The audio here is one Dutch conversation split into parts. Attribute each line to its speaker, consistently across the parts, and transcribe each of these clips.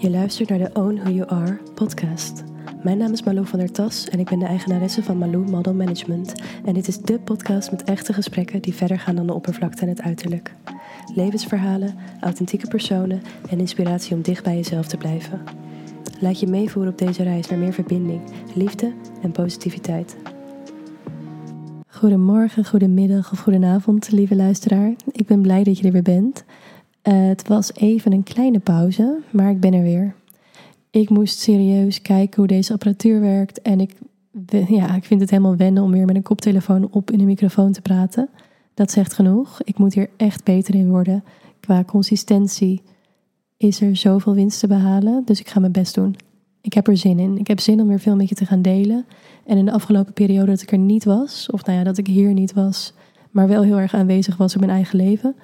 Speaker 1: Je luistert naar de Own Who You Are podcast. Mijn naam is Malou van der Tas en ik ben de eigenaresse van Malou Model Management. En dit is de podcast met echte gesprekken die verder gaan dan de oppervlakte en het uiterlijk. Levensverhalen, authentieke personen en inspiratie om dicht bij jezelf te blijven. Laat je meevoeren op deze reis naar meer verbinding, liefde en positiviteit. Goedemorgen, goedemiddag of goedenavond, lieve luisteraar. Ik ben blij dat je er weer bent. Het was even een kleine pauze, maar ik ben er weer. Ik moest serieus kijken hoe deze apparatuur werkt. En ik, ja, ik vind het helemaal wennen om weer met een koptelefoon op in een microfoon te praten. Dat zegt genoeg. Ik moet hier echt beter in worden. Qua consistentie is er zoveel winst te behalen. Dus ik ga mijn best doen. Ik heb er zin in. Ik heb zin om weer veel met je te gaan delen. En in de afgelopen periode dat ik er niet was, of nou ja, dat ik hier niet was, maar wel heel erg aanwezig was in mijn eigen leven,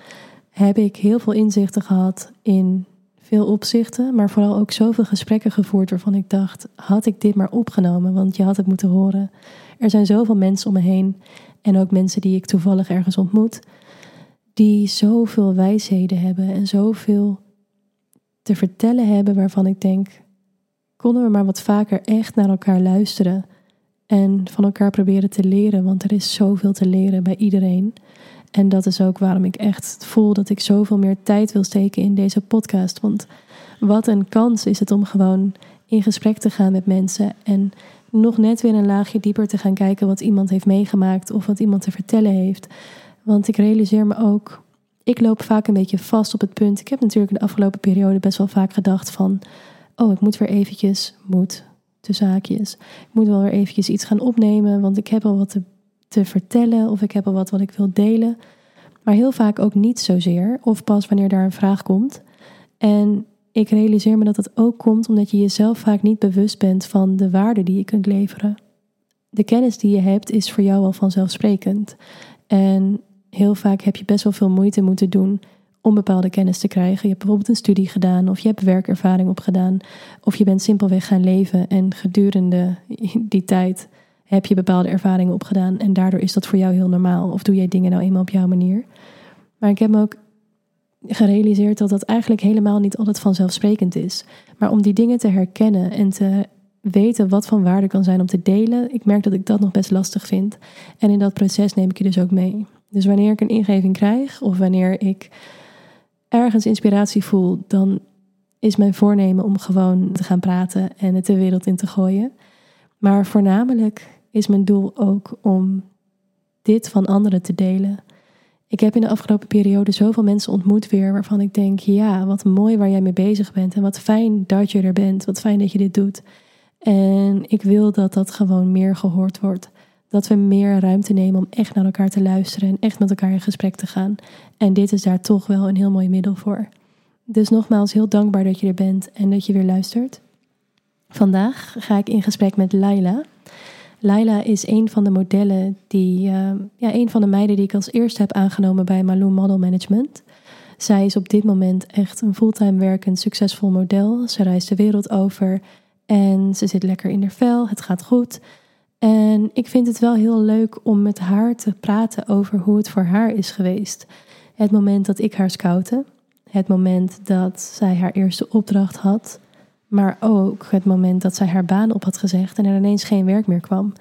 Speaker 1: heb ik heel veel inzichten gehad in veel opzichten, maar vooral ook zoveel gesprekken gevoerd waarvan ik dacht: had ik dit maar opgenomen, want je had het moeten horen. Er zijn zoveel mensen om me heen en ook mensen die ik toevallig ergens ontmoet, die zoveel wijsheden hebben en zoveel te vertellen hebben waarvan ik denk: konden we maar wat vaker echt naar elkaar luisteren en van elkaar proberen te leren, want er is zoveel te leren bij iedereen. En dat is ook waarom ik echt voel dat ik zoveel meer tijd wil steken in deze podcast. Want wat een kans is het om gewoon in gesprek te gaan met mensen en nog net weer een laagje dieper te gaan kijken wat iemand heeft meegemaakt of wat iemand te vertellen heeft. Want ik realiseer me ook, ik loop vaak een beetje vast op het punt. Ik heb natuurlijk in de afgelopen periode best wel vaak gedacht van, oh, ik moet weer eventjes, moet, de zaakjes. Ik moet wel weer eventjes iets gaan opnemen, want ik heb al wat te te vertellen of ik heb al wat wat ik wil delen. Maar heel vaak ook niet zozeer, of pas wanneer daar een vraag komt. En ik realiseer me dat het ook komt omdat je jezelf vaak niet bewust bent van de waarde die je kunt leveren. De kennis die je hebt is voor jou al vanzelfsprekend. En heel vaak heb je best wel veel moeite moeten doen om bepaalde kennis te krijgen. Je hebt bijvoorbeeld een studie gedaan, of je hebt werkervaring opgedaan, of je bent simpelweg gaan leven en gedurende die tijd heb je bepaalde ervaringen opgedaan en daardoor is dat voor jou heel normaal? Of doe jij dingen nou eenmaal op jouw manier? Maar ik heb me ook gerealiseerd dat dat eigenlijk helemaal niet altijd vanzelfsprekend is. Maar om die dingen te herkennen en te weten wat van waarde kan zijn om te delen, ik merk dat ik dat nog best lastig vind. En in dat proces neem ik je dus ook mee. Dus wanneer ik een ingeving krijg of wanneer ik ergens inspiratie voel, dan is mijn voornemen om gewoon te gaan praten en het de wereld in te gooien. Maar voornamelijk is mijn doel ook om dit van anderen te delen. Ik heb in de afgelopen periode zoveel mensen ontmoet weer waarvan ik denk: ja, wat mooi waar jij mee bezig bent en wat fijn dat je er bent, wat fijn dat je dit doet. En ik wil dat dat gewoon meer gehoord wordt. Dat we meer ruimte nemen om echt naar elkaar te luisteren en echt met elkaar in gesprek te gaan. En dit is daar toch wel een heel mooi middel voor. Dus nogmaals heel dankbaar dat je er bent en dat je weer luistert. Vandaag ga ik in gesprek met Laila. Laila is een van de modellen die, uh, ja, een van de meiden die ik als eerste heb aangenomen bij Malou Model Management. Zij is op dit moment echt een fulltime werkend succesvol model. Ze reist de wereld over en ze zit lekker in haar vel. Het gaat goed. En ik vind het wel heel leuk om met haar te praten over hoe het voor haar is geweest. Het moment dat ik haar scoutte. Het moment dat zij haar eerste opdracht had. Maar ook het moment dat zij haar baan op had gezegd en er ineens geen werk meer kwam.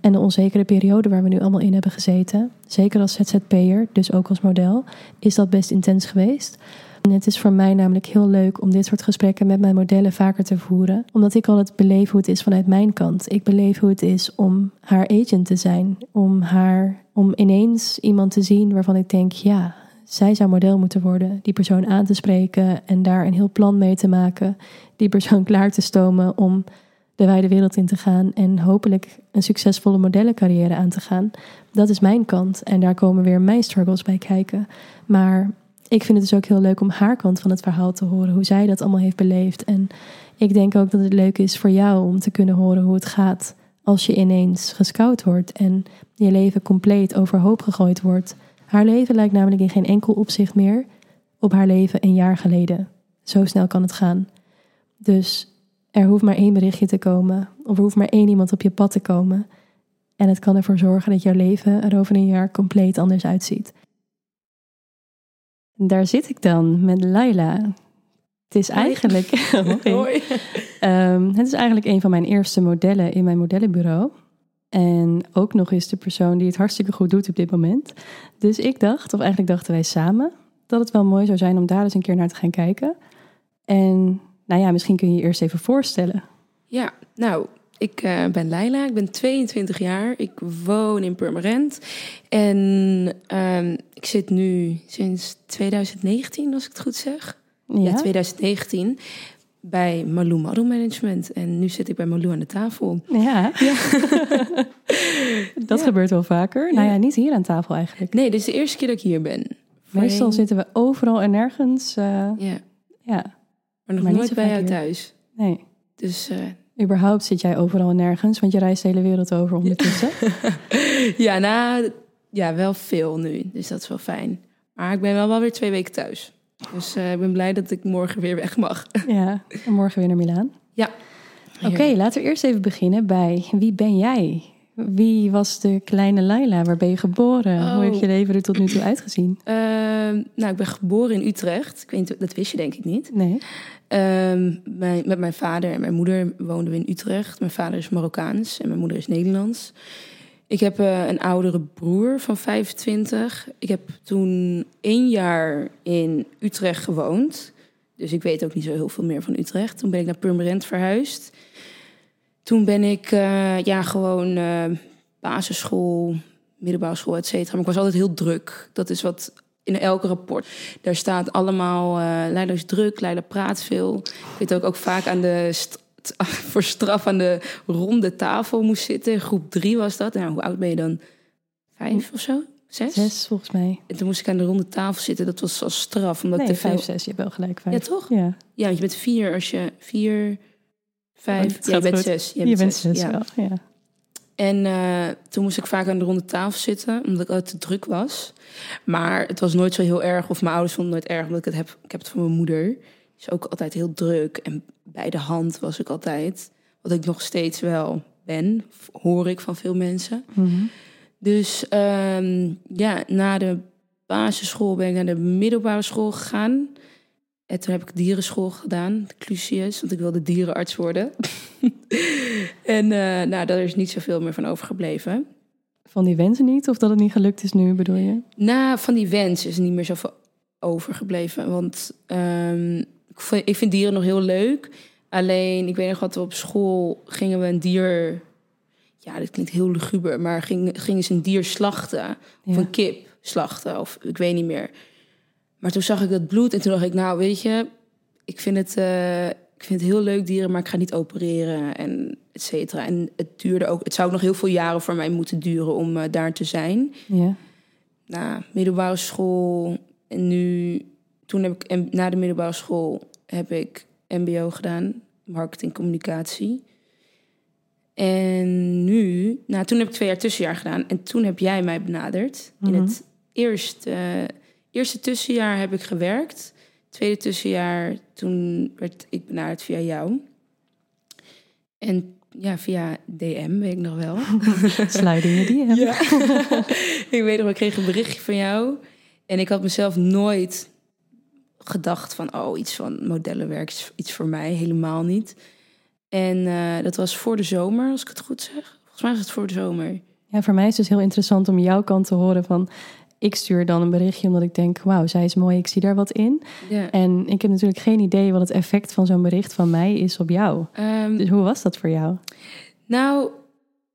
Speaker 1: En de onzekere periode waar we nu allemaal in hebben gezeten, zeker als ZZP'er, dus ook als model, is dat best intens geweest. En het is voor mij namelijk heel leuk om dit soort gesprekken met mijn modellen vaker te voeren, omdat ik altijd beleef hoe het is vanuit mijn kant. Ik beleef hoe het is om haar agent te zijn, om haar, om ineens iemand te zien waarvan ik denk, ja, zij zou model moeten worden, die persoon aan te spreken en daar een heel plan mee te maken, die persoon klaar te stomen om de wijde wereld in te gaan en hopelijk een succesvolle modellencarrière aan te gaan. Dat is mijn kant en daar komen weer mijn struggles bij kijken. Maar ik vind het dus ook heel leuk om haar kant van het verhaal te horen, hoe zij dat allemaal heeft beleefd. En ik denk ook dat het leuk is voor jou om te kunnen horen hoe het gaat als je ineens gescout wordt en je leven compleet overhoop gegooid wordt haar leven lijkt namelijk in geen enkel opzicht meer op haar leven een jaar geleden. Zo snel kan het gaan. Dus er hoeft maar één berichtje te komen, of er hoeft maar één iemand op je pad te komen. En het kan ervoor zorgen dat jouw leven er over een jaar compleet anders uitziet. Daar zit ik dan met Laila. Het is eigenlijk, Hoi.
Speaker 2: Hoi.
Speaker 1: Ehm, het is eigenlijk een van mijn eerste modellen in mijn modellenbureau. En ook nog eens de persoon die het hartstikke goed doet op dit moment. Dus ik dacht, of eigenlijk dachten wij samen, dat het wel mooi zou zijn om daar eens een keer naar te gaan kijken. En nou ja, misschien kun je je eerst even voorstellen.
Speaker 2: Ja, nou, ik eh, ben Leila, ik ben 22 jaar, ik woon in Purmerend. En ehm, ik zit nu sinds 2019, als ik het goed zeg. Ja, 2019 bij Malou Model Management. En nu zit ik bij Malou aan de tafel.
Speaker 1: Ja, ja. dat gebeurt wel vaker. Nou ja, niet hier aan tafel eigenlijk.
Speaker 2: Nee, dit is de eerste keer dat ik hier ben.
Speaker 1: Meestal zitten we overal en nergens. Uh,
Speaker 2: ja.
Speaker 1: ja.
Speaker 2: Maar nog nooit bij jou thuis.
Speaker 1: Nee.
Speaker 2: Dus... Uh,
Speaker 1: Überhaupt zit jij overal en nergens, want je reist de hele wereld over ondertussen.
Speaker 2: ja, nou, ja, wel veel nu. Dus dat is wel fijn. Maar ik ben wel, wel weer twee weken thuis. Dus uh, ik ben blij dat ik morgen weer weg mag.
Speaker 1: Ja, en morgen weer naar Milaan.
Speaker 2: Ja.
Speaker 1: Oké, laten we eerst even beginnen bij wie ben jij? Wie was de kleine Laila? Waar ben je geboren?
Speaker 2: Oh.
Speaker 1: Hoe heeft je leven er tot nu toe uitgezien?
Speaker 2: Uh, nou, ik ben geboren in Utrecht. Ik weet dat wist je denk ik niet.
Speaker 1: Nee.
Speaker 2: Uh, mijn, met mijn vader en mijn moeder woonden we in Utrecht. Mijn vader is Marokkaans en mijn moeder is Nederlands. Ik heb uh, een oudere broer van 25. Ik heb toen één jaar in Utrecht gewoond. Dus ik weet ook niet zo heel veel meer van Utrecht. Toen ben ik naar Purmerend verhuisd. Toen ben ik uh, ja, gewoon uh, basisschool, middelbare school, et cetera. Maar ik was altijd heel druk. Dat is wat in elke rapport. Daar staat allemaal, uh, Leila is druk, Leila praat veel. Ik weet ook, ook vaak aan de voor straf aan de ronde tafel moest zitten. Groep drie was dat. Nou, hoe oud ben je dan? Vijf of zo? Zes?
Speaker 1: Zes, volgens mij.
Speaker 2: En toen moest ik aan de ronde tafel zitten. Dat was als straf. Omdat
Speaker 1: nee, vijf, zes. Je hebt wel gelijk vijf.
Speaker 2: Ja, toch?
Speaker 1: Ja.
Speaker 2: Ja, want je bent vier als je... Vier, vijf...
Speaker 1: Oh,
Speaker 2: ja, je bent
Speaker 1: goed.
Speaker 2: zes.
Speaker 1: Je, je bent zes,
Speaker 2: ja.
Speaker 1: wel, ja.
Speaker 2: En uh, toen moest ik vaak aan de ronde tafel zitten, omdat ik altijd te druk was. Maar het was nooit zo heel erg, of mijn ouders vonden het nooit erg, omdat ik het heb. Ik heb het van mijn moeder. Is ook altijd heel druk. En bij de hand was ik altijd. Wat ik nog steeds wel ben, hoor ik van veel mensen.
Speaker 1: Mm -hmm.
Speaker 2: Dus um, ja, na de basisschool ben ik naar de middelbare school gegaan. En toen heb ik dierenschool gedaan, de Clusius, want ik wilde dierenarts worden. en uh, nou, daar is niet zoveel meer van overgebleven.
Speaker 1: Van die wensen niet? Of dat het niet gelukt is nu, bedoel je?
Speaker 2: Nou, van die wens is niet meer zoveel overgebleven. Want um, ik, vind, dieren nog heel leuk. Alleen, ik weet nog wat, op school gingen we een dier... Ja, dit klinkt heel luguber, maar ging, gingen ze een dier slachten. Of
Speaker 1: Ja.
Speaker 2: een kip slachten, of ik weet niet meer. Maar toen zag ik dat bloed en toen dacht ik, nou weet je, ik vind het, uh, ik vind het heel leuk dieren, maar ik ga niet opereren en et cetera. En het duurde ook, het zou ook nog heel veel jaren voor mij moeten duren om uh, daar te zijn.
Speaker 1: Ja.
Speaker 2: Na middelbare school en nu, toen heb ik na de middelbare school heb ik MBO gedaan, marketing communicatie. En nu, nou toen heb ik twee jaar tussenjaar gedaan en toen heb jij mij benaderd
Speaker 1: Mhm.
Speaker 2: in het eerste. Uh, eerste tussenjaar heb ik gewerkt. Tweede tussenjaar, toen werd ik benaderd via jou. En ja, via DM, weet ik nog wel.
Speaker 1: Sluitingen die hebben.
Speaker 2: Ja. ik weet nog, ik kreeg een berichtje van jou. En ik had mezelf nooit gedacht van... oh, iets van modellenwerk is iets voor mij. Helemaal niet. En uh, dat was voor de zomer, als ik het goed zeg. Volgens mij was het voor de zomer.
Speaker 1: Ja, voor mij is het dus heel interessant om jouw kant te horen van ik stuur dan een berichtje omdat ik denk, wauw, zij is mooi, ik zie daar wat in.
Speaker 2: Ja.
Speaker 1: En ik heb natuurlijk geen idee wat het effect van zo'n bericht van mij is op jou.
Speaker 2: Um,
Speaker 1: Dus hoe was dat voor jou?
Speaker 2: nou,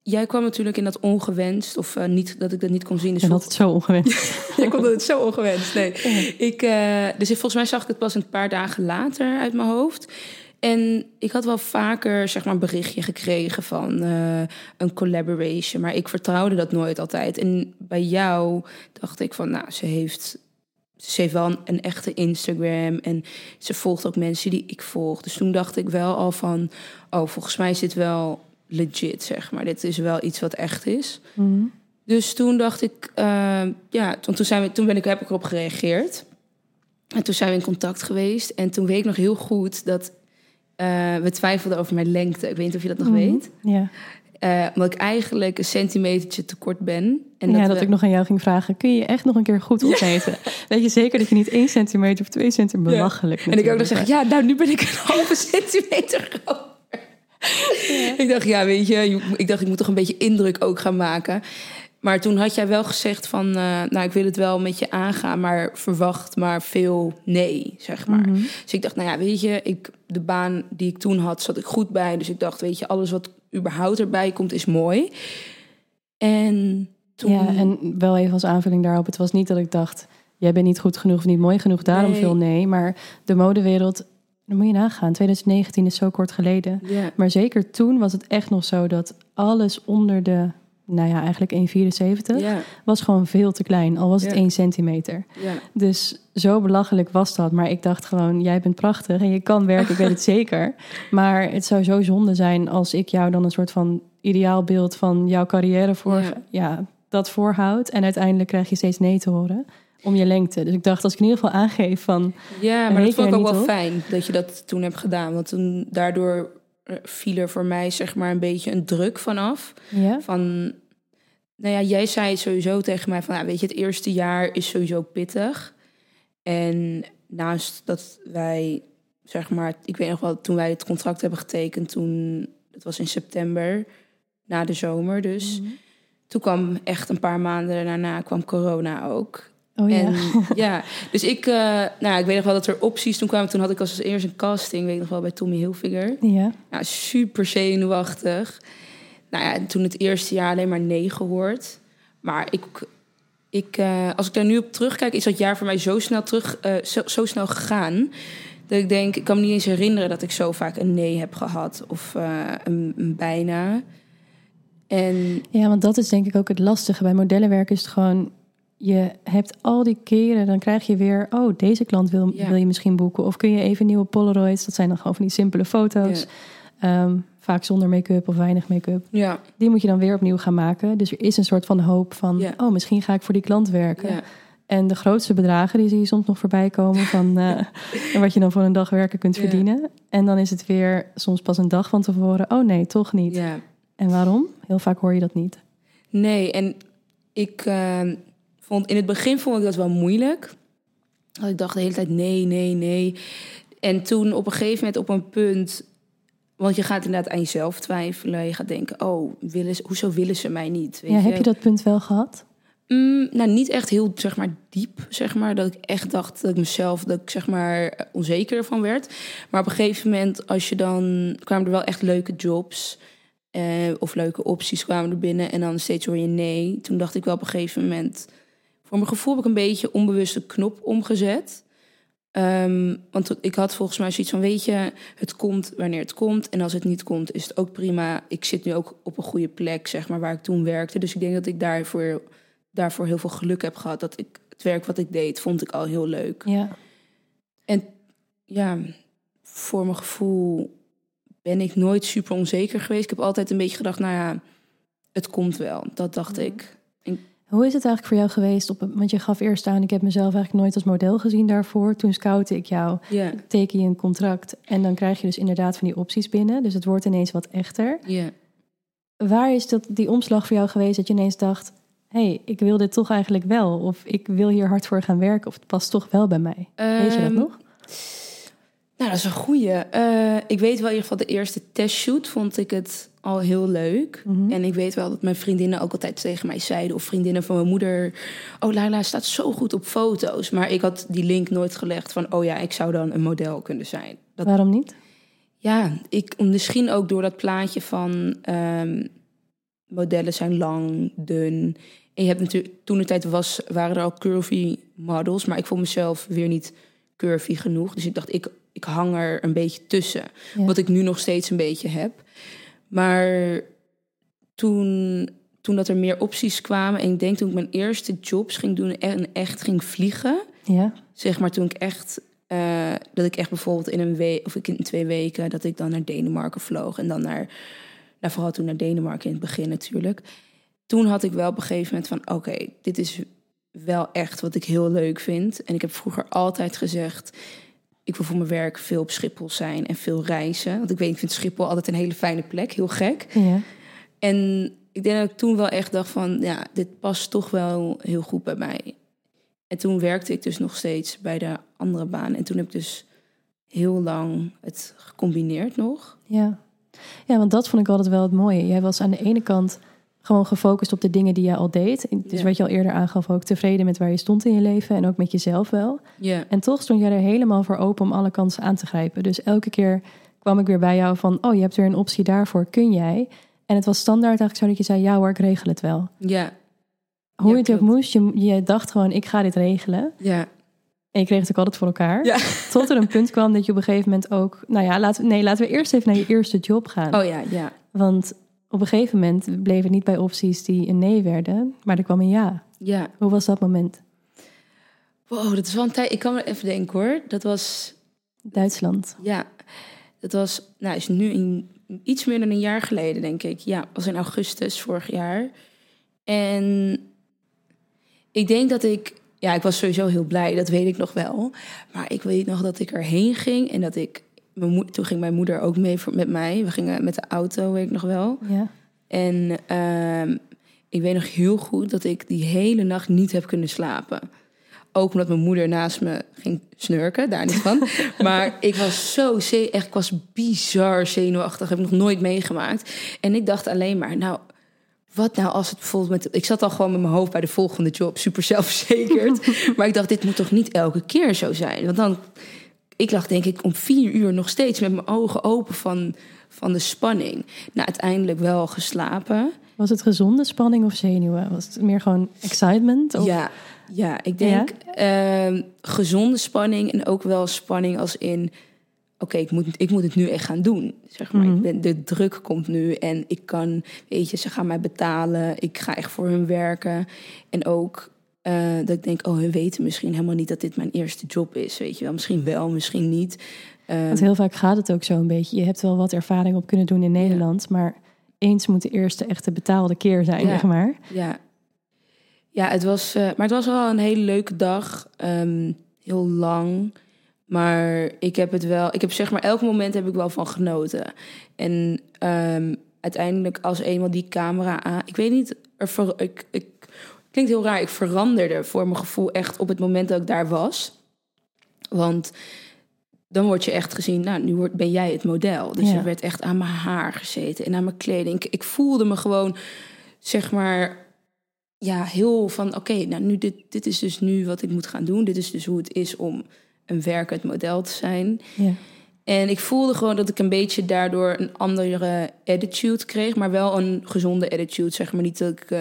Speaker 2: jij kwam natuurlijk in dat ongewenst, of uh, niet dat ik dat niet kon zien. Dus
Speaker 1: en dat het zo ongewenst.
Speaker 2: jij kon het zo ongewenst. Nee. Ik, uh, dus volgens mij zag ik het pas een paar dagen later uit mijn hoofd. En ik had wel vaker zeg maar, een berichtje gekregen van uh, een collaboration. Maar ik vertrouwde dat nooit altijd. En bij jou dacht ik van, nou, ze heeft, ze heeft wel een, een, echte Instagram. En ze volgt ook mensen die ik volg. Dus toen dacht ik wel al van, oh, volgens mij dit wel legit, zeg maar. Dit is wel iets wat echt is.
Speaker 1: Mm -hmm.
Speaker 2: Dus toen dacht ik, uh, ja, toen, toen, zijn we, toen ben ik, heb ik erop gereageerd. En toen zijn we in contact geweest. En toen weet ik nog heel goed dat uh, we twijfelden over mijn lengte. Ik weet niet of je dat nog
Speaker 1: Mhm.
Speaker 2: weet.
Speaker 1: Ja.
Speaker 2: Eh, omdat ik eigenlijk een centimetertje te kort ben.
Speaker 1: En ja, dat, ik nog aan jou ging vragen. Kun je echt nog een keer goed opmeten? Weet je zeker dat je niet één centimeter of twee centimeter belachelijk
Speaker 2: ja. En ik ook nog zeggen, ja, nou nu ben ik een halve centimeter ik dacht, ja, weet je, ik dacht, ik moet toch een beetje indruk ook gaan maken. Maar toen had jij wel gezegd van, uh, nou, ik wil het wel met je aangaan, maar verwacht maar veel nee, zeg maar.
Speaker 1: Mhm.
Speaker 2: Dus ik dacht, nou ja, weet je, ik, de baan die ik toen had, zat ik goed bij. Dus ik dacht, weet je, alles wat überhaupt erbij komt, is mooi. En toen...
Speaker 1: Ja, en wel even als aanvulling daarop, het was niet dat ik dacht, jij bent niet goed genoeg of niet mooi genoeg, daarom
Speaker 2: Nee.
Speaker 1: veel nee. Maar de modewereld, dan moet je nagaan, 2019 is zo kort geleden. Maar zeker toen was het echt nog zo dat alles onder de, nou ja, eigenlijk 1,74
Speaker 2: ja,
Speaker 1: was gewoon veel te klein. Al was het
Speaker 2: Ja.
Speaker 1: 1 centimeter. Dus zo belachelijk was dat. Maar ik dacht gewoon, jij bent prachtig en je kan werken, ik weet het zeker. Maar het zou zo zonde zijn als ik jou dan een soort van ideaalbeeld van jouw carrière voor, ja.
Speaker 2: Ja.
Speaker 1: dat voorhoud. En uiteindelijk krijg je steeds nee te horen om je lengte. Dus ik dacht, als ik in ieder geval aangeef van,
Speaker 2: Ja, maar dat vond ik ook wel
Speaker 1: op?
Speaker 2: fijn dat je dat toen hebt gedaan. Want toen, daardoor eh, viel er voor mij zeg maar een beetje een druk vanaf.
Speaker 1: ja,
Speaker 2: Van, nou ja, jij zei sowieso tegen mij van, weet je, het eerste jaar is sowieso pittig. En naast dat wij, zeg maar, ik weet nog wel, toen wij het contract hebben getekend, toen, het was in september, na de zomer dus.
Speaker 1: Mhm.
Speaker 2: Toen kwam echt een paar maanden daarna kwam corona ook.
Speaker 1: Oh ja.
Speaker 2: En ja, dus ik, eh, nou, ik weet nog wel dat er opties toen kwamen. Toen had ik als eerst een casting, weet ik nog wel, bij Tommy Hilfiger.
Speaker 1: ja.
Speaker 2: Ja, super zenuwachtig. Nou ja, en toen het eerste jaar alleen maar nee gehoord. Maar ik, ik, eh, als ik daar nu op terugkijk, is dat jaar voor mij zo snel terug, eh, zo, zo snel gegaan. Dat ik denk, ik kan me niet eens herinneren dat ik zo vaak een nee heb gehad. Of een, een bijna. En
Speaker 1: Ja, want dat is denk ik ook het lastige. Bij modellenwerk is het gewoon... Je hebt al die keren, dan krijg je weer... Oh, deze klant wil,
Speaker 2: Ja.
Speaker 1: wil je misschien boeken. Of kun je even nieuwe Polaroids. Dat zijn dan gewoon van die simpele foto's. Ehm, vaak zonder make-up of weinig make-up.
Speaker 2: ja,
Speaker 1: Die moet je dan weer opnieuw gaan maken. Dus er is een soort van hoop van...
Speaker 2: Ja.
Speaker 1: Oh, misschien ga ik voor die klant werken.
Speaker 2: ja,
Speaker 1: En de grootste bedragen, die zie je soms nog voorbij komen... van eh, wat je dan voor een dag werken kunt verdienen. En dan is het weer soms pas een dag van tevoren... Oh nee, toch niet.
Speaker 2: ja.
Speaker 1: En waarom? Heel vaak hoor je dat niet.
Speaker 2: Nee, en ik eh, vond in het begin vond ik dat wel moeilijk. Dat ik dacht de hele tijd nee, nee, nee. En toen op een gegeven moment op een punt, want je gaat inderdaad aan jezelf twijfelen. Je gaat denken, oh, willen ze, hoezo willen ze mij niet? Weet
Speaker 1: Ja, heb je dat punt wel gehad?
Speaker 2: Mm, nou, niet echt heel, zeg maar, diep, zeg maar. Dat ik echt dacht dat ik mezelf, dat ik, zeg maar, onzeker van werd. Maar op een gegeven moment, als je dan... kwamen er wel echt leuke jobs eh, of leuke opties kwamen er binnen. En dan steeds hoor je nee. Toen dacht ik wel op een gegeven moment... Voor mijn gevoel heb ik een beetje onbewust de knop omgezet. Ehm, want ik had volgens mij zoiets van, weet je, het komt wanneer het komt. En als het niet komt, is het ook prima. Ik zit nu ook op een goede plek, zeg maar, waar ik toen werkte. Dus ik denk dat ik daarvoor, daarvoor heel veel geluk heb gehad. Dat ik het werk wat ik deed, vond ik al heel leuk.
Speaker 1: Ja.
Speaker 2: En ja, voor mijn gevoel ben ik nooit super onzeker geweest. Ik heb altijd een beetje gedacht, nou ja, het komt wel. Dat dacht
Speaker 1: Mhm.
Speaker 2: ik.
Speaker 1: Hoe is het eigenlijk voor jou geweest? Op, want je gaf eerst aan, ik heb mezelf eigenlijk nooit als model gezien daarvoor. Toen scoutte ik jou,
Speaker 2: Ja,
Speaker 1: teken je een contract en dan krijg je dus inderdaad van die opties binnen. Dus het wordt ineens wat echter.
Speaker 2: ja.
Speaker 1: Waar is dat, die omslag voor jou geweest dat je ineens dacht... hé, hey, ik wil dit toch eigenlijk wel. Of ik wil hier hard voor gaan werken. Of het past toch wel bij mij. Weet je dat
Speaker 2: Ehm,
Speaker 1: nog?
Speaker 2: Nou, dat is een goeie. Eh, ik weet wel in ieder geval de eerste testshoot vond ik het al heel leuk.
Speaker 1: Mhm.
Speaker 2: En ik weet wel dat mijn vriendinnen ook altijd tegen mij zeiden... of vriendinnen van mijn moeder... oh, Laila staat zo goed op foto's. Maar ik had die link nooit gelegd van... oh ja, ik zou dan een model kunnen zijn. Dat,
Speaker 1: Waarom niet?
Speaker 2: ja, ik, misschien ook door dat plaatje van... ehm, modellen zijn lang, dun. En je hebt natuurlijk... Toen de tijd was, waren er al curvy models... maar ik vond mezelf weer niet curvy genoeg. Dus ik dacht, ik, ik hang er een beetje tussen.
Speaker 1: Ja.
Speaker 2: Wat ik nu nog steeds een beetje heb. Maar toen, toen dat er meer opties kwamen... en ik denk toen ik mijn eerste jobs ging doen... en echt ging vliegen...
Speaker 1: Ja,
Speaker 2: zeg maar toen ik echt... eh, dat ik echt bijvoorbeeld in een week... of ik in twee weken... dat ik dan naar Denemarken vloog... en dan naar... Nou, vooral toen naar Denemarken in het begin natuurlijk. Toen had ik wel op een gegeven moment van... oké, dit is wel echt wat ik heel leuk vind. En ik heb vroeger altijd gezegd... ik wil voor mijn werk veel op Schiphol zijn en veel reizen. Want ik weet, ik vind Schiphol altijd een hele fijne plek. Heel gek.
Speaker 1: ja.
Speaker 2: En ik denk dat ik toen wel echt dacht van, ja, dit past toch wel heel goed bij mij. En toen werkte ik dus nog steeds bij de andere baan. En toen heb ik dus heel lang het gecombineerd nog.
Speaker 1: Ja. ja, want dat vond ik altijd wel het mooie. Jij was aan de ene kant gewoon gefocust op de dingen die jij al deed. Dus
Speaker 2: Ja.
Speaker 1: wat je al eerder aangaf, ook tevreden met waar je stond in je leven en ook met jezelf wel.
Speaker 2: Ja,
Speaker 1: En toch stond jij er helemaal voor open om alle kansen aan te grijpen. Dus elke keer kwam ik weer bij jou van, oh, je hebt weer een optie daarvoor, kun jij? En het was standaard eigenlijk zo dat je zei, ja hoor, ik regel het wel.
Speaker 2: ja,
Speaker 1: Hoe
Speaker 2: Ja,
Speaker 1: je het ook moest, je, je dacht gewoon, ik ga dit regelen.
Speaker 2: ja.
Speaker 1: En je kreeg het ook altijd voor elkaar.
Speaker 2: Ja.
Speaker 1: Tot er een punt kwam dat je op een gegeven moment ook... Nou ja, laten we, nee, laten we eerst even naar je eerste job gaan.
Speaker 2: Oh ja, ja.
Speaker 1: Want op een gegeven moment bleef het niet bij opties die een nee werden. Maar er kwam een ja.
Speaker 2: Ja.
Speaker 1: Hoe was dat moment?
Speaker 2: Wow, dat is wel een tijd. Ik kan me even denken hoor. Dat was,
Speaker 1: Duitsland.
Speaker 2: ja, dat was, nou, is nu iets meer dan een jaar geleden, denk ik. Ja, was in augustus vorig jaar. En ik denk dat ik, ja, ik was sowieso heel blij, dat weet ik nog wel. Maar ik weet nog dat ik erheen ging en dat ik, mijn toen ging mijn moeder ook mee voor, met mij. We gingen met de auto, weet ik nog wel.
Speaker 1: Ja.
Speaker 2: En ehm, ik weet nog heel goed dat ik die hele nacht niet heb kunnen slapen. Ook omdat mijn moeder naast me ging snurken, daar niet van. maar ik was zo, echt, ik was bizar zenuwachtig. Heb ik nog nooit meegemaakt. En ik dacht alleen maar, nou, wat nou als het bijvoorbeeld met... Ik zat al gewoon met mijn hoofd bij de volgende job, super zelfverzekerd. maar ik dacht, dit moet toch niet elke keer zo zijn? Want dan, ik lag denk ik om vier uur nog steeds met mijn ogen open van, van de spanning. Nou, uiteindelijk wel geslapen.
Speaker 1: Was het gezonde spanning of zenuwen? Was het meer gewoon excitement? Of...
Speaker 2: Ja, ja, ik denk ehm, gezonde spanning en ook wel spanning als in... Oké, ik, moet, ik moet het nu echt gaan doen. Zeg maar.
Speaker 1: Mhm.
Speaker 2: ik ben, de druk komt nu en ik kan... Weet je, ze gaan mij betalen. Ik ga echt voor hun werken. En ook eh, dat ik denk... Oh, hun weten misschien helemaal niet dat dit mijn eerste job is. Weet je wel, misschien wel, misschien niet. Ehm,
Speaker 1: Want heel vaak gaat het ook zo een beetje. Je hebt wel wat ervaring op kunnen doen in Nederland. Maar eens moet de eerste echte betaalde keer zijn,
Speaker 2: Ja.
Speaker 1: zeg maar.
Speaker 2: Ja, ja het was, eh, maar het was wel een hele leuke dag. Ehm, heel lang. Maar ik heb het wel, ik heb zeg maar elk moment heb ik wel van genoten. En ehm, uiteindelijk als eenmaal die camera aan, ik weet niet, er ik klinkt heel raar, ik veranderde voor mijn gevoel echt op het moment dat ik daar was. Want dan word je echt gezien, nou, nu wordt, ben jij het model. Dus
Speaker 1: Ja.
Speaker 2: er werd echt aan mijn haar gezeten en aan mijn kleding. Ik, ik voelde me gewoon, zeg maar, ja, heel van, oké, nou, nu dit, dit is dus nu wat ik moet gaan doen. Dit is dus hoe het is om een werkend model te zijn.
Speaker 1: Ja.
Speaker 2: En ik voelde gewoon dat ik een beetje daardoor een andere attitude kreeg, maar wel een gezonde attitude. Zeg maar niet dat ik eh,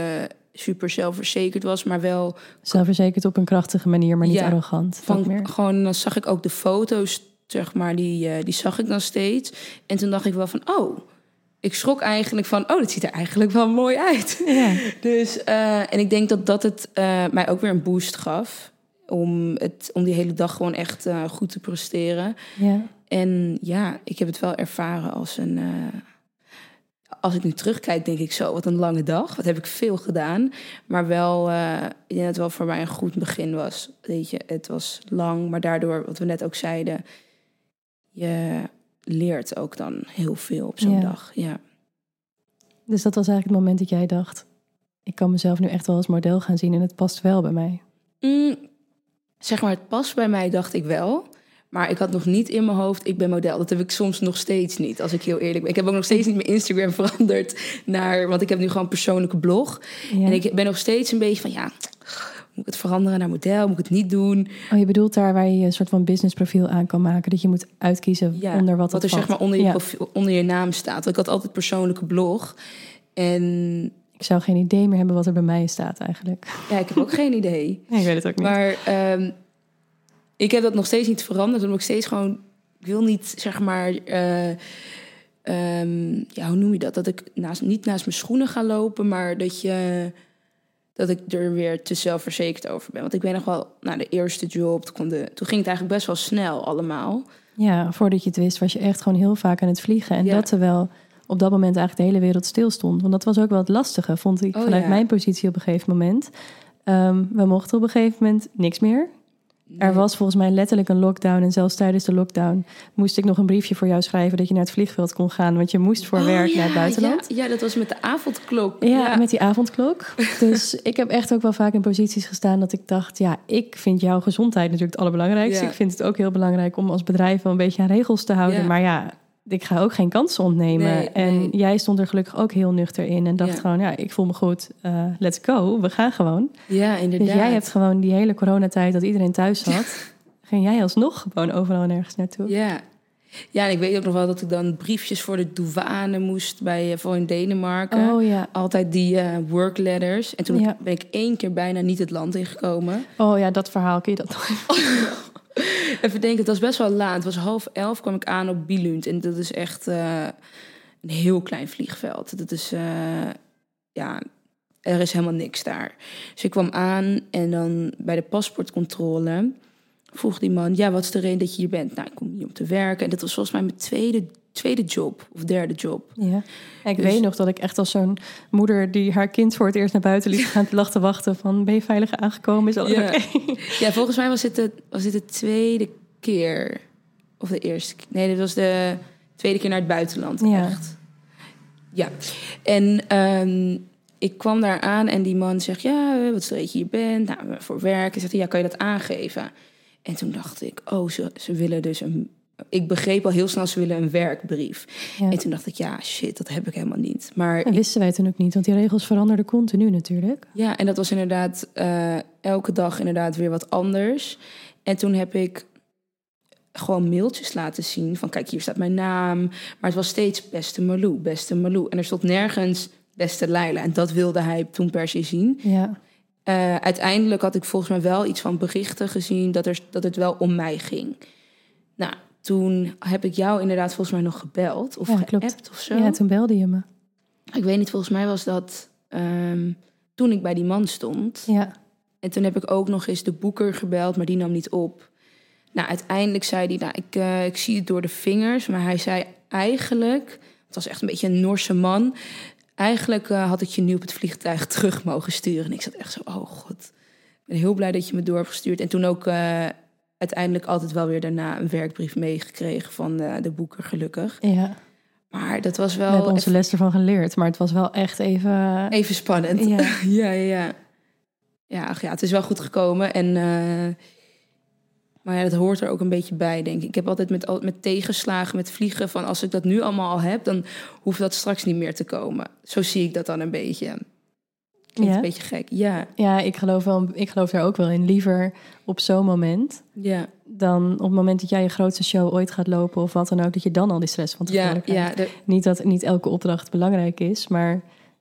Speaker 2: super zelfverzekerd was, maar wel
Speaker 1: Zelfverzekerd op een krachtige manier, maar niet
Speaker 2: Ja,
Speaker 1: arrogant.
Speaker 2: Van
Speaker 1: meer.
Speaker 2: gewoon dan zag ik ook de foto's, zeg maar, die, eh, die zag ik dan steeds. En toen dacht ik wel van, oh, ik schrok eigenlijk van, oh, dat ziet er eigenlijk wel mooi uit.
Speaker 1: Ja.
Speaker 2: Dus, eh, en ik denk dat dat het eh, mij ook weer een boost gaf. Om, het, om die hele dag gewoon echt goed te presteren.
Speaker 1: ja.
Speaker 2: En ja, ik heb het wel ervaren als een. Als ik nu terugkijk, denk ik zo, wat een lange dag. Wat heb ik veel gedaan. Maar wel, eh ik denk dat het wel voor mij een goed begin was. Weet je, het was lang, maar daardoor, wat we net ook zeiden, je leert ook dan heel veel op zo'n
Speaker 1: Ja.
Speaker 2: dag. Ja.
Speaker 1: Dus dat was eigenlijk het moment dat jij dacht... ik kan mezelf nu echt wel als model gaan zien en het past wel bij mij.
Speaker 2: Mm, zeg maar, het past bij mij, dacht ik wel. Maar ik had nog niet in mijn hoofd, ik ben model. Dat heb ik soms nog steeds niet, als ik heel eerlijk ben. Ik heb ook nog steeds niet mijn Instagram veranderd naar... Want ik heb nu gewoon een persoonlijke blog.
Speaker 1: Ja.
Speaker 2: En ik ben nog steeds een beetje van, ja... Moet ik het veranderen naar model? Moet ik het niet doen?
Speaker 1: Oh, je bedoelt daar waar je een soort van businessprofiel aan kan maken. Dat je moet uitkiezen
Speaker 2: Ja,
Speaker 1: onder wat,
Speaker 2: wat er zeg maar onder je,
Speaker 1: Ja.
Speaker 2: profiel, onder je naam staat. Want ik had altijd persoonlijke blog. En
Speaker 1: Ik zou geen idee meer hebben wat er bij mij staat eigenlijk.
Speaker 2: ja, ik heb ook geen idee.
Speaker 1: Nee, ik weet het ook niet.
Speaker 2: Maar ehm, ik heb dat nog steeds niet veranderd. Omdat ik steeds gewoon... Ik wil niet, zeg maar... eh, ehm, ja, hoe noem je dat? Dat ik naast, niet naast mijn schoenen ga lopen, maar dat je... Dat ik er weer te zelfverzekerd over ben. Want ik weet nog wel, nou, de eerste job, toen, de, toen ging het eigenlijk best wel snel allemaal.
Speaker 1: Ja, voordat je het wist was je echt gewoon heel vaak aan het vliegen. En
Speaker 2: Ja.
Speaker 1: dat terwijl op dat moment eigenlijk de hele wereld stil stond. Want dat was ook wel het lastige, vond ik,
Speaker 2: Oh,
Speaker 1: vanuit
Speaker 2: ja.
Speaker 1: mijn positie op een gegeven moment. Ehm, we mochten op een gegeven moment niks meer. Er was volgens mij letterlijk een lockdown. En zelfs tijdens de lockdown moest ik nog een briefje voor jou schrijven dat je naar het vliegveld kon gaan. Want je moest voor
Speaker 2: Oh,
Speaker 1: werk
Speaker 2: ja,
Speaker 1: naar het buitenland.
Speaker 2: Ja, ja, dat was met de avondklok.
Speaker 1: Ja, met die avondklok. Dus ik heb echt ook wel vaak in posities gestaan dat ik dacht... ja, ik vind jouw gezondheid natuurlijk het allerbelangrijkste.
Speaker 2: Ja.
Speaker 1: Ik vind het ook heel belangrijk om als bedrijf wel een beetje aan regels te houden.
Speaker 2: Ja.
Speaker 1: Maar ja, ik ga ook geen kansen ontnemen.
Speaker 2: Nee,
Speaker 1: en
Speaker 2: nee.
Speaker 1: jij stond er gelukkig ook heel nuchter in. En dacht
Speaker 2: Ja.
Speaker 1: gewoon, ja, ik voel me goed. eh, let's go, we gaan gewoon.
Speaker 2: Ja, inderdaad.
Speaker 1: Dus jij hebt gewoon die hele coronatijd dat iedereen thuis zat... ging jij alsnog gewoon overal en ergens naartoe.
Speaker 2: Ja. Ja, en ik weet ook nog wel dat ik dan briefjes voor de douane moest bij eh, voor in Denemarken.
Speaker 1: Oh ja.
Speaker 2: Altijd die eh work letters. En toen
Speaker 1: Ja.
Speaker 2: ben ik één keer bijna niet het land ingekomen.
Speaker 1: Oh ja, dat verhaal, kun je dat nog
Speaker 2: Even denken, het was best wel laat. Het was half elf, kwam ik aan op Billund. En dat is echt eh, een heel klein vliegveld. Dat is, eh, ja, er is helemaal niks daar. Dus ik kwam aan en dan bij de paspoortcontrole vroeg die man... ja, wat is de reden dat je hier bent? Nou, ik kom hier om te werken. En dat was volgens mij mijn tweede, tweede job of derde job.
Speaker 1: Ja. Ik
Speaker 2: Dus-
Speaker 1: weet nog dat ik echt als zo'n moeder die haar kind voor het eerst naar buiten liet gaan te lachen wachten van ben je veilig aangekomen? Is alles
Speaker 2: Ja.
Speaker 1: oké?
Speaker 2: Ja, volgens mij was dit, de, was dit de tweede keer. Of de eerste. Nee, dit was de tweede keer naar het buitenland.
Speaker 1: Ja.
Speaker 2: Echt. Ja. En ehm, ik kwam daar aan en die man zegt... Ja, wat stel je hier bent? Nou, voor werk. En zegt ja, kan je dat aangeven? En toen dacht ik, oh, ze, ze willen dus een... Ik begreep al heel snel, ze willen een werkbrief.
Speaker 1: Ja.
Speaker 2: En toen dacht ik, ja, shit, dat heb ik helemaal niet. Maar
Speaker 1: Dat wisten wij toen ook niet, want die regels veranderden continu natuurlijk.
Speaker 2: Ja, en dat was inderdaad eh, elke dag inderdaad weer wat anders. En toen heb ik gewoon mailtjes laten zien van kijk, hier staat mijn naam. Maar het was steeds beste Malou, beste Malou. En er stond nergens beste Leila. En dat wilde hij toen per se zien.
Speaker 1: Ja,
Speaker 2: Eh, uiteindelijk had ik volgens mij wel iets van berichten gezien dat, er, dat het wel om mij ging. Nou, toen heb ik jou inderdaad volgens mij nog gebeld of
Speaker 1: Ja,
Speaker 2: geappt of zo.
Speaker 1: ja, toen belde je me.
Speaker 2: Ik weet niet, volgens mij was dat ehm, toen ik bij die man stond.
Speaker 1: Ja,
Speaker 2: En toen heb ik ook nog eens de boeker gebeld, maar die nam niet op. Nou, uiteindelijk zei hij, nou, ik, eh, ik zie het door de vingers. Maar hij zei eigenlijk, het was echt een beetje een Norse man. Eigenlijk eh, had ik je nu op het vliegtuig terug mogen sturen. En ik zat echt zo, oh god. Ik ben heel blij dat je me door hebt gestuurd. En toen ook eh, uiteindelijk altijd wel weer daarna een werkbrief meegekregen van eh, de boeker, gelukkig.
Speaker 1: ja.
Speaker 2: Maar dat was
Speaker 1: we
Speaker 2: wel
Speaker 1: hebben onze
Speaker 2: even,
Speaker 1: les ervan geleerd, maar het was wel echt even...
Speaker 2: even spannend.
Speaker 1: Ja.
Speaker 2: ja, ja, ja. Ach ja, het is wel goed gekomen. En, eh, maar ja, dat hoort er ook een beetje bij, denk ik. Ik heb altijd met, met tegenslagen, met vliegen... van als ik dat nu allemaal al heb... dan hoeft dat straks niet meer te komen. Zo zie ik dat dan een beetje. Klinkt
Speaker 1: Ja?
Speaker 2: een beetje gek. Ja,
Speaker 1: Ja, ik geloof, wel, ik geloof daar ook wel in. Liever op zo'n moment
Speaker 2: ja,
Speaker 1: dan op het moment dat jij je grootste show ooit gaat lopen... of wat dan ook, dat je dan al die stress van tevoren
Speaker 2: ja,
Speaker 1: krijgt.
Speaker 2: ja, de-
Speaker 1: Niet dat niet elke opdracht belangrijk is, maar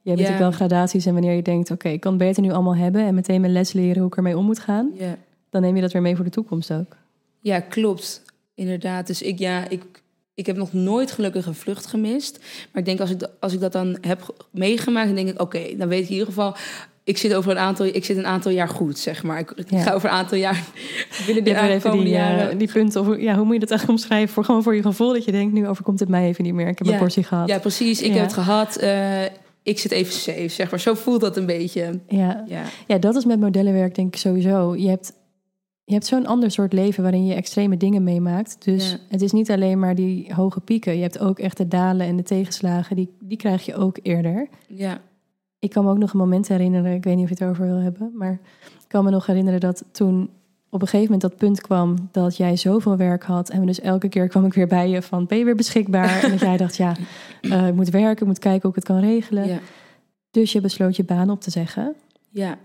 Speaker 1: je hebt natuurlijk wel gradaties. En wanneer je denkt, oké, ik kan beter nu allemaal hebben... en meteen mijn les leren hoe ik ermee om moet gaan...
Speaker 2: ja.
Speaker 1: dan neem je dat weer mee voor de toekomst ook.
Speaker 2: ja, klopt. Inderdaad. Dus ik, ja, ik, ik heb nog nooit gelukkig een vlucht gemist. Maar ik denk als ik, als ik dat dan heb meegemaakt... dan denk ik, oké, dan weet ik in ieder geval... Ik zit over een aantal, ik zit een aantal jaar goed, zeg maar. Ik, ik
Speaker 1: Ja.
Speaker 2: ga over een aantal jaar binnen
Speaker 1: weer even die, eh,
Speaker 2: jaren.
Speaker 1: die punten, of, ja, hoe moet je dat eigenlijk omschrijven? Voor, gewoon voor je gevoel dat je denkt, nu overkomt het mij even niet meer. Ik heb
Speaker 2: Ja.
Speaker 1: een portie gehad.
Speaker 2: Ja, precies. Ik
Speaker 1: Ja.
Speaker 2: heb het gehad. eh, ik zit even safe, zeg maar. Zo voelt dat een beetje.
Speaker 1: Ja.
Speaker 2: Ja,
Speaker 1: ja, dat is met modellenwerk denk ik sowieso. Je hebt, je hebt zo'n ander soort leven waarin je extreme dingen meemaakt. Dus
Speaker 2: Ja.
Speaker 1: het is niet alleen maar die hoge pieken. Je hebt ook echt de dalen en de tegenslagen. Die, die krijg je ook eerder.
Speaker 2: ja,
Speaker 1: Ik kan me ook nog een moment herinneren, ik weet niet of je het erover wil hebben, maar ik kan me nog herinneren dat toen op een gegeven moment dat punt kwam dat jij zoveel werk had. En dus elke keer kwam ik weer bij je van, ben je weer beschikbaar? en dat jij dacht, ja, eh, ik moet werken, ik moet kijken hoe ik het kan regelen.
Speaker 2: ja,
Speaker 1: Dus je besloot je baan op te zeggen.
Speaker 2: ja.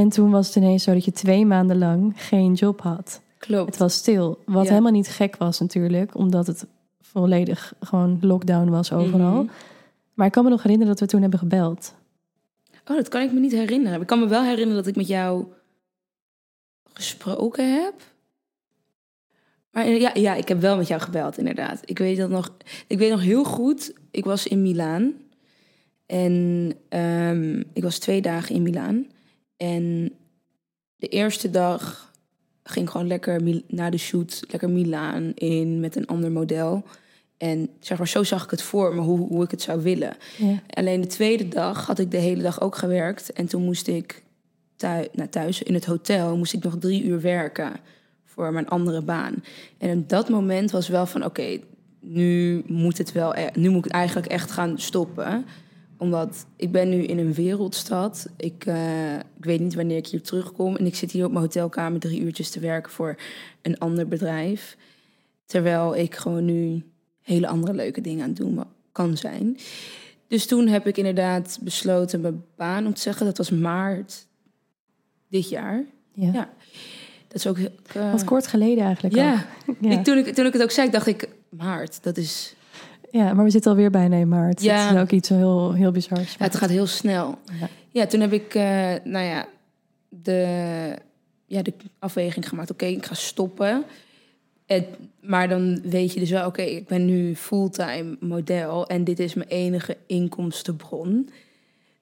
Speaker 1: En toen was het ineens zo dat je twee maanden lang geen job had. Het
Speaker 2: Klopt.
Speaker 1: was stil, wat
Speaker 2: Ja.
Speaker 1: helemaal niet gek was natuurlijk, omdat het volledig gewoon lockdown was overal.
Speaker 2: Mhm.
Speaker 1: Maar ik kan me nog herinneren dat we toen hebben gebeld.
Speaker 2: Oh, dat kan ik me niet herinneren. Ik kan me wel herinneren dat ik met jou gesproken heb. Maar ja, ja, ik heb wel met jou gebeld, inderdaad. Ik weet dat nog. Ik weet nog heel goed. Ik was in Milaan. En ehm, ik was twee dagen in Milaan. En de eerste dag ging ik gewoon lekker na de shoot lekker Milaan in met een ander model. En zeg maar, zo zag ik het voor me, hoe, hoe ik het zou willen.
Speaker 1: Ja.
Speaker 2: Alleen de tweede dag had ik de hele dag ook gewerkt. En toen moest ik thuis, nou, thuis in het hotel moest ik nog drie uur werken voor mijn andere baan. En op dat moment was wel van oké, nu moet het wel, e- nu moet ik eigenlijk echt gaan stoppen omdat ik ben nu in een wereldstad. Ik, uh, ik weet niet wanneer ik hier terugkom. En ik zit hier op mijn hotelkamer drie uurtjes te werken voor een ander bedrijf. Terwijl ik gewoon nu hele andere leuke dingen aan het doen kan zijn. Dus toen heb ik inderdaad besloten mijn baan om te zeggen. Dat was maart dit jaar.
Speaker 1: Ja.
Speaker 2: ja. Dat is ook...
Speaker 1: Uh, Wat kort geleden eigenlijk
Speaker 2: ja. ja. Ik, toen, ik, toen ik het ook zei, dacht ik... Maart, dat is
Speaker 1: ja, maar we zitten alweer bijna in maart. Ja. Dat is ook iets heel, heel bizars.
Speaker 2: Ja, het gaat heel snel. Ja, ja toen heb ik, uh, nou ja, de, ja, de afweging gemaakt. Oké, ik ga stoppen. En, maar dan weet je dus wel, oké, ik ben nu fulltime model en dit is mijn enige inkomstenbron.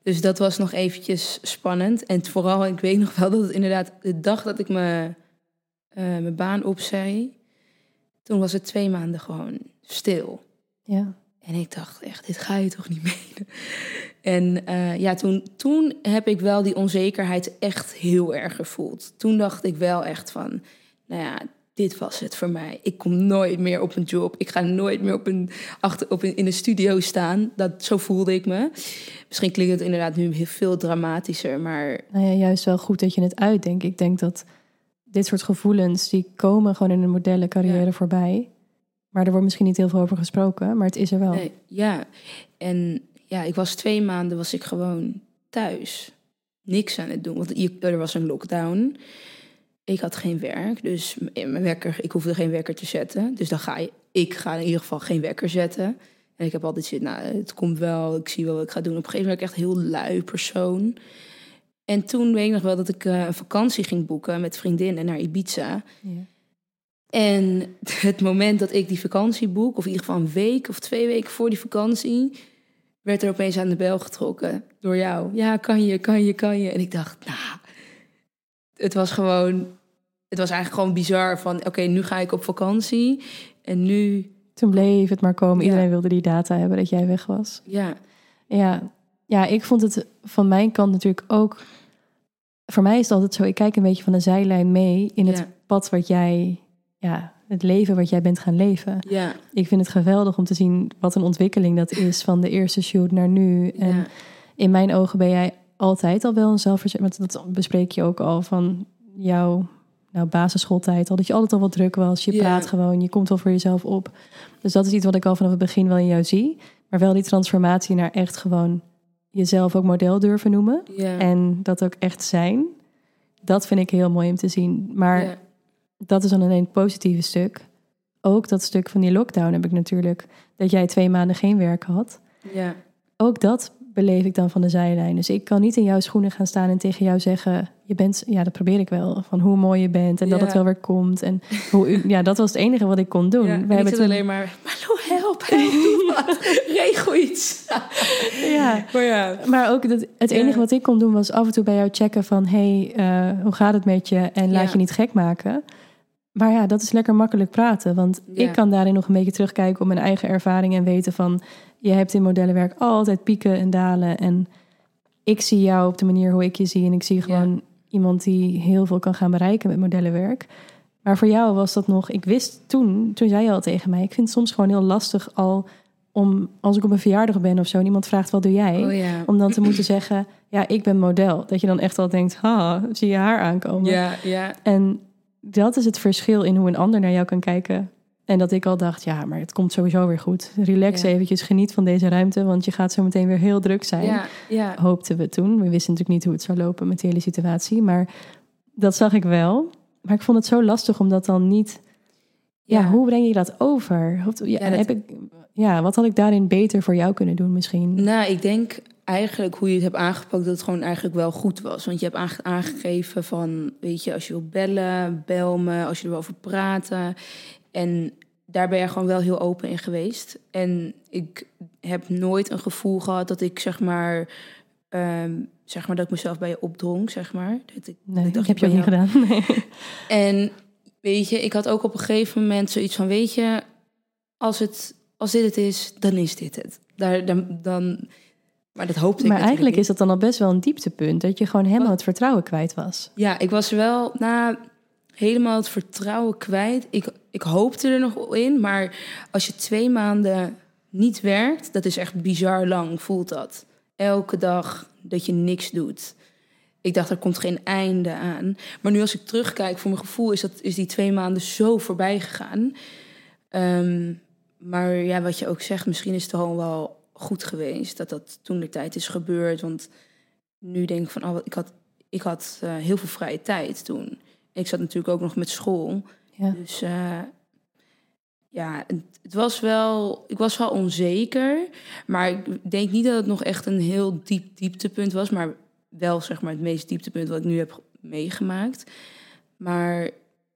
Speaker 2: Dus dat was nog eventjes spannend. En vooral, ik weet nog wel dat het inderdaad de dag dat ik me, uh, mijn baan opzei, toen was het twee maanden gewoon stil.
Speaker 1: Ja.
Speaker 2: En ik dacht echt, dit ga je toch niet menen? En uh, ja, toen, toen heb ik wel die onzekerheid echt heel erg gevoeld. Toen dacht ik wel echt van, nou ja, dit was het voor mij. Ik kom nooit meer op een job. Ik ga nooit meer op een, achter, op een, in een studio staan. Dat, zo voelde ik me. Misschien klinkt het inderdaad nu heel veel dramatischer, maar...
Speaker 1: Nou ja, juist wel goed dat je het uitdenkt. Ik denk dat dit soort gevoelens, die komen gewoon in een modellencarrière ja. voorbij. Maar er wordt misschien niet heel veel over gesproken, maar het is er wel. Nee,
Speaker 2: ja, en ja, ik was twee maanden was ik gewoon thuis. Niks aan het doen, want er was een lockdown. Ik had geen werk, dus mijn wekker, ik hoefde geen wekker te zetten. Dus dan ga je, ik ga in ieder geval geen wekker zetten. En ik heb altijd zin, nou, het komt wel, ik zie wel wat ik ga doen. Op een gegeven moment ben ik echt heel lui persoon. En toen weet ik nog wel dat ik uh, een vakantie ging boeken met vriendinnen naar Ibiza. Ja. En het moment dat ik die vakantie boek, of in ieder geval een week of twee weken voor die vakantie, werd er opeens aan de bel getrokken door jou. Ja, kan je, kan je, kan je. En ik dacht, nou, het was gewoon, het was eigenlijk gewoon bizar van, oké, nu ga ik op vakantie en nu.
Speaker 1: Toen bleef het maar komen. Iedereen wilde die data hebben dat jij weg was.
Speaker 2: Ja.
Speaker 1: Ja, ja, ik vond het van mijn kant natuurlijk ook. Voor mij is het altijd zo, ik kijk een beetje van de zijlijn mee in het pad wat jij ja, het leven wat jij bent gaan leven.
Speaker 2: Ja.
Speaker 1: Ik vind het geweldig om te zien wat een ontwikkeling dat is van de eerste shoot naar nu. En in mijn ogen ben jij altijd al wel een zelfverzekerd. Want dat bespreek je ook al van jouw nou, basisschooltijd. Al dat je altijd al wat druk was. Je praat gewoon, je komt wel voor jezelf op. Dus dat is iets wat ik al vanaf het begin wel in jou zie. Maar wel die transformatie naar echt gewoon jezelf ook model durven noemen. En dat ook echt zijn. Dat vind ik heel mooi om te zien. Maar dat is dan alleen het positieve stuk. Ook dat stuk van die lockdown heb ik natuurlijk. Dat jij twee maanden geen werk had.
Speaker 2: Ja.
Speaker 1: Ook dat beleef ik dan van de zijlijn. Dus ik kan niet in jouw schoenen gaan staan en tegen jou zeggen: Je bent, ja, dat probeer ik wel. Van hoe mooi je bent en dat het wel weer komt. En hoe, ja, dat was het enige wat ik kon doen.
Speaker 2: Ja, We hebben toen... alleen maar: Hallo, help, help, doe wat. Regel iets.
Speaker 1: ja. Maar, ja. maar ook dat, het enige wat ik kon doen was af en toe bij jou checken: van hey, uh, hoe gaat het met je? En laat je niet gek maken. Maar ja, dat is lekker makkelijk praten. Want ik kan daarin nog een beetje terugkijken op mijn eigen ervaring en weten van je hebt in modellenwerk altijd pieken en dalen. En ik zie jou op de manier hoe ik je zie. En ik zie gewoon iemand die heel veel kan gaan bereiken met modellenwerk. Maar voor jou was dat nog, ik wist toen, toen zei je al tegen mij, ik vind het soms gewoon heel lastig al om, als ik op een verjaardag ben of zo, en iemand vraagt wat doe jij,
Speaker 2: oh, ja.
Speaker 1: om dan te moeten zeggen, ja, ik ben model. Dat je dan echt al denkt, ha, zie je haar aankomen.
Speaker 2: Ja, ja.
Speaker 1: En dat is het verschil in hoe een ander naar jou kan kijken. En dat ik al dacht, ja, maar het komt sowieso weer goed. Relax eventjes, geniet van deze ruimte, want je gaat zo meteen weer heel druk zijn.
Speaker 2: Ja, ja.
Speaker 1: Hoopten we toen. We wisten natuurlijk niet hoe het zou lopen met de hele situatie, maar dat zag ik wel. Maar ik vond het zo lastig om dat dan niet... Ja, hoe breng je dat over? Ja, heb ik, ja, wat had ik daarin beter voor jou kunnen doen misschien?
Speaker 2: Nou, ik denk eigenlijk hoe je het hebt aangepakt, dat het gewoon eigenlijk wel goed was. Want je hebt aangegeven van, weet je, als je wil bellen, bel me, als je erover praten. En daar ben je gewoon wel heel open in geweest. En ik heb nooit een gevoel gehad dat ik zeg maar, ehm, zeg maar dat ik mezelf bij je opdrong, zeg maar. Dat ik,
Speaker 1: nee, dat heb je ook niet gedaan. Nee.
Speaker 2: En weet je, ik had ook op een gegeven moment zoiets van, weet je, als het als dit het is, dan is dit het. Daar, dan, dan maar dat hoopte ik
Speaker 1: Maar eigenlijk is dat dan al best wel een dieptepunt. Dat je gewoon helemaal het vertrouwen kwijt was.
Speaker 2: Ja, ik was wel... Nou, helemaal het vertrouwen kwijt. Ik, ik hoopte er nog in, maar als je twee maanden niet werkt, dat is echt bizar lang, voelt dat. Elke dag dat je niks doet. Ik dacht, er komt geen einde aan. Maar nu als ik terugkijk, voor mijn gevoel is, dat, is die twee maanden zo voorbij gegaan. Ehm, maar ja, wat je ook zegt, misschien is het gewoon wel goed geweest dat dat toen de tijd is gebeurd. Want nu denk ik van, oh, ik had, ik had uh, heel veel vrije tijd toen. Ik zat natuurlijk ook nog met school.
Speaker 1: Ja.
Speaker 2: Dus uh, ja, het was wel, ik was wel onzeker. Maar ik denk niet dat het nog echt een heel diep dieptepunt was. Maar wel zeg maar het meest dieptepunt wat ik nu heb meegemaakt. Maar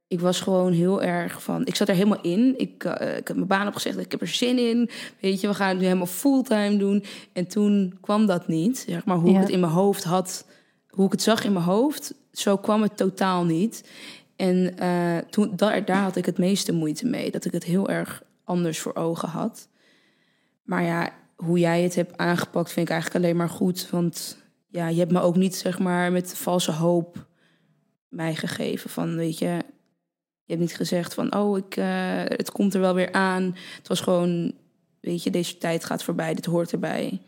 Speaker 2: ik was gewoon heel erg van. Ik zat er helemaal in. Ik, uh, ik heb mijn baan opgezegd. Ik heb er zin in. Weet je, we gaan het nu helemaal fulltime doen. En toen kwam dat niet. Zeg maar hoe
Speaker 1: Ja.
Speaker 2: ik het in mijn hoofd had. Hoe ik het zag in mijn hoofd. Zo kwam het totaal niet. En eh, toen, daar, daar had ik het meeste moeite mee. Dat ik het heel erg anders voor ogen had. Maar ja, hoe jij het hebt aangepakt vind ik eigenlijk alleen maar goed. Want ja, je hebt me ook niet zeg maar met valse hoop mij gegeven. Van weet je, je hebt niet gezegd van oh, ik, eh, het komt er wel weer aan. Het was gewoon, weet je, deze tijd gaat voorbij, dit hoort erbij.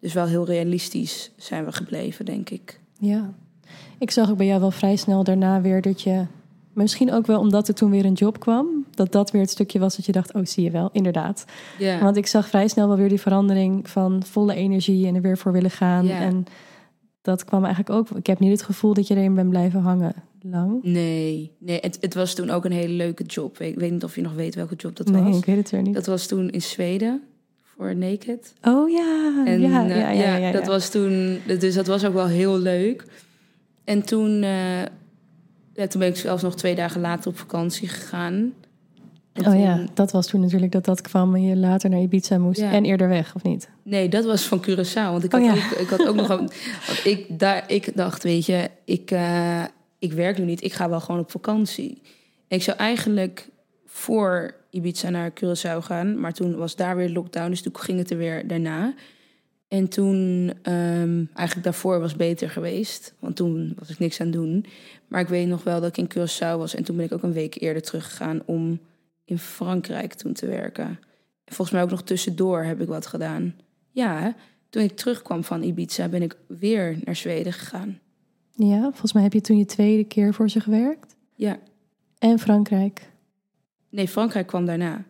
Speaker 2: Dus wel heel realistisch zijn we gebleven, denk ik.
Speaker 1: Ja. Ik zag ook bij jou wel vrij snel daarna weer dat je... Misschien ook wel omdat er toen weer een job kwam. Dat dat weer het stukje was dat je dacht, oh zie je wel, inderdaad.
Speaker 2: Ja,
Speaker 1: Want ik zag vrij snel wel weer die verandering van volle energie en er weer voor willen gaan. En dat kwam eigenlijk ook. Ik heb niet het gevoel dat je erin bent blijven hangen lang.
Speaker 2: nee, nee het, het was toen ook een hele leuke job. Ik weet niet of je nog weet welke job dat
Speaker 1: nee,
Speaker 2: was.
Speaker 1: ik weet het er niet.
Speaker 2: Dat was toen in Zweden voor Naked.
Speaker 1: Oh ja,
Speaker 2: En
Speaker 1: ja,
Speaker 2: eh,
Speaker 1: ja, ja, ja,
Speaker 2: dat was toen, dus dat was ook wel heel leuk. En toen, eh, ja, toen ben ik zelfs nog twee dagen later op vakantie gegaan. En
Speaker 1: Oh
Speaker 2: toen-
Speaker 1: ja, dat was toen natuurlijk dat dat kwam en je later naar Ibiza moest.
Speaker 2: Ja.
Speaker 1: En eerder weg, of niet?
Speaker 2: Nee, dat was van Curaçao. Want ik
Speaker 1: Oh
Speaker 2: had,
Speaker 1: ja.
Speaker 2: ook, ik had ook nog... een- Want ik, daar, ik dacht, weet je, ik, eh, ik werk nu niet. Ik ga wel gewoon op vakantie. Ik zou eigenlijk voor Ibiza naar Curaçao gaan. Maar toen was daar weer lockdown. Dus toen ging het er weer daarna. En toen, ehm, eigenlijk daarvoor was beter geweest. Want toen was ik niks aan doen. Maar ik weet nog wel dat ik in Curaçao was. En toen ben ik ook een week eerder teruggegaan om in Frankrijk toen te werken. En volgens mij ook nog tussendoor heb ik wat gedaan. Ja, toen ik terugkwam van Ibiza ben ik weer naar Zweden gegaan.
Speaker 1: Ja, volgens mij heb je toen je tweede keer voor ze gewerkt.
Speaker 2: Ja,
Speaker 1: En Frankrijk.
Speaker 2: nee, Frankrijk kwam daarna.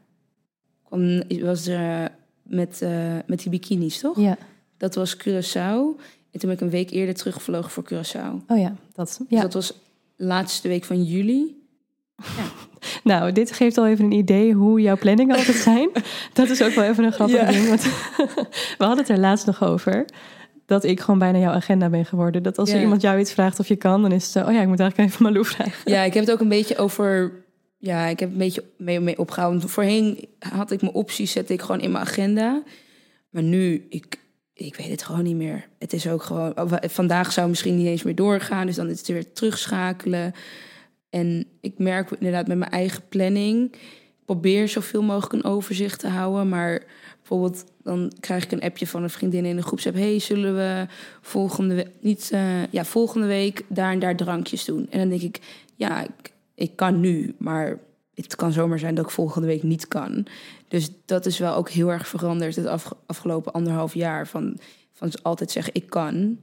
Speaker 2: Kwam, was eh, met, eh, met die bikinis, toch?
Speaker 1: Ja.
Speaker 2: Dat was Curaçao. En toen ben ik een week eerder teruggevlogen voor Curaçao.
Speaker 1: Oh ja, dat.
Speaker 2: Dus
Speaker 1: Ja.
Speaker 2: dat was laatste week van juli.
Speaker 1: Nou, dit geeft al even een idee hoe jouw planningen altijd zijn. Dat is ook wel even een grappig
Speaker 2: Ja.
Speaker 1: ding. Want we hadden het er laatst nog over. Dat ik gewoon bijna jouw agenda ben geworden. Dat als er iemand jou iets vraagt of je kan, dan is het zo... Oh ja, ik moet eigenlijk even Malou vragen.
Speaker 2: Ja, ik heb het ook een beetje over. Ja, ik heb een beetje mee, mee opgehouden. Voorheen had ik mijn opties, zette ik gewoon in mijn agenda. Maar nu, ik, ik weet het gewoon niet meer. Het is ook gewoon. oh, Vandaag zou misschien niet eens meer doorgaan, dus dan is het weer terugschakelen. En ik merk inderdaad met mijn eigen planning. Ik probeer zoveel mogelijk een overzicht te houden. Maar bijvoorbeeld, dan krijg ik een appje van een vriendin in de groepsapp. hey, zullen we volgende niet eh, ja, volgende week daar en daar drankjes doen? En dan denk ik, ja, ik, ik kan nu, maar het kan zomaar zijn dat ik volgende week niet kan. Dus dat is wel ook heel erg veranderd het afge- afgelopen anderhalf jaar. Van, van altijd zeggen, ik kan.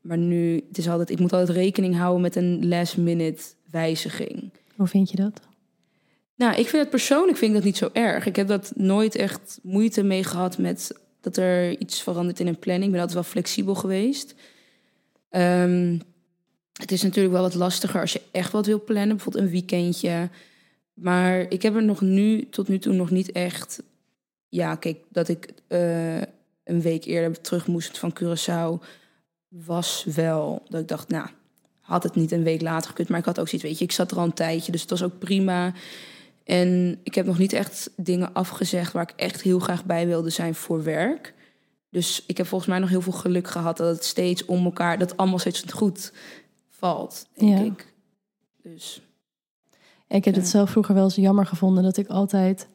Speaker 2: Maar nu, het is altijd, ik moet altijd rekening houden met een last minute wijziging.
Speaker 1: Hoe vind je dat?
Speaker 2: Nou, ik vind het persoonlijk vind ik dat niet zo erg. Ik heb dat nooit echt moeite mee gehad met dat er iets verandert in een planning. Ik ben altijd wel flexibel geweest. Ehm, het is natuurlijk wel wat lastiger als je echt wat wil plannen, bijvoorbeeld een weekendje. Maar ik heb er nog nu, tot nu toe, nog niet echt. Ja, kijk, dat ik eh, een week eerder terug moest van Curaçao, was wel dat ik dacht, nou, had het niet een week later gekund. Maar ik had ook zoiets, weet je, ik zat er al een tijdje, dus het was ook prima. En ik heb nog niet echt dingen afgezegd waar ik echt heel graag bij wilde zijn voor werk. Dus ik heb volgens mij nog heel veel geluk gehad dat het steeds om elkaar, dat allemaal steeds goed valt, denk
Speaker 1: Ja.
Speaker 2: ik. Dus
Speaker 1: Ik heb
Speaker 2: Ja.
Speaker 1: het zelf vroeger wel eens jammer gevonden dat ik altijd...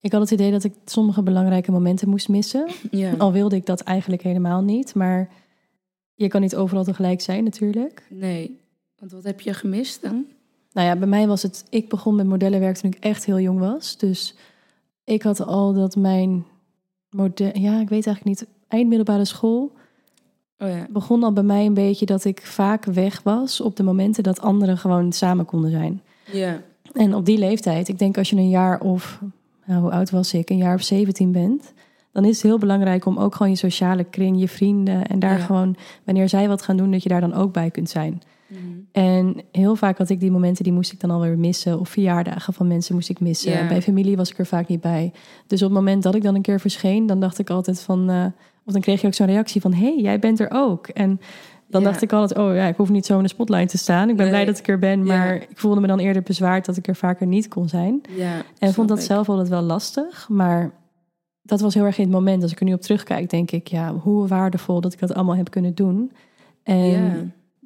Speaker 1: Ik had het idee dat ik sommige belangrijke momenten moest missen.
Speaker 2: ja,
Speaker 1: Al wilde ik dat eigenlijk helemaal niet. Maar je kan niet overal tegelijk zijn natuurlijk.
Speaker 2: nee. Want wat heb je gemist dan?
Speaker 1: Nou ja, bij mij was het... Ik begon met modellenwerk toen ik echt heel jong was. Dus ik had al dat mijn model... Ja, ik weet eigenlijk niet. Eind middelbare school
Speaker 2: Oh ja.
Speaker 1: begon al bij mij een beetje dat ik vaak weg was... op de momenten dat anderen gewoon samen konden zijn.
Speaker 2: Ja.
Speaker 1: En op die leeftijd, ik denk als je een jaar of... Nou, hoe oud was ik? Een jaar of 17 bent... dan is het heel belangrijk om ook gewoon je sociale kring, je vrienden... en daar
Speaker 2: Ja.
Speaker 1: gewoon, wanneer zij wat gaan doen... dat je daar dan ook bij kunt zijn.
Speaker 2: Mhm.
Speaker 1: En heel vaak had ik die momenten, die moest ik dan alweer missen. Of verjaardagen van mensen moest ik missen. Bij familie was ik er vaak niet bij. Dus op het moment dat ik dan een keer verscheen, dan dacht ik altijd van... eh, of dan kreeg je ook zo'n reactie van, hé, hey, jij bent er ook. En dan
Speaker 2: Ja.
Speaker 1: dacht ik altijd, oh ja, ik hoef niet zo in de spotlight te staan. Ik ben
Speaker 2: Nee.
Speaker 1: blij dat ik er ben,
Speaker 2: Ja.
Speaker 1: maar ik voelde me dan eerder bezwaard dat ik er vaker niet kon zijn.
Speaker 2: Ja,
Speaker 1: En vond dat
Speaker 2: ik.
Speaker 1: zelf altijd wel lastig, maar dat was heel erg in het moment. Als ik er nu op terugkijk, denk ik, ja, hoe waardevol dat ik dat allemaal heb kunnen doen. En
Speaker 2: Ja.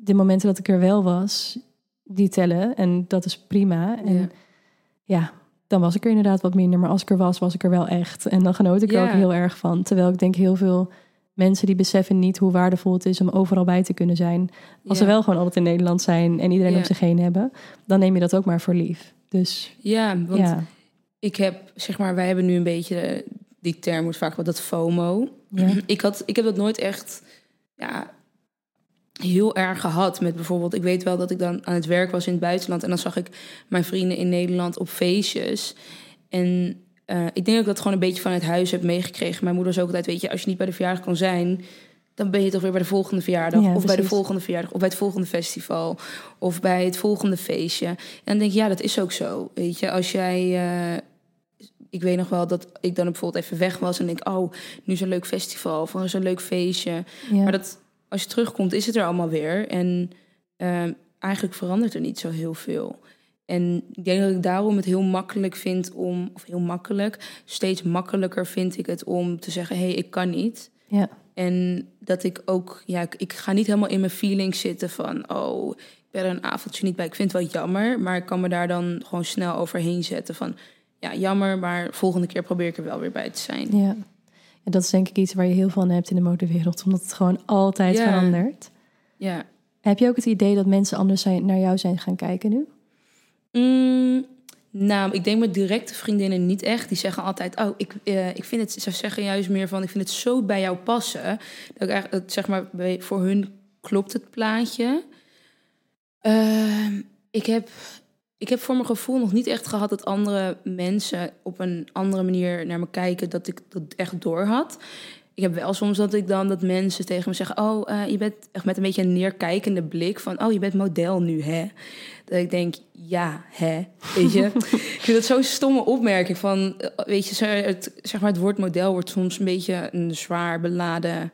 Speaker 1: De momenten dat ik er wel was, die tellen. En dat is prima. En
Speaker 2: Ja.
Speaker 1: ja. dan was ik er inderdaad wat minder. Maar als ik er was, was ik er wel echt. En dan genoot ik er
Speaker 2: Ja.
Speaker 1: ook heel erg van. Terwijl ik denk heel veel mensen die beseffen niet hoe waardevol het is om overal bij te kunnen zijn. Als
Speaker 2: Ja.
Speaker 1: ze wel gewoon altijd in Nederland zijn en iedereen
Speaker 2: Ja.
Speaker 1: om zich heen hebben, dan neem je dat ook maar voor lief. Dus
Speaker 2: Ja, want
Speaker 1: ja.
Speaker 2: ik heb, zeg maar, wij hebben nu een beetje, eh, die term wordt vaak wel dat FOMO. Ik, had, ik heb dat nooit echt ja, heel erg gehad met bijvoorbeeld... Ik weet wel dat ik dan aan het werk was in het buitenland... en dan zag ik mijn vrienden in Nederland op feestjes. En eh, ik denk dat ik dat gewoon een beetje vanuit huis heb meegekregen. Mijn moeder was ook altijd, weet je, als je niet bij de verjaardag kan zijn... dan ben je toch weer bij de volgende verjaardag.
Speaker 1: Ja,
Speaker 2: of bij de volgende verjaardag. Of bij het volgende festival. Of bij het volgende feestje. En dan denk ik, ja, dat is ook zo. Weet je, als jij... eh, ik weet nog wel dat ik dan bijvoorbeeld even weg was en denk, oh, nu is een leuk festival of er is een leuk feestje.
Speaker 1: Ja.
Speaker 2: Maar dat, als je terugkomt, is het er allemaal weer. En ehm, eigenlijk verandert er niet zo heel veel. En ik denk dat ik daarom het heel makkelijk vind om, of heel makkelijk, steeds makkelijker vind ik het om te zeggen, hé, hey, ik kan niet.
Speaker 1: ja.
Speaker 2: En dat ik ook, ja, ik, ik ga niet helemaal in mijn feelings zitten van, oh, ik ben er een avondje niet bij. Ik vind het wel jammer, maar ik kan me daar dan gewoon snel overheen zetten van, ja, jammer, maar volgende keer probeer ik er wel weer bij te zijn.
Speaker 1: Ja. En dat is denk ik iets waar je heel veel aan hebt in de modewereld, omdat het gewoon altijd verandert.
Speaker 2: Ja.
Speaker 1: Heb je ook het idee dat mensen anders zijn, naar jou zijn gaan kijken nu?
Speaker 2: Mm, nou, ik denk met directe vriendinnen niet echt. Die zeggen altijd, oh, ik, eh, ik vind het... Ze zeggen juist meer van, ik vind het zo bij jou passen. Dat ik eigenlijk, dat, zeg maar, bij, voor hun klopt het plaatje. Ehm, ik, heb, ik heb voor mijn gevoel nog niet echt gehad dat andere mensen op een andere manier naar me kijken, dat ik dat echt door had. Ik heb wel soms dat ik dan dat mensen tegen me zeggen: Oh, eh, je bent echt met een beetje een neerkijkende blik van: Oh, je bent model nu, hè? Dat ik denk: Ja, hè? Weet je? ik vind dat zo'n stomme opmerking van: eh, Weet je, zeg- het, zeg maar, het woord model wordt soms een beetje een zwaar beladen.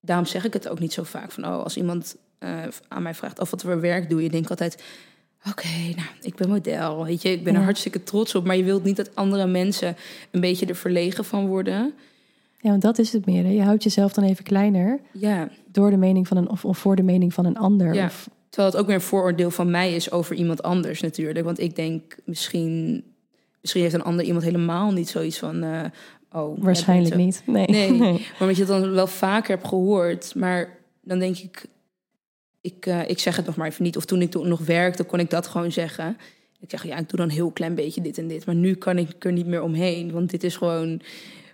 Speaker 2: Daarom zeg ik het ook niet zo vaak van: Oh, als iemand eh, aan mij vraagt: Of wat voor werk doe je? Denk ik altijd. Oké, nou, ik ben model. Weet je, ik ben er hartstikke trots op. Maar je wilt niet dat andere mensen een beetje er verlegen van worden.
Speaker 1: Ja, want dat is het meer. Hè? Je houdt jezelf dan even kleiner
Speaker 2: Ja,
Speaker 1: door de mening van een of, of voor de mening van een ander.
Speaker 2: Ja.
Speaker 1: Of,
Speaker 2: terwijl het ook weer een vooroordeel van mij is over iemand anders natuurlijk. Want ik denk misschien, misschien heeft een ander iemand helemaal niet zoiets van. eh, oh,
Speaker 1: waarschijnlijk niet. Nee.
Speaker 2: Nee. Maar wat je het dan wel vaker hebt gehoord. Maar dan denk ik, ik, eh, ik zeg het nog maar even niet. Of toen ik toen nog werkte, kon ik dat gewoon zeggen. Ik zeg, ja, ik doe dan een heel klein beetje dit en dit. Maar nu kan ik er niet meer omheen. Want dit is gewoon,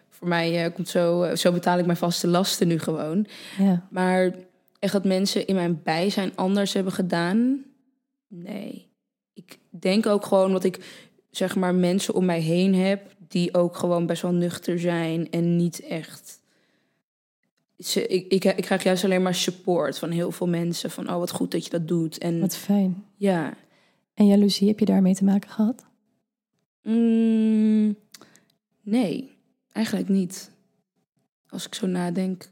Speaker 2: voor mij eh, komt zo, eh, zo betaal ik mijn vaste lasten nu gewoon.
Speaker 1: Ja.
Speaker 2: Maar echt dat mensen in mijn bijzijn anders hebben gedaan? Nee. Ik denk ook gewoon dat ik zeg maar mensen om mij heen heb die ook gewoon best wel nuchter zijn en niet echt. Ik, ik krijg juist alleen maar support van heel veel mensen van oh wat goed dat je dat doet en
Speaker 1: Wat fijn.
Speaker 2: ja.
Speaker 1: En jaloezie, heb je daarmee te maken gehad?
Speaker 2: Mm, nee, eigenlijk niet. Als ik zo nadenk.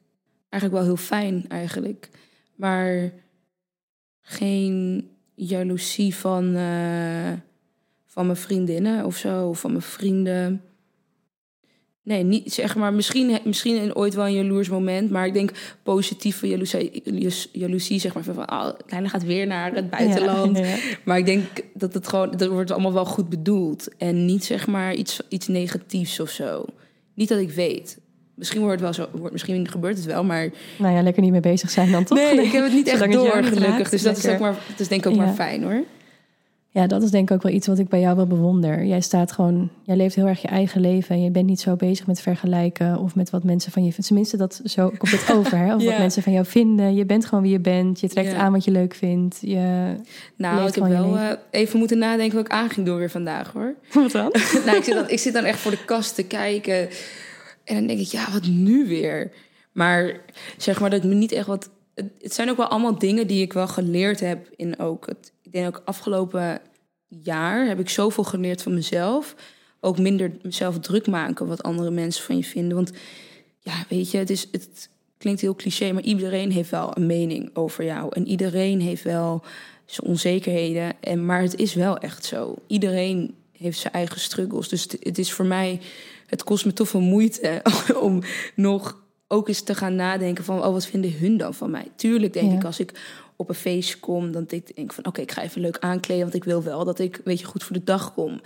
Speaker 2: Eigenlijk wel heel fijn eigenlijk. Maar geen jaloezie van, eh, van mijn vriendinnen of zo. Of van mijn vrienden. Nee, niet zeg maar. Misschien, misschien ooit wel een jaloers moment. Maar ik denk positieve jaloezie, jaloezie zeg maar. Van, oh, Kleine gaat weer naar het buitenland.
Speaker 1: Ja, ja.
Speaker 2: Maar ik denk dat het gewoon, dat wordt allemaal wel goed bedoeld. En niet zeg maar iets, iets negatiefs of zo. Niet dat ik weet. Misschien wordt het wel zo, wordt, misschien gebeurt het wel, maar
Speaker 1: Nou ja, lekker niet mee bezig zijn dan toch?
Speaker 2: nee, ik heb het niet echt
Speaker 1: het
Speaker 2: door, gelukkig. Dus dat is, ook maar, dat is denk ik ook
Speaker 1: Ja.
Speaker 2: maar fijn hoor.
Speaker 1: Ja, dat is denk ik ook wel iets wat ik bij jou wel bewonder. Jij staat gewoon, jij leeft heel erg je eigen leven en je bent niet zo bezig met vergelijken of met wat mensen van je vinden. Tenminste, dat zo komt het over, hè? Of
Speaker 2: Ja.
Speaker 1: wat mensen van jou vinden. Je bent gewoon wie je bent. Je trekt
Speaker 2: Ja.
Speaker 1: aan wat je leuk vindt. Je...
Speaker 2: Nou,
Speaker 1: Leeft
Speaker 2: ik heb wel eh, even moeten nadenken wat ik aan ging doen weer vandaag, hoor.
Speaker 1: Wat dan?
Speaker 2: nou, ik zit, dan, ik zit dan echt voor de kast te kijken. En dan denk ik, ja, wat nu weer? Maar zeg maar dat me niet echt wat... Het zijn ook wel allemaal dingen die ik wel geleerd heb in ook... Het, ik denk ook afgelopen jaar heb ik zoveel geleerd van mezelf. Ook minder mezelf druk maken wat andere mensen van je vinden. Want ja, weet je, het, is, het klinkt heel cliché... maar iedereen heeft wel een mening over jou. En iedereen heeft wel zijn onzekerheden. En, maar het is wel echt zo. Iedereen heeft zijn eigen struggles. Dus het, het is voor mij, het kost me toch veel moeite om nog ook eens te gaan nadenken van, oh, wat vinden hun dan van mij? Tuurlijk denk
Speaker 1: Ja.
Speaker 2: ik, als ik op een feestje kom, dan denk ik van, oké, ik ga even leuk aankleden, want ik wil wel dat ik, weet je, goed voor de dag kom.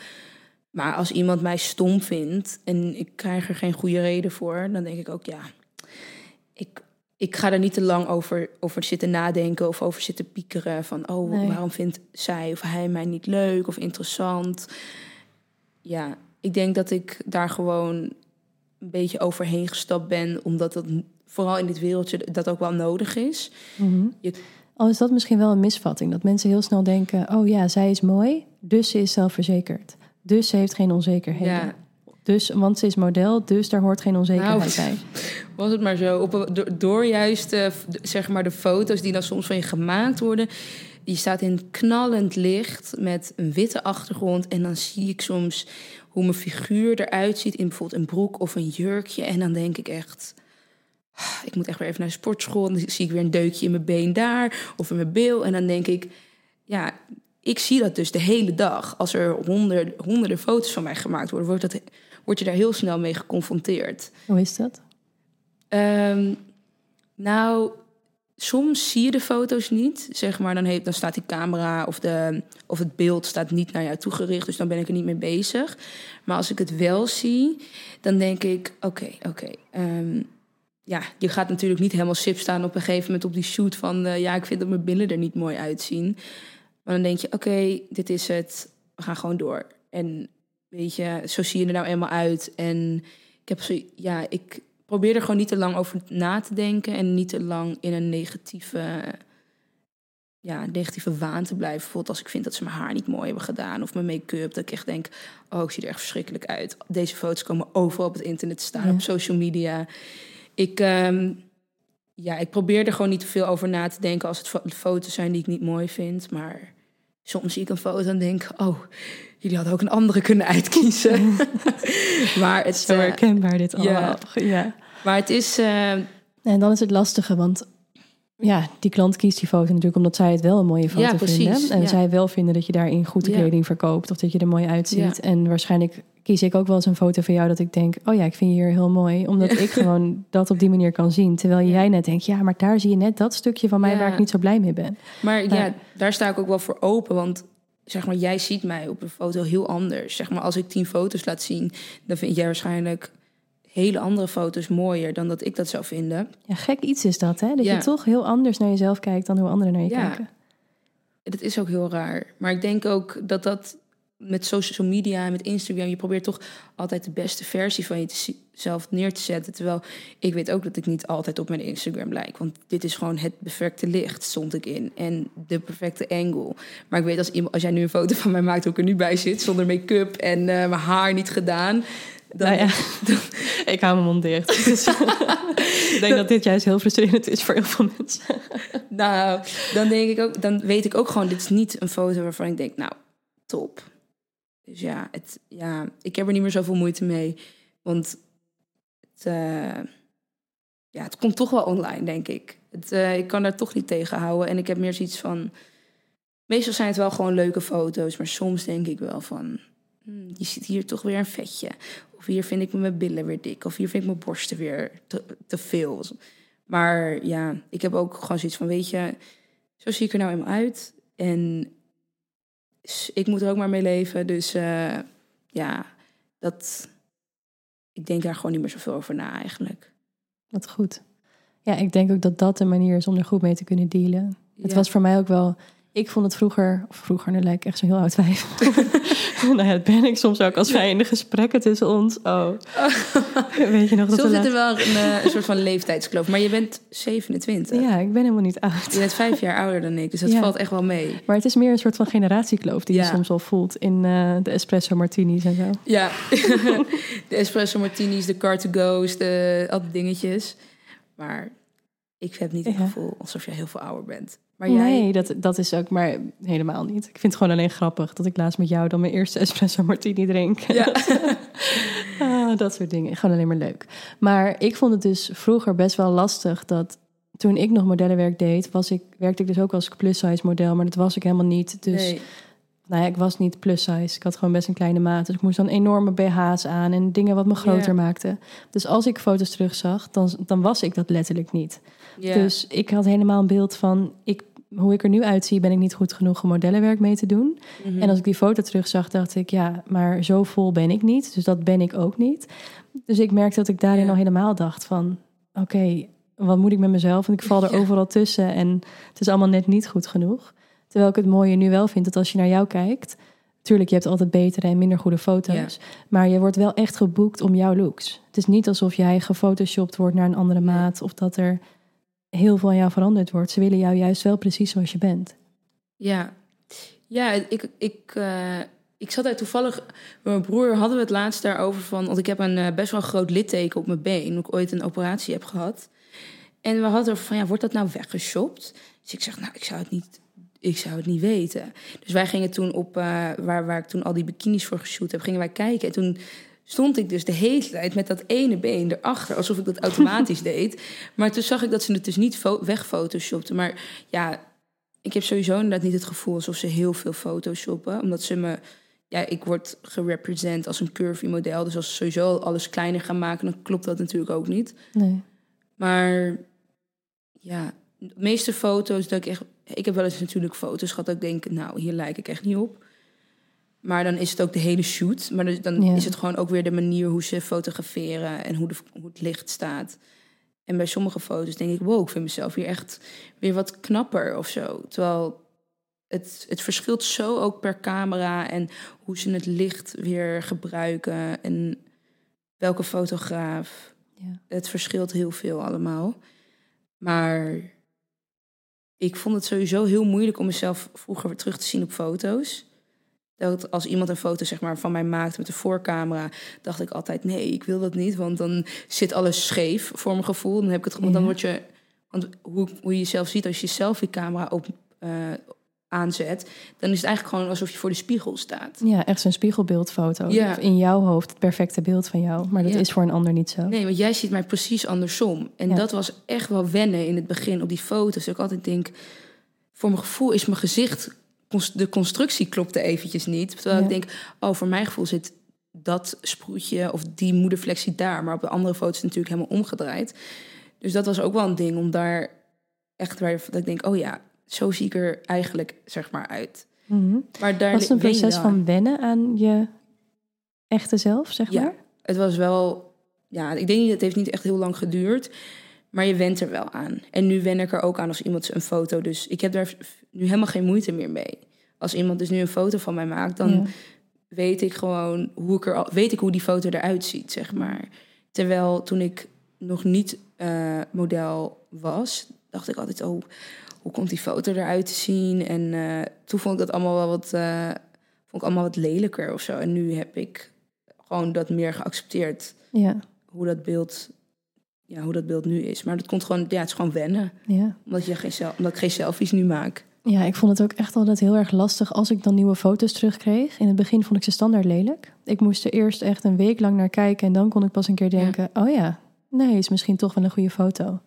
Speaker 2: Maar als iemand mij stom vindt en ik krijg er geen goede reden voor, dan denk ik ook, ja, ik, ik ga er niet te lang over, over zitten nadenken of over zitten piekeren. Van, oh,
Speaker 1: Nee.
Speaker 2: waarom vindt zij of hij mij niet leuk of interessant? Ja, ik denk dat ik daar gewoon een beetje overheen gestapt ben, omdat het vooral in dit wereldje dat ook wel nodig is.
Speaker 1: Mhm.
Speaker 2: Je-
Speaker 1: Al is dat misschien wel een misvatting. Dat mensen heel snel denken... oh ja, zij is mooi, dus ze is zelfverzekerd. Dus ze heeft geen onzekerheden.
Speaker 2: Ja,
Speaker 1: Dus, want ze is model, dus daar hoort geen onzekerheid
Speaker 2: Nou,
Speaker 1: bij.
Speaker 2: was het maar zo. Op, door, door juist eh, zeg maar de foto's die dan soms van je gemaakt worden. Je staat in knallend licht met een witte achtergrond. En dan zie ik soms hoe mijn figuur eruit ziet in bijvoorbeeld een broek of een jurkje. En dan denk ik echt. "Ah, Ik moet echt weer even naar de sportschool. En dan zie ik weer een deukje in mijn been daar of in mijn bil. En dan denk ik, ja, ik zie dat dus de hele dag. Als er honderden, honderden foto's van mij gemaakt worden, wordt, dat, word je daar heel snel mee geconfronteerd.
Speaker 1: Hoe is dat?
Speaker 2: Ehm, nou, soms zie je de foto's niet. Zeg maar, dan, heeft, dan staat die camera of, de, of het beeld staat niet naar jou toegericht. Dus dan ben ik er niet mee bezig. Maar als ik het wel zie, dan denk ik: oké, oké. ehm, ja, je gaat natuurlijk niet helemaal sip staan op een gegeven moment op die shoot van... eh, ja, ik vind dat mijn billen er niet mooi uitzien. Maar dan denk je, oké, dit is het. We gaan gewoon door. En weet je, zo zie je er nou eenmaal uit. En ik heb zo, ja, ik probeer er gewoon niet te lang over na te denken en niet te lang in een negatieve, ja, negatieve waan te blijven. Bijvoorbeeld als ik vind dat ze mijn haar niet mooi hebben gedaan of mijn make-up, dat ik echt denk, oh, ik zie er echt verschrikkelijk uit. Deze foto's komen overal op het internet te staan,
Speaker 1: Ja.
Speaker 2: op social media. Ik, ehm, ja, ik probeer er gewoon niet te veel over na te denken als het fo- foto's zijn die ik niet mooi vind, maar soms zie ik een foto en denk, oh, jullie hadden ook een andere kunnen uitkiezen. maar het,
Speaker 1: Zo
Speaker 2: eh,
Speaker 1: herkenbaar dit allemaal. Ja.
Speaker 2: maar het is, eh,
Speaker 1: En dan is het lastige, want ja, die klant kiest die foto natuurlijk omdat zij het wel een mooie foto
Speaker 2: Ja, precies,
Speaker 1: vinden. En
Speaker 2: ja.
Speaker 1: zij wel vinden dat je daarin goed de
Speaker 2: Ja.
Speaker 1: kleding verkoopt of dat je er mooi uitziet. En waarschijnlijk kies ik ook wel eens een foto van jou dat ik denk, oh ja, ik vind je hier heel mooi. Omdat
Speaker 2: Ja.
Speaker 1: ik gewoon dat op die manier kan zien. Terwijl jij net denkt, ja, maar daar zie je net dat stukje van mij
Speaker 2: Ja.
Speaker 1: waar ik niet zo blij mee ben.
Speaker 2: Maar
Speaker 1: Ja.
Speaker 2: ja, daar sta ik ook wel voor open. Want zeg maar, jij ziet mij op een foto heel anders. Zeg maar, als ik tien foto's laat zien, dan vind jij waarschijnlijk hele andere foto's mooier dan dat ik dat zou vinden.
Speaker 1: Ja, gek iets is dat, hè? Dat
Speaker 2: Ja.
Speaker 1: je toch heel anders naar jezelf kijkt dan hoe anderen naar je
Speaker 2: Ja.
Speaker 1: kijken.
Speaker 2: Dat is ook heel raar. Maar ik denk ook dat dat met social media en met Instagram, je probeert toch altijd de beste versie van jezelf neer te zetten. Terwijl ik weet ook dat ik niet altijd op mijn Instagram lijk. Want dit is gewoon het perfecte licht, stond ik in. En de perfecte angle. Maar ik weet als, iemand, als jij nu een foto van mij maakt, hoe ik er nu bij zit, zonder make-up en eh, mijn haar niet gedaan. Dan,
Speaker 1: Nou ja, ik hou mijn mond dicht. Dus ik denk dat dit juist heel frustrerend is voor heel veel mensen.
Speaker 2: Nou, dan denk ik ook, dan weet ik ook gewoon, dit is niet een foto waarvan ik denk, nou, top. Dus ja, het, ja ik heb er niet meer zoveel moeite mee. Want het, eh, ja, het komt toch wel online, denk ik. Het, eh, ik kan daar toch niet tegen houden. En ik heb meer zoiets van. Meestal zijn het wel gewoon leuke foto's, maar soms denk ik wel van. hmm, je ziet hier toch weer een vetje. Of hier vind ik mijn billen weer dik. Of hier vind ik mijn borsten weer te, te veel. Maar ja, ik heb ook gewoon zoiets van: weet je, zo zie ik er nou eenmaal uit. En ik moet er ook maar mee leven. Dus eh, ja, dat. Ik denk daar gewoon niet meer zoveel over na eigenlijk.
Speaker 1: Wat goed. Ja, ik denk ook dat dat de manier is om er goed mee te kunnen dealen. Het was voor mij ook wel... Ik vond het vroeger, of vroeger, nu lijk ik echt zo heel oud wijf. nou ja, dat ben ik soms ook als wij in de gesprekken tussen ons. Oh, weet je nog dat
Speaker 2: Soms zit er wel een, eh, een soort van leeftijdskloof. Maar je bent 27.
Speaker 1: Ja, ik ben helemaal niet oud.
Speaker 2: Je bent vijf jaar ouder dan ik, dus dat
Speaker 1: Ja.
Speaker 2: valt echt wel mee.
Speaker 1: Maar het is meer een soort van generatiekloof die je soms al voelt in eh, de espresso martinis en zo.
Speaker 2: Ja, de espresso martinis, de car to go's, de, al die dingetjes. Maar ik heb niet het
Speaker 1: Ja.
Speaker 2: gevoel alsof jij heel veel ouder bent. Maar jij,
Speaker 1: Nee, dat, dat is ook, maar helemaal niet. Ik vind het gewoon alleen grappig dat ik laatst met jou dan mijn eerste espresso martini drink.
Speaker 2: Ja.
Speaker 1: Ah, dat soort dingen. Gewoon alleen maar leuk. Maar ik vond het dus vroeger best wel lastig dat toen ik nog modellenwerk deed, was ik, werkte ik dus ook als plus-size model, maar dat was ik helemaal niet. Dus
Speaker 2: nee.
Speaker 1: nou ja, ik was niet plus-size. Ik had gewoon best een kleine maat. Dus ik moest dan enorme BH's aan en dingen wat me groter maakten. Dus als ik foto's terugzag, dan, dan was ik dat letterlijk niet. Dus ik had helemaal een beeld van, ik, hoe ik er nu uitzie, ben ik niet goed genoeg om modellenwerk mee te doen.
Speaker 2: Mhm.
Speaker 1: En als ik die foto terugzag, dacht ik, ja, maar zo vol ben ik niet. Dus dat ben ik ook niet. Dus ik merkte dat ik daarin
Speaker 2: Ja.
Speaker 1: al helemaal dacht van, oké, wat moet ik met mezelf? Want ik val er
Speaker 2: Ja.
Speaker 1: overal tussen en het is allemaal net niet goed genoeg. Terwijl ik het mooie nu wel vind dat als je naar jou kijkt, tuurlijk, je hebt altijd betere en minder goede foto's, maar je wordt wel echt geboekt om jouw looks. Het is niet alsof jij gefotoshopt wordt naar een andere maat of dat er heel veel aan jou veranderd wordt. Ze willen jou juist wel precies zoals je bent.
Speaker 2: Ja, ja ik, ik, eh, ik zat daar toevallig... Met mijn broer hadden we het laatst daarover van... Want ik heb een eh, best wel groot litteken op mijn been... omdat ik ooit een operatie heb gehad. En we hadden van, ja, wordt dat nou weggeshopt? Dus ik zeg, nou, ik zou het niet, ik zou het niet weten. Dus wij gingen toen op... eh, waar, waar ik toen al die bikinis voor geshoot heb... gingen wij kijken. En toen stond ik dus de hele tijd met dat ene been erachter... alsof ik dat automatisch deed. Maar toen zag ik dat ze het dus niet fo- wegphotoshopten. Maar ja, ik heb sowieso inderdaad niet het gevoel alsof ze heel veel photoshoppen. Omdat ze me... Ja, ik word gerepresent als een curvy model. Dus als ze sowieso alles kleiner gaan maken... dan klopt dat natuurlijk ook niet.
Speaker 1: Nee.
Speaker 2: Maar ja, de meeste foto's dat ik echt... Ik heb wel eens natuurlijk foto's gehad dat ik denk... nou, hier lijk ik echt niet op. Maar dan is het ook de hele shoot. Maar dan
Speaker 1: Ja.
Speaker 2: is het gewoon ook weer de manier hoe ze fotograferen... en hoe, de, hoe het licht staat. En bij sommige foto's denk ik... wow, ik vind mezelf hier echt weer wat knapper of zo. Terwijl het, het verschilt zo ook per camera... en hoe ze het licht weer gebruiken... en welke fotograaf
Speaker 1: Ja.
Speaker 2: het verschilt heel veel allemaal. Maar ik vond het sowieso heel moeilijk om mezelf vroeger weer terug te zien op foto's. Dat als iemand een foto zeg maar, van mij maakte met de voorcamera, dacht ik altijd: nee, ik wil dat niet, want dan zit alles scheef voor mijn gevoel. Dan heb ik het dan word je, want hoe, hoe je jezelf ziet als je je selfie-camera op eh, aanzet, dan is het eigenlijk gewoon alsof je voor de spiegel staat.
Speaker 1: Ja, echt zo'n spiegelbeeldfoto.
Speaker 2: Ja.
Speaker 1: In jouw hoofd het perfecte beeld van jou. Maar dat
Speaker 2: Ja.
Speaker 1: is voor een ander niet zo.
Speaker 2: Nee, want jij ziet mij precies andersom. En
Speaker 1: Ja.
Speaker 2: dat was echt wel wennen in het begin op die foto's. Dat ik altijd denk, voor mijn gevoel is mijn gezicht... de constructie klopte eventjes niet. Terwijl
Speaker 1: Ja.
Speaker 2: ik denk, oh, voor mijn gevoel zit dat sproetje of die moederflexie daar. Maar op de andere foto's natuurlijk helemaal omgedraaid. Dus dat was ook wel een ding om daar echt waar dat ik denk, oh ja, zo zie ik er eigenlijk zeg maar uit.
Speaker 1: Mhm.
Speaker 2: Maar daar
Speaker 1: Was het een proces van wennen aan je echte zelf, zeg
Speaker 2: Ja.
Speaker 1: maar?
Speaker 2: Het was wel, ja, ik denk niet, het heeft niet echt heel lang geduurd. Maar je went er wel aan. En nu wen ik er ook aan als iemand een foto. Dus ik heb daar nu helemaal geen moeite meer mee. Als iemand dus nu een foto van mij maakt, dan
Speaker 1: Ja.
Speaker 2: weet ik gewoon hoe ik er al, weet ik hoe die foto eruit ziet, zeg maar. Terwijl toen ik nog niet eh, model was, dacht ik altijd, oh, hoe komt die foto eruit te zien? En eh, toen vond ik dat allemaal wel wat, eh, vond ik allemaal wat lelijker of zo. En nu heb ik gewoon dat meer geaccepteerd
Speaker 1: Ja,
Speaker 2: hoe dat beeld, ja, hoe dat beeld nu is. Maar dat komt gewoon, ja, het is gewoon wennen,
Speaker 1: ja.
Speaker 2: omdat je geen omdat ik geen selfies nu maak.
Speaker 1: Ja, ik vond het ook echt altijd heel erg lastig als ik dan nieuwe foto's terugkreeg. In het begin vond ik ze standaard lelijk. Ik moest er eerst echt een week lang naar kijken en dan kon ik pas een keer denken: oh ja, nee, is misschien toch wel een goede foto.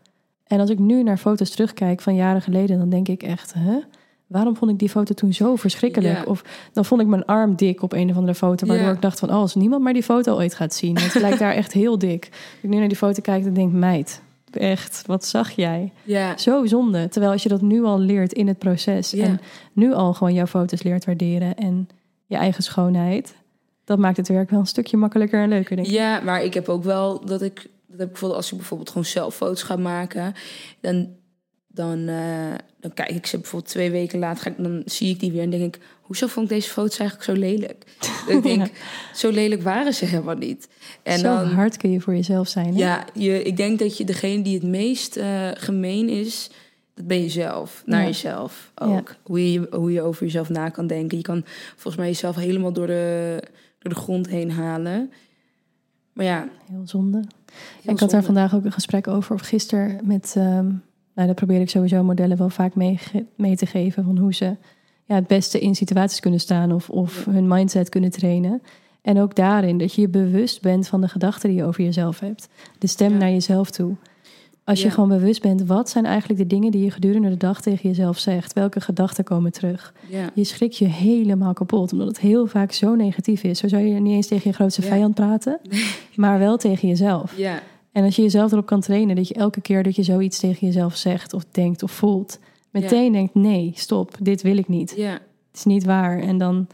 Speaker 1: En als ik nu naar foto's terugkijk van jaren geleden, dan denk ik echt: hè? Waarom vond ik die foto toen zo verschrikkelijk?
Speaker 2: Ja.
Speaker 1: Of dan vond ik mijn arm dik op een of andere foto, waardoor
Speaker 2: Ja.
Speaker 1: ik dacht van, oh, als niemand maar die foto ooit gaat zien, het lijkt daar echt heel dik. Als ik nu naar die foto kijk, dan denk ik, meid, echt, wat zag jij?
Speaker 2: Ja,
Speaker 1: Zo zonde. Terwijl als je dat nu al leert in het proces
Speaker 2: Ja.
Speaker 1: en nu al gewoon jouw foto's leert waarderen en je eigen schoonheid, dat maakt het werk wel een stukje makkelijker en leuker, denk ik.
Speaker 2: ja, maar ik heb ook wel dat ik, dat heb ik bijvoorbeeld als ik bijvoorbeeld gewoon zelf foto's ga maken, dan dan, eh, dan kijk ik ze bijvoorbeeld twee weken later, ga ik, dan zie ik die weer en denk ik, hoezo vond ik deze foto's eigenlijk zo lelijk? Ik denk, zo lelijk waren ze helemaal niet.
Speaker 1: En zo dan, hard kun je voor jezelf zijn. Hè?
Speaker 2: Ja, je, ik denk dat je degene die het meest uh, gemeen is, dat ben je zelf, naar jezelf ook. Hoe, je, hoe je over jezelf na kan denken. Je kan volgens mij jezelf helemaal door de, door de grond heen halen. Maar ja.
Speaker 1: Heel zonde. ik had daar vandaag ook een gesprek over, of gisteren, met. Um, nou, daar probeer ik sowieso modellen wel vaak mee, mee te geven. Van hoe ze ja, het beste in situaties kunnen staan of, of hun mindset kunnen trainen. En ook daarin dat je je bewust bent van de gedachten die je over jezelf hebt. De stem naar jezelf toe. Als je gewoon bewust bent, wat zijn eigenlijk de dingen die je gedurende de dag tegen jezelf zegt? Welke gedachten komen terug?
Speaker 2: Ja.
Speaker 1: Je schrikt je helemaal kapot, omdat het heel vaak zo negatief is. Zo zou je niet eens tegen je grootste vijand praten, maar wel tegen jezelf.
Speaker 2: Ja.
Speaker 1: En als je jezelf erop kan trainen, dat je elke keer dat je zoiets tegen jezelf zegt of denkt of voelt, meteen denkt: nee, stop, dit wil ik niet.
Speaker 2: Ja.
Speaker 1: Het is niet waar. En dan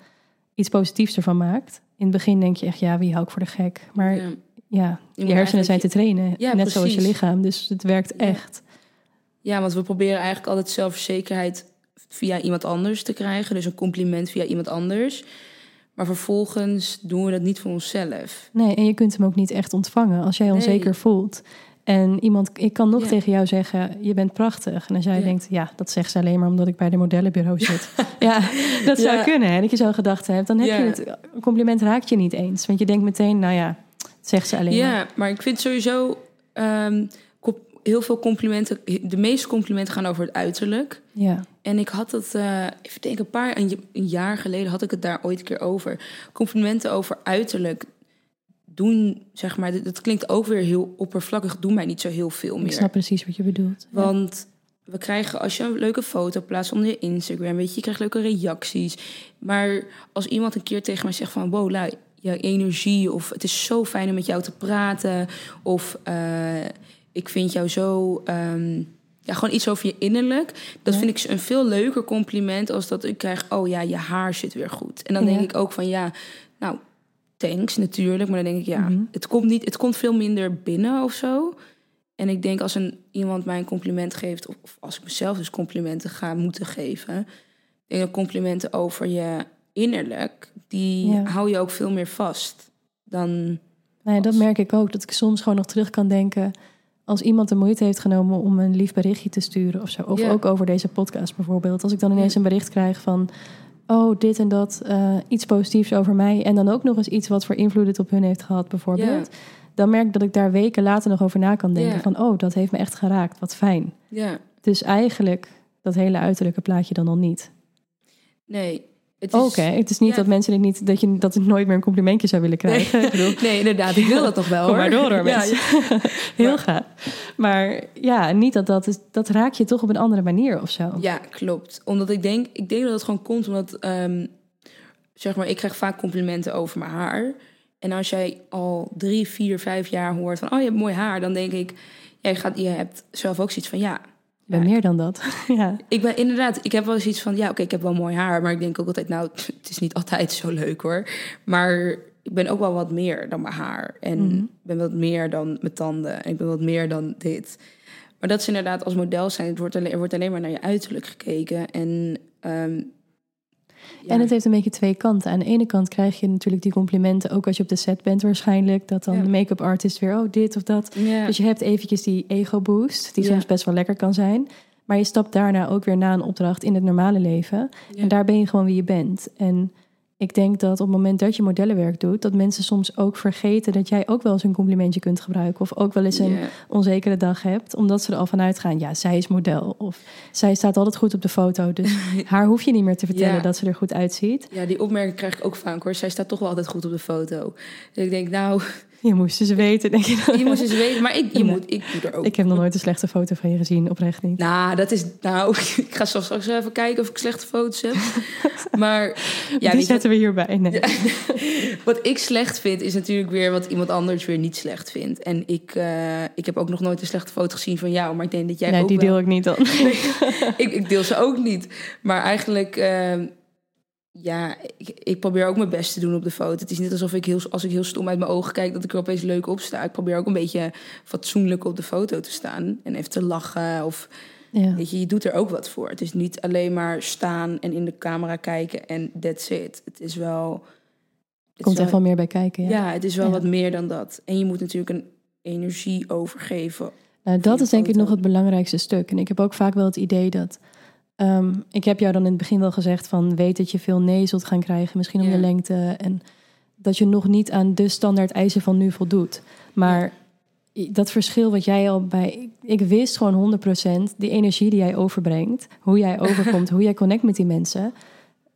Speaker 1: iets positiefs ervan maakt. In het begin denk je echt: ja, wie hou ik voor de gek? Maar ja, je, hersenen zijn te trainen. net zoals je lichaam. Dus het werkt echt.
Speaker 2: Ja, want we proberen eigenlijk altijd zelfverzekerheid via iemand anders te krijgen. Dus een compliment via iemand anders. Maar vervolgens doen we dat niet voor onszelf.
Speaker 1: Nee, en je kunt hem ook niet echt ontvangen als jij onzeker voelt. En iemand, ik kan nog tegen jou zeggen, je bent prachtig. En als jij denkt, ja, dat zegt ze alleen maar omdat ik bij de modellenbureau zit. ja, dat zou kunnen. En dat je zo'n gedachte hebt, dan heb je het. Compliment raakt je niet eens. Want je denkt meteen, nou ja, zegt ze alleen
Speaker 2: ja,
Speaker 1: maar.
Speaker 2: maar ik vind sowieso um, heel veel complimenten... De meeste complimenten gaan over het uiterlijk.
Speaker 1: Ja.
Speaker 2: En ik had het, uh, even denken, een paar een, jaar geleden had ik het daar ooit een keer over. Complimenten over uiterlijk doen, zeg maar, dat klinkt ook weer heel oppervlakkig, doen mij niet zo heel veel meer. Ik
Speaker 1: snap precies wat je bedoelt.
Speaker 2: Want we krijgen, als je een leuke foto plaatst onder je Instagram, weet je, je krijgt leuke reacties. Maar als iemand een keer tegen mij zegt van, wow, lui, je energie, of het is zo fijn om met jou te praten, of uh, ik vind jou zo, um, ja, gewoon iets over je innerlijk. Dat vind ik een veel leuker compliment als dat ik krijg, oh ja, je haar zit weer goed. En dan denk ik ook van, ja, nou, thanks natuurlijk, maar dan denk ik, ja, mhm. het komt niet, het komt veel minder binnen of zo. En ik denk als een, iemand mij een compliment geeft, of, als ik mezelf dus complimenten ga moeten geven, denk complimenten over je innerlijk, die hou je ook veel meer vast dan.
Speaker 1: Nee, dat merk ik ook. Dat ik soms gewoon nog terug kan denken. Als iemand de moeite heeft genomen om een lief berichtje te sturen of zo. Of ook over deze podcast bijvoorbeeld. Als ik dan ineens een bericht krijg van. Oh, dit en dat. Uh, iets positiefs over mij. En dan ook nog eens iets wat voor invloed het op hun heeft gehad, bijvoorbeeld. Dan merk ik dat ik daar weken later nog over na kan denken. Van, oh, dat heeft me echt geraakt. Wat fijn.
Speaker 2: Ja.
Speaker 1: Dus eigenlijk dat hele uiterlijke plaatje dan al niet.
Speaker 2: Nee,
Speaker 1: Oké, het is niet dat mensen het niet dat je dat het nooit meer een complimentje zou willen krijgen.
Speaker 2: Nee, bedoel, nee inderdaad, ik wil dat toch wel.
Speaker 1: Hoor. maar door hoor, ja, Heel maar, gaaf. Maar ja, niet dat dat is, dat raak je toch op een andere manier of zo.
Speaker 2: Ja, klopt. Omdat ik denk, ik denk dat het gewoon komt omdat, um, zeg maar, ik krijg vaak complimenten over mijn haar. En als jij al drie, vier, vijf jaar hoort van, oh je hebt mooi haar, dan denk ik, jij gaat, je hebt zelf ook zoiets van, ja,
Speaker 1: ben meer dan dat. ja.
Speaker 2: Ik ben inderdaad, ik heb wel eens iets van, ja, oké, ik heb wel mooi haar, maar ik denk ook altijd, nou, het is niet altijd zo leuk hoor. Maar ik ben ook wel wat meer dan mijn haar. En ik ben wat meer dan mijn tanden. En ik ben wat meer dan dit. Maar dat is inderdaad als model zijn. Het wordt alleen, er wordt alleen maar naar je uiterlijk gekeken. En um,
Speaker 1: en het heeft een beetje twee kanten. Aan de ene kant krijg je natuurlijk die complimenten, ook als je op de set bent waarschijnlijk. Dat dan de make-up artist weer, oh dit of dat. Dus je hebt eventjes die ego boost, die soms best wel lekker kan zijn. Maar je stapt daarna ook weer na een opdracht in het normale leven. En daar ben je gewoon wie je bent. En ik denk dat op het moment dat je modellenwerk doet, dat mensen soms ook vergeten dat jij ook wel eens een complimentje kunt gebruiken. Of ook wel eens een onzekere dag hebt, omdat ze er al vanuit gaan. Ja, zij is model. Of zij staat altijd goed op de foto. Dus haar hoef je niet meer te vertellen dat ze er goed uitziet.
Speaker 2: Ja, die opmerking krijg ik ook vaak hoor. Zij staat toch wel altijd goed op de foto. Dus ik denk, nou,
Speaker 1: je moest ze weten, denk je
Speaker 2: dan. Je moest ze weten, maar ik, je moet, ik moet er ook...
Speaker 1: Ik heb nog nooit een slechte foto van je gezien, oprecht niet.
Speaker 2: Nou, dat is... Nou, ik ga straks even kijken of ik slechte foto's heb. Maar...
Speaker 1: Ja, Die zetten we hierbij, nee.
Speaker 2: wat ik slecht vind, is natuurlijk weer wat iemand anders weer niet slecht vindt. En ik, uh, ik heb ook nog nooit een slechte foto gezien van jou, maar ik denk dat jij
Speaker 1: nee,
Speaker 2: ook
Speaker 1: die deel ik niet dan.
Speaker 2: ik, ik, deel ze ook niet. Maar eigenlijk... Uh, ja, ik, ik, probeer ook mijn best te doen op de foto. Het is niet alsof ik heel, als ik heel stom uit mijn ogen kijk, dat ik er opeens leuk op sta. Ik probeer ook een beetje fatsoenlijk op de foto te staan en even te lachen. Of
Speaker 1: Ja.
Speaker 2: Weet je, je doet er ook wat voor. Het is niet alleen maar staan en in de camera kijken en that's it. Het is wel... het is
Speaker 1: Komt
Speaker 2: wel-
Speaker 1: er wel meer bij kijken. Ja.
Speaker 2: ja. het is wel
Speaker 1: Ja.
Speaker 2: wat meer dan dat. En je moet natuurlijk een energie overgeven.
Speaker 1: Nou, dat is denk ik nog het belangrijkste stuk. En ik heb ook vaak wel het idee dat. Ehm, ik heb jou dan in het begin wel gezegd van weet dat je veel nee zult gaan krijgen, misschien om
Speaker 2: Ja.
Speaker 1: de lengte. En dat je nog niet aan de standaard eisen van nu voldoet. Maar dat verschil wat jij al bij. Ik wist gewoon 100% die energie die jij overbrengt, hoe jij overkomt, hoe jij connect met die mensen.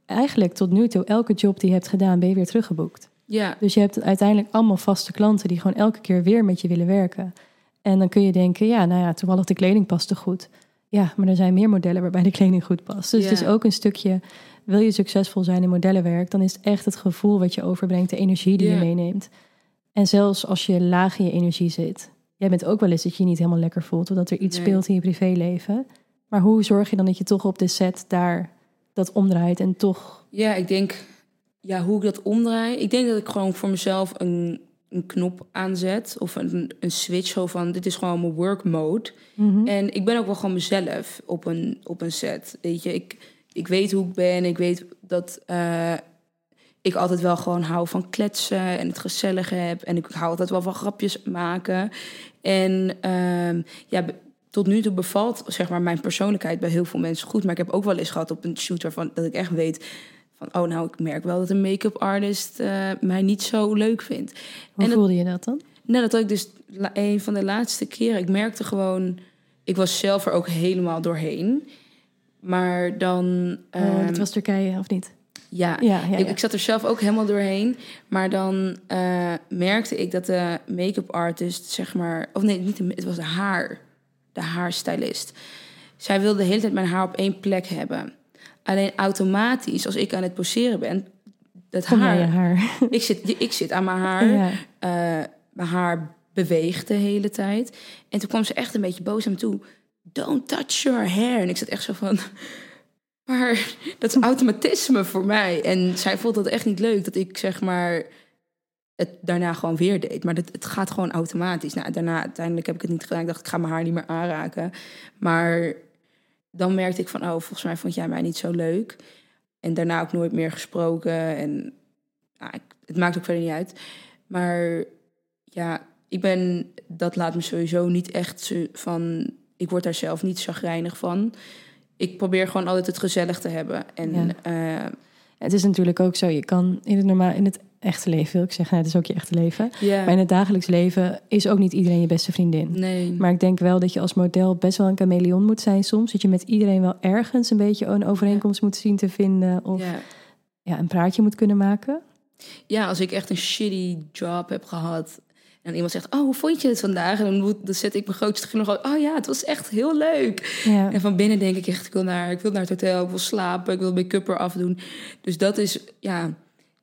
Speaker 1: Eigenlijk tot nu toe, elke job die je hebt gedaan, ben je weer teruggeboekt.
Speaker 2: Ja,
Speaker 1: Dus je hebt uiteindelijk allemaal vaste klanten die gewoon elke keer weer met je willen werken. En dan kun je denken, ja, nou ja, toevallig de kleding past te goed. Ja, maar er zijn meer modellen waarbij de kleding goed past. Dus het is ook een stukje, wil je succesvol zijn in modellenwerk, dan is het echt het gevoel wat je overbrengt, de energie die je meeneemt. En zelfs als je laag in je energie zit. Jij bent ook wel eens dat je je niet helemaal lekker voelt, of dat er iets
Speaker 2: Nee.
Speaker 1: speelt in je privéleven. Maar hoe zorg je dan dat je toch op de set daar dat omdraait en toch...
Speaker 2: ja, ik denk, ja, hoe ik dat omdraai. Ik denk dat ik gewoon voor mezelf een, een knop aanzet of een, een switch zo van, dit is gewoon mijn work mode.
Speaker 1: Mhm.
Speaker 2: En ik ben ook wel gewoon mezelf op een, op een set. Weet je, ik, ik weet hoe ik ben. Ik weet dat eh, ik altijd wel gewoon hou van kletsen en het gezellig heb. En ik hou altijd wel van grapjes maken. En ehm, ja, tot nu toe bevalt zeg maar, mijn persoonlijkheid bij heel veel mensen goed. Maar ik heb ook wel eens gehad op een shoot waarvan dat ik echt weet van... oh, nou, ik merk wel dat een make-up artist eh, mij niet zo leuk vindt.
Speaker 1: Hoe
Speaker 2: en dat-
Speaker 1: voelde je dat dan?
Speaker 2: Nou, dat had ik dus een van de laatste keren. Ik merkte gewoon, ik was zelf er ook helemaal doorheen. Maar dan,
Speaker 1: oh,
Speaker 2: ehm,
Speaker 1: dat was Turkije, of niet?
Speaker 2: ja,
Speaker 1: Ja, ja,
Speaker 2: Ik,
Speaker 1: ja.
Speaker 2: ik zat er zelf ook helemaal doorheen. Maar dan eh, merkte ik dat de make-up artist, zeg maar, of nee, niet de, het was de haar, de haarstylist. Zij wilde de hele tijd mijn haar op één plek hebben. Alleen automatisch, als ik aan het poseren ben, dat
Speaker 1: Kom
Speaker 2: haar,
Speaker 1: haar.
Speaker 2: Ik, zit, ik zit aan mijn haar.
Speaker 1: Ja.
Speaker 2: Eh, mijn haar beweegt de hele tijd. En toen kwam ze echt een beetje boos naar me toe. Don't touch your hair. En ik zat echt zo van... Maar dat is automatisme voor mij. En zij vond dat echt niet leuk dat ik zeg maar het daarna gewoon weer deed. Maar dat, het gaat gewoon automatisch. Nou, daarna uiteindelijk heb ik het niet gedaan. Ik dacht, ik ga mijn haar niet meer aanraken. Maar dan merkte ik van, oh, volgens mij vond jij mij niet zo leuk. En daarna ook nooit meer gesproken. En nou, ik- het maakt ook verder niet uit. Maar ja, ik ben, dat laat me sowieso niet echt van, ik word daar zelf niet chagrijnig van. Ik probeer gewoon altijd het gezellig te hebben. En
Speaker 1: Ja.
Speaker 2: eh,
Speaker 1: Het is natuurlijk ook zo, je kan in het, normaal, in het echte leven, wil ik zeggen, het is ook je echte leven. Maar in het dagelijks leven is ook niet iedereen je beste vriendin.
Speaker 2: nee.
Speaker 1: Maar ik denk wel dat je als model best wel een chameleon moet zijn soms. Dat je met iedereen wel ergens een beetje een overeenkomst moet zien te vinden. Of ja.
Speaker 2: ja.
Speaker 1: een praatje moet kunnen maken.
Speaker 2: ja, als ik echt een shitty job heb gehad. En iemand zegt, oh, hoe vond je het vandaag? En dan, moet- dan zet ik mijn grootste glimlach op. Oh ja, het was echt heel leuk. En van binnen denk ik echt, ik wil naar, ik wil naar het hotel, ik wil slapen, ik wil make-up eraf doen. Dus dat is, ja,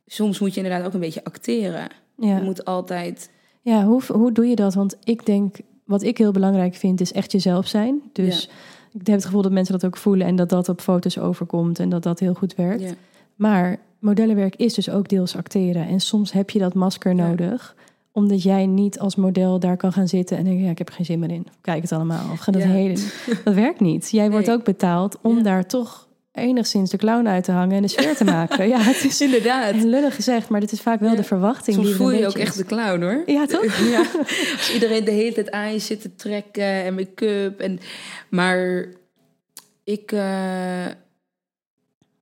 Speaker 2: soms moet je inderdaad ook een beetje acteren. Je moet altijd,
Speaker 1: ja hoe, hoe doe je dat? Want ik denk, wat ik heel belangrijk vind, is echt jezelf zijn. Dus ik heb het gevoel dat mensen dat ook voelen en dat dat op foto's overkomt en dat dat heel goed werkt.
Speaker 2: ja,
Speaker 1: Maar modellenwerk is dus ook deels acteren. En soms heb je dat masker nodig. Omdat jij niet als model daar kan gaan zitten en denken... ja, ik heb er geen zin meer in. Kijk het allemaal. Of ga dat
Speaker 2: Ja.
Speaker 1: hele... Dat werkt niet. Jij wordt ook betaald om
Speaker 2: Ja.
Speaker 1: daar toch enigszins de clown uit te hangen... en de sfeer te maken. Ja, het is
Speaker 2: inderdaad.
Speaker 1: lullig gezegd, maar dit is vaak wel
Speaker 2: Ja.
Speaker 1: de verwachting.
Speaker 2: Soms
Speaker 1: die
Speaker 2: voel je ook echt de clown hoor.
Speaker 1: Ja, toch?
Speaker 2: Ja, als iedereen de hele tijd aan je zit te trekken en make-up. En, maar ik, eh,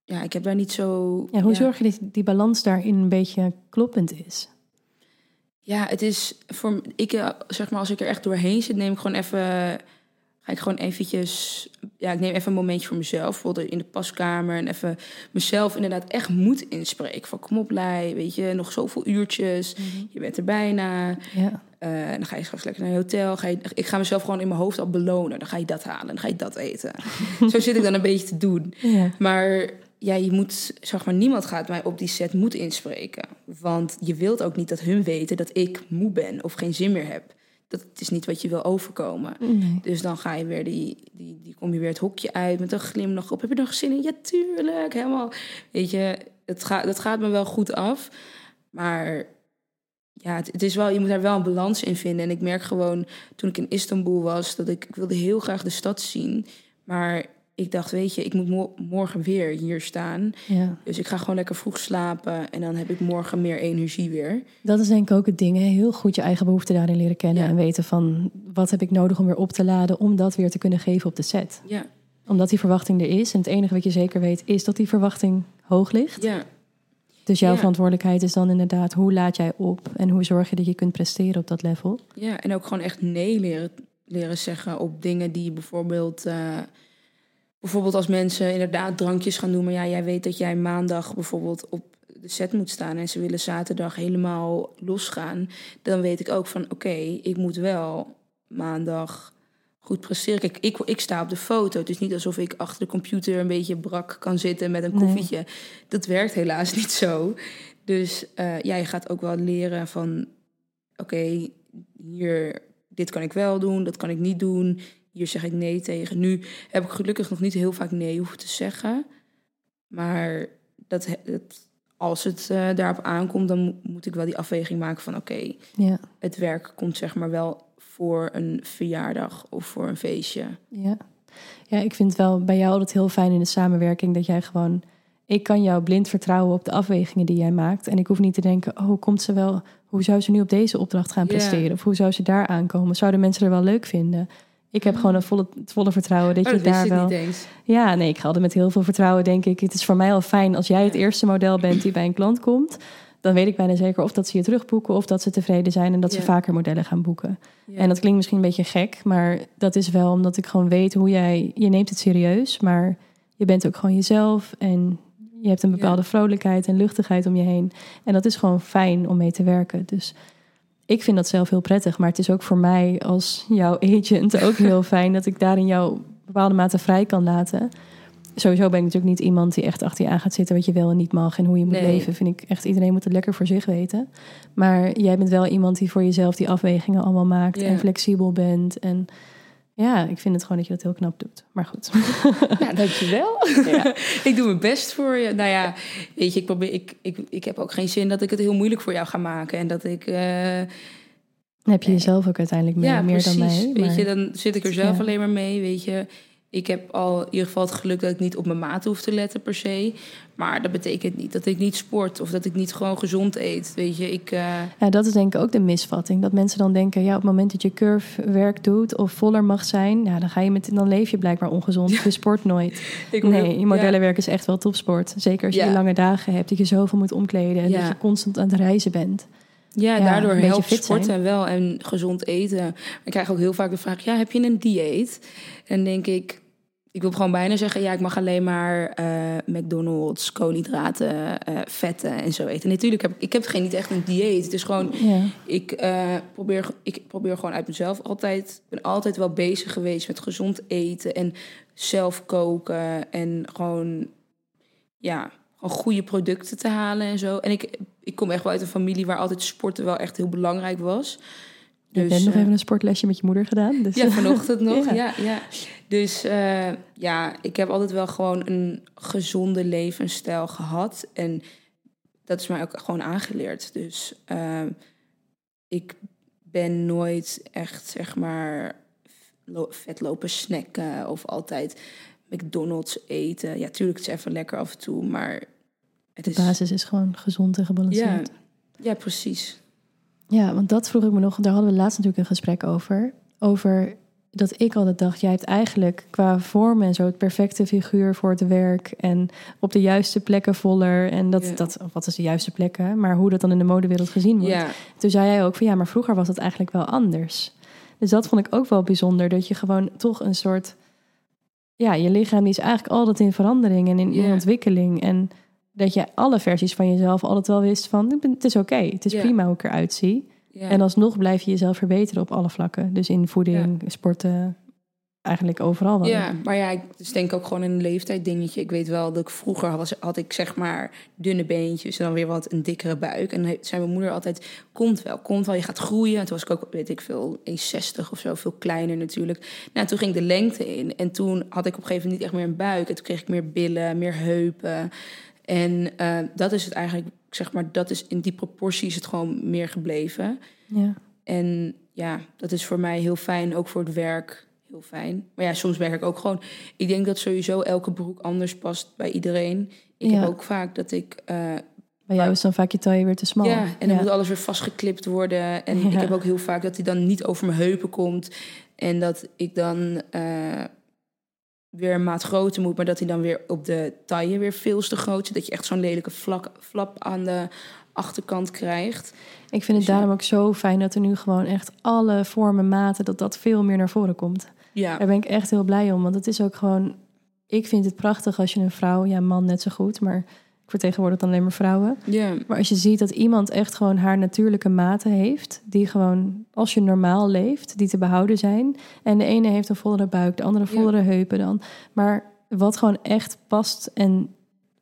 Speaker 2: ja, ik heb daar niet zo...
Speaker 1: Ja, hoe zorg je dat die balans daarin een beetje kloppend is?
Speaker 2: Ja, het is voor ik eh, zeg maar als ik er echt doorheen zit, neem ik gewoon even ga ik gewoon eventjes ja, ik neem even een momentje voor mezelf, bijvoorbeeld in de paskamer en even mezelf inderdaad echt moed inspreken van kom op lei, weet je, nog zoveel uurtjes, je bent er bijna.
Speaker 1: Ja.
Speaker 2: Eh, dan ga je straks lekker naar je hotel. Ga je, ik ga mezelf gewoon in mijn hoofd al belonen. Dan ga je dat halen, dan ga je dat eten. Zo zit ik dan een beetje te doen.
Speaker 1: ja.
Speaker 2: Maar ja, je moet, zeg maar, niemand gaat mij op die set moed inspreken. Want je wilt ook niet dat hun weten dat ik moe ben of geen zin meer heb. Dat is niet wat je wil overkomen.
Speaker 1: Nee.
Speaker 2: Dus dan ga je weer die, die, die kom je weer het hokje uit met een glimlach op. Heb je nog zin in? Ja, tuurlijk. Helemaal. Weet je, het gaat, dat gaat me wel goed af. Maar ja, het, het is wel, je moet daar wel een balans in vinden. En ik merk gewoon, toen ik in Istanbul was, dat ik, ik wilde heel graag de stad zien. Maar ik dacht, weet je, ik moet mo- morgen weer hier staan.
Speaker 1: Ja.
Speaker 2: Dus ik ga gewoon lekker vroeg slapen. En dan heb ik morgen meer energie weer.
Speaker 1: Dat is denk ik ook het ding. Hè? Heel goed je eigen behoeften daarin leren kennen.
Speaker 2: Ja.
Speaker 1: En weten van wat heb ik nodig om weer op te laden. Om dat weer te kunnen geven op de set.
Speaker 2: Ja,
Speaker 1: Omdat die verwachting er is. En het enige wat je zeker weet is dat die verwachting hoog ligt.
Speaker 2: ja,
Speaker 1: Dus jouw
Speaker 2: Ja.
Speaker 1: verantwoordelijkheid is dan inderdaad hoe laat jij op. En hoe zorg je dat je kunt presteren op dat level.
Speaker 2: ja. En ook gewoon echt nee leren, leren zeggen op dingen die bijvoorbeeld... eh, bijvoorbeeld als mensen inderdaad drankjes gaan doen... maar ja, jij weet dat jij maandag bijvoorbeeld op de set moet staan... en ze willen zaterdag helemaal losgaan... dan weet ik ook van oké, ik moet wel maandag goed presteren. Kijk, ik, ik sta op de foto. Het is niet alsof ik achter de computer een beetje brak kan zitten met een
Speaker 1: Nee.
Speaker 2: koffietje. Dat werkt helaas niet zo. Dus eh, ja, je gaat ook wel leren van... oké, hier, dit kan ik wel doen, dat kan ik niet doen. Hier zeg ik nee tegen. Nu heb ik gelukkig nog niet heel vaak nee hoeven te zeggen. Maar dat, als het eh, daarop aankomt, dan mo- moet ik wel die afweging maken van... oké,
Speaker 1: Ja,
Speaker 2: het werk komt zeg maar wel voor een verjaardag of voor een feestje.
Speaker 1: ja. ja, ik vind wel bij jou altijd heel fijn in de samenwerking dat jij gewoon. Ik kan jou blind vertrouwen op de afwegingen die jij maakt. En ik hoef niet te denken, oh, komt ze wel. Hoe zou ze nu op deze opdracht gaan presteren? Of hoe zou ze daar aankomen? Zouden mensen er wel leuk vinden? Ik heb gewoon een volle, het volle vertrouwen dat
Speaker 2: Oh,
Speaker 1: je
Speaker 2: dat wist
Speaker 1: daar wel.
Speaker 2: niet eens.
Speaker 1: Ja, nee, ik ga altijd met heel veel vertrouwen, denk ik. Het is voor mij al fijn als jij het eerste model bent die bij een klant komt. Dan weet ik bijna zeker of dat ze je terugboeken of dat ze tevreden zijn en dat ze vaker modellen gaan boeken.
Speaker 2: Ja.
Speaker 1: En dat klinkt misschien een beetje gek, maar dat is wel omdat ik gewoon weet hoe jij. Je neemt het serieus, maar je bent ook gewoon jezelf en je hebt een bepaalde vrolijkheid en luchtigheid om je heen. En dat is gewoon fijn om mee te werken. Dus ik vind dat zelf heel prettig, maar het is ook voor mij als jouw agent ook heel fijn dat ik daarin jou bepaalde mate vrij kan laten. Sowieso ben ik natuurlijk niet iemand die echt achter je aan gaat zitten wat je wel en niet mag en hoe je moet
Speaker 2: Nee.
Speaker 1: leven. Vind ik echt iedereen moet het lekker voor zich weten. Maar jij bent wel iemand die voor jezelf die afwegingen allemaal maakt en flexibel bent. En ja, ik vind het gewoon dat je dat heel knap doet. Maar goed.
Speaker 2: Ja, dankjewel.
Speaker 1: Ja.
Speaker 2: ik doe mijn best voor je. Nou ja, weet je, ik, probeer, ik, ik, ik heb ook geen zin dat ik het heel moeilijk voor jou ga maken. En dat ik... eh,
Speaker 1: Dan heb je jezelf ook uiteindelijk mee,
Speaker 2: ja,
Speaker 1: meer
Speaker 2: precies.
Speaker 1: dan mij.
Speaker 2: Weet je, dan zit ik er zelf
Speaker 1: Ja.
Speaker 2: alleen maar mee, weet je. Ik heb al in ieder geval het geluk dat ik niet op mijn maat hoef te letten per se. Maar dat betekent niet dat ik niet sport of dat ik niet gewoon gezond eet. Weet je, ik... eh,
Speaker 1: Ja, dat is denk ik ook de misvatting. Dat mensen dan denken, ja, op het moment dat je curve werk doet of voller mag zijn, ja, dan ga je met, dan leef je blijkbaar ongezond. Je sport nooit.
Speaker 2: ik
Speaker 1: Nee, je modellenwerk is echt wel topsport. Zeker als je
Speaker 2: Ja.
Speaker 1: lange dagen hebt, dat je zoveel moet omkleden en dat je constant aan het reizen bent.
Speaker 2: Ja, daardoor helpt sporten
Speaker 1: zijn.
Speaker 2: wel en gezond eten. Ik krijg ook heel vaak de vraag, ja, heb je een dieet? En denk ik, ik wil gewoon bijna zeggen... ja, ik mag alleen maar eh, McDonald's, koolhydraten, eh, vetten en zo eten. Natuurlijk heb ik, ik heb geen niet echt een dieet. Het is gewoon,
Speaker 1: Ja,
Speaker 2: ik, eh, probeer, ik probeer gewoon uit mezelf altijd... Ik ben altijd wel bezig geweest met gezond eten en zelf koken... en gewoon, ja, gewoon goede producten te halen en zo. En ik, ik kom echt wel uit een familie waar altijd sporten wel echt heel belangrijk was.
Speaker 1: Je hebt net nog
Speaker 2: eh,
Speaker 1: even een sportlesje met je moeder gedaan. Dus
Speaker 2: ja, vanochtend nog.
Speaker 1: Ja.
Speaker 2: ja. Ja, Dus eh, ja, ik heb altijd wel gewoon een gezonde levensstijl gehad. En dat is mij ook gewoon aangeleerd. Dus eh, ik ben nooit echt, zeg maar, vet lopen snacken of altijd McDonald's eten. Ja, tuurlijk, het is even lekker af en toe, maar het
Speaker 1: de
Speaker 2: is...
Speaker 1: basis is gewoon gezond en
Speaker 2: ja,
Speaker 1: gebalanceerd.
Speaker 2: ja, precies.
Speaker 1: Ja, want dat vroeg ik me nog. Daar hadden we laatst natuurlijk een gesprek over. Over dat ik altijd dacht, jij hebt eigenlijk qua vorm en zo het perfecte figuur voor het werk. En op de juiste plekken voller. En dat,
Speaker 2: Ja.
Speaker 1: dat wat is de juiste plekken? Maar hoe dat dan in de modewereld gezien wordt.
Speaker 2: Ja,
Speaker 1: Toen zei jij ook van ja, maar vroeger was het eigenlijk wel anders. Dus dat vond ik ook wel bijzonder. Dat je gewoon toch een soort. Ja, je lichaam die is eigenlijk altijd in verandering en in, in
Speaker 2: Ja.
Speaker 1: ontwikkeling. En dat je alle versies van jezelf altijd wel wist van het is oké, het is prima hoe ik eruit zie.
Speaker 2: ja.
Speaker 1: En alsnog blijf je jezelf verbeteren op alle vlakken. Dus in voeding, sporten, eigenlijk overal wel.
Speaker 2: Ja, maar ja, ik- is denk ook gewoon een leeftijd dingetje. Ik weet wel dat ik vroeger had, had ik zeg maar dunne beentjes en dan weer wat een dikkere buik. En zei mijn moeder altijd, komt wel, komt wel, je gaat groeien. En toen was ik ook, weet ik veel, 1,60 of zo, veel kleiner natuurlijk. Nou, toen ging de lengte in en toen had ik op een gegeven moment niet echt meer een buik. En toen kreeg ik meer billen, meer heupen. En eh, dat is het eigenlijk, zeg maar, dat is in die proportie is het gewoon meer gebleven.
Speaker 1: Ja.
Speaker 2: En ja, dat is voor mij heel fijn, ook voor het werk, heel fijn. Maar ja, soms merk ik ook gewoon... Ik denk dat sowieso elke broek anders past bij iedereen. Ik
Speaker 1: Ja.
Speaker 2: heb ook vaak dat ik... eh,
Speaker 1: Bij jou is dan vaak je taille weer te smal.
Speaker 2: ja, en dan moet alles weer vastgeklipt worden. En
Speaker 1: Ja.
Speaker 2: ik heb ook heel vaak dat hij dan niet over mijn heupen komt. En dat ik dan eh, weer een maat groter moet, maar dat hij dan weer op de taille weer veel te groot zit. Dat je echt zo'n lelijke vlak, flap aan de achterkant krijgt.
Speaker 1: Ik vind het
Speaker 2: Dus
Speaker 1: daarom ook zo fijn dat er nu gewoon echt alle vormen, maten, dat dat veel meer naar voren komt.
Speaker 2: Ja,
Speaker 1: Daar ben ik echt heel blij om, want het is ook gewoon... Ik vind het prachtig als je een vrouw, ja man net zo goed, maar ik vertegenwoordig dan alleen maar vrouwen.
Speaker 2: ja,
Speaker 1: Maar als je ziet dat iemand echt gewoon haar natuurlijke maten heeft, die gewoon, als je normaal leeft, die te behouden zijn. En de ene heeft een vollere buik, de andere vollere heupen dan. Maar wat gewoon echt past en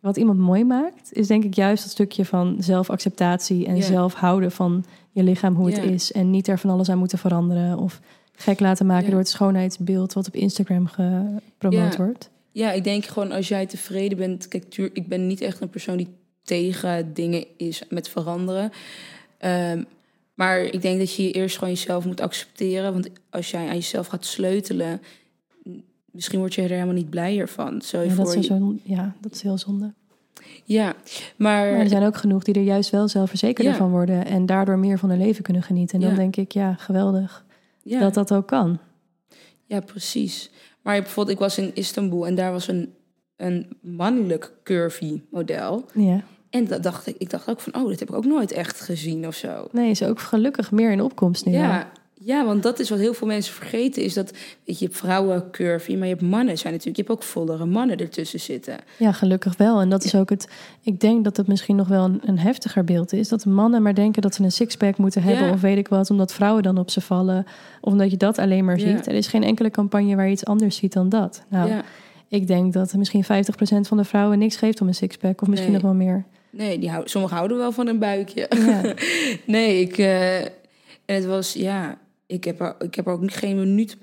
Speaker 1: wat iemand mooi maakt, is denk ik juist dat stukje van zelfacceptatie en
Speaker 2: Ja.
Speaker 1: zelf houden van je lichaam hoe het is. En niet er van alles aan moeten veranderen of gek laten maken door het schoonheidsbeeld wat op Instagram gepromoot wordt.
Speaker 2: Ja, ik denk gewoon als jij tevreden bent. Kijk, tuur, ik ben niet echt een persoon die tegen dingen is met veranderen. Ehm, maar ik denk dat je eerst gewoon jezelf moet accepteren. Want als jij aan jezelf gaat sleutelen, misschien word je er helemaal niet blijer van. Je
Speaker 1: Ja, dat,
Speaker 2: voor
Speaker 1: is
Speaker 2: je-
Speaker 1: zo, ja, dat is heel zonde.
Speaker 2: ja, maar,
Speaker 1: Maar er zijn ook genoeg die er juist wel zelfverzekerder
Speaker 2: Ja.
Speaker 1: van worden en daardoor meer van hun leven kunnen genieten. En dan denk ik, ja, geweldig dat dat ook kan.
Speaker 2: ja, precies. Maar bijvoorbeeld, ik was in Istanbul en daar was een, een mannelijk curvy model.
Speaker 1: Ja.
Speaker 2: En dat dacht ik, ik dacht ook van, oh, dat heb ik ook nooit echt gezien of zo.
Speaker 1: Nee, is ook gelukkig meer in opkomst nu.
Speaker 2: Ja, ja, want dat is wat heel veel mensen vergeten. Is dat, weet je, je hebt vrouwen curvy, maar je hebt mannen zijn natuurlijk. Je hebt ook vollere mannen ertussen zitten.
Speaker 1: Ja, gelukkig wel. En dat is ook het. Ik denk dat het misschien nog wel een, een heftiger beeld is. Dat mannen maar denken dat ze een sixpack moeten hebben.
Speaker 2: Ja.
Speaker 1: Of weet ik wat, omdat vrouwen dan op ze vallen. Of omdat je dat alleen maar
Speaker 2: Ja.
Speaker 1: ziet. Er is geen enkele campagne waar je iets anders ziet dan dat. Nou,
Speaker 2: Ja.
Speaker 1: ik denk dat misschien 50% van de vrouwen niks geeft om een sixpack. Of misschien
Speaker 2: Nee.
Speaker 1: nog wel meer.
Speaker 2: Nee, die sommigen houden wel van een buikje.
Speaker 1: Ja.
Speaker 2: nee, ik... eh, en het was, ja... Ik heb, er, ik heb er ook niet- geen minuut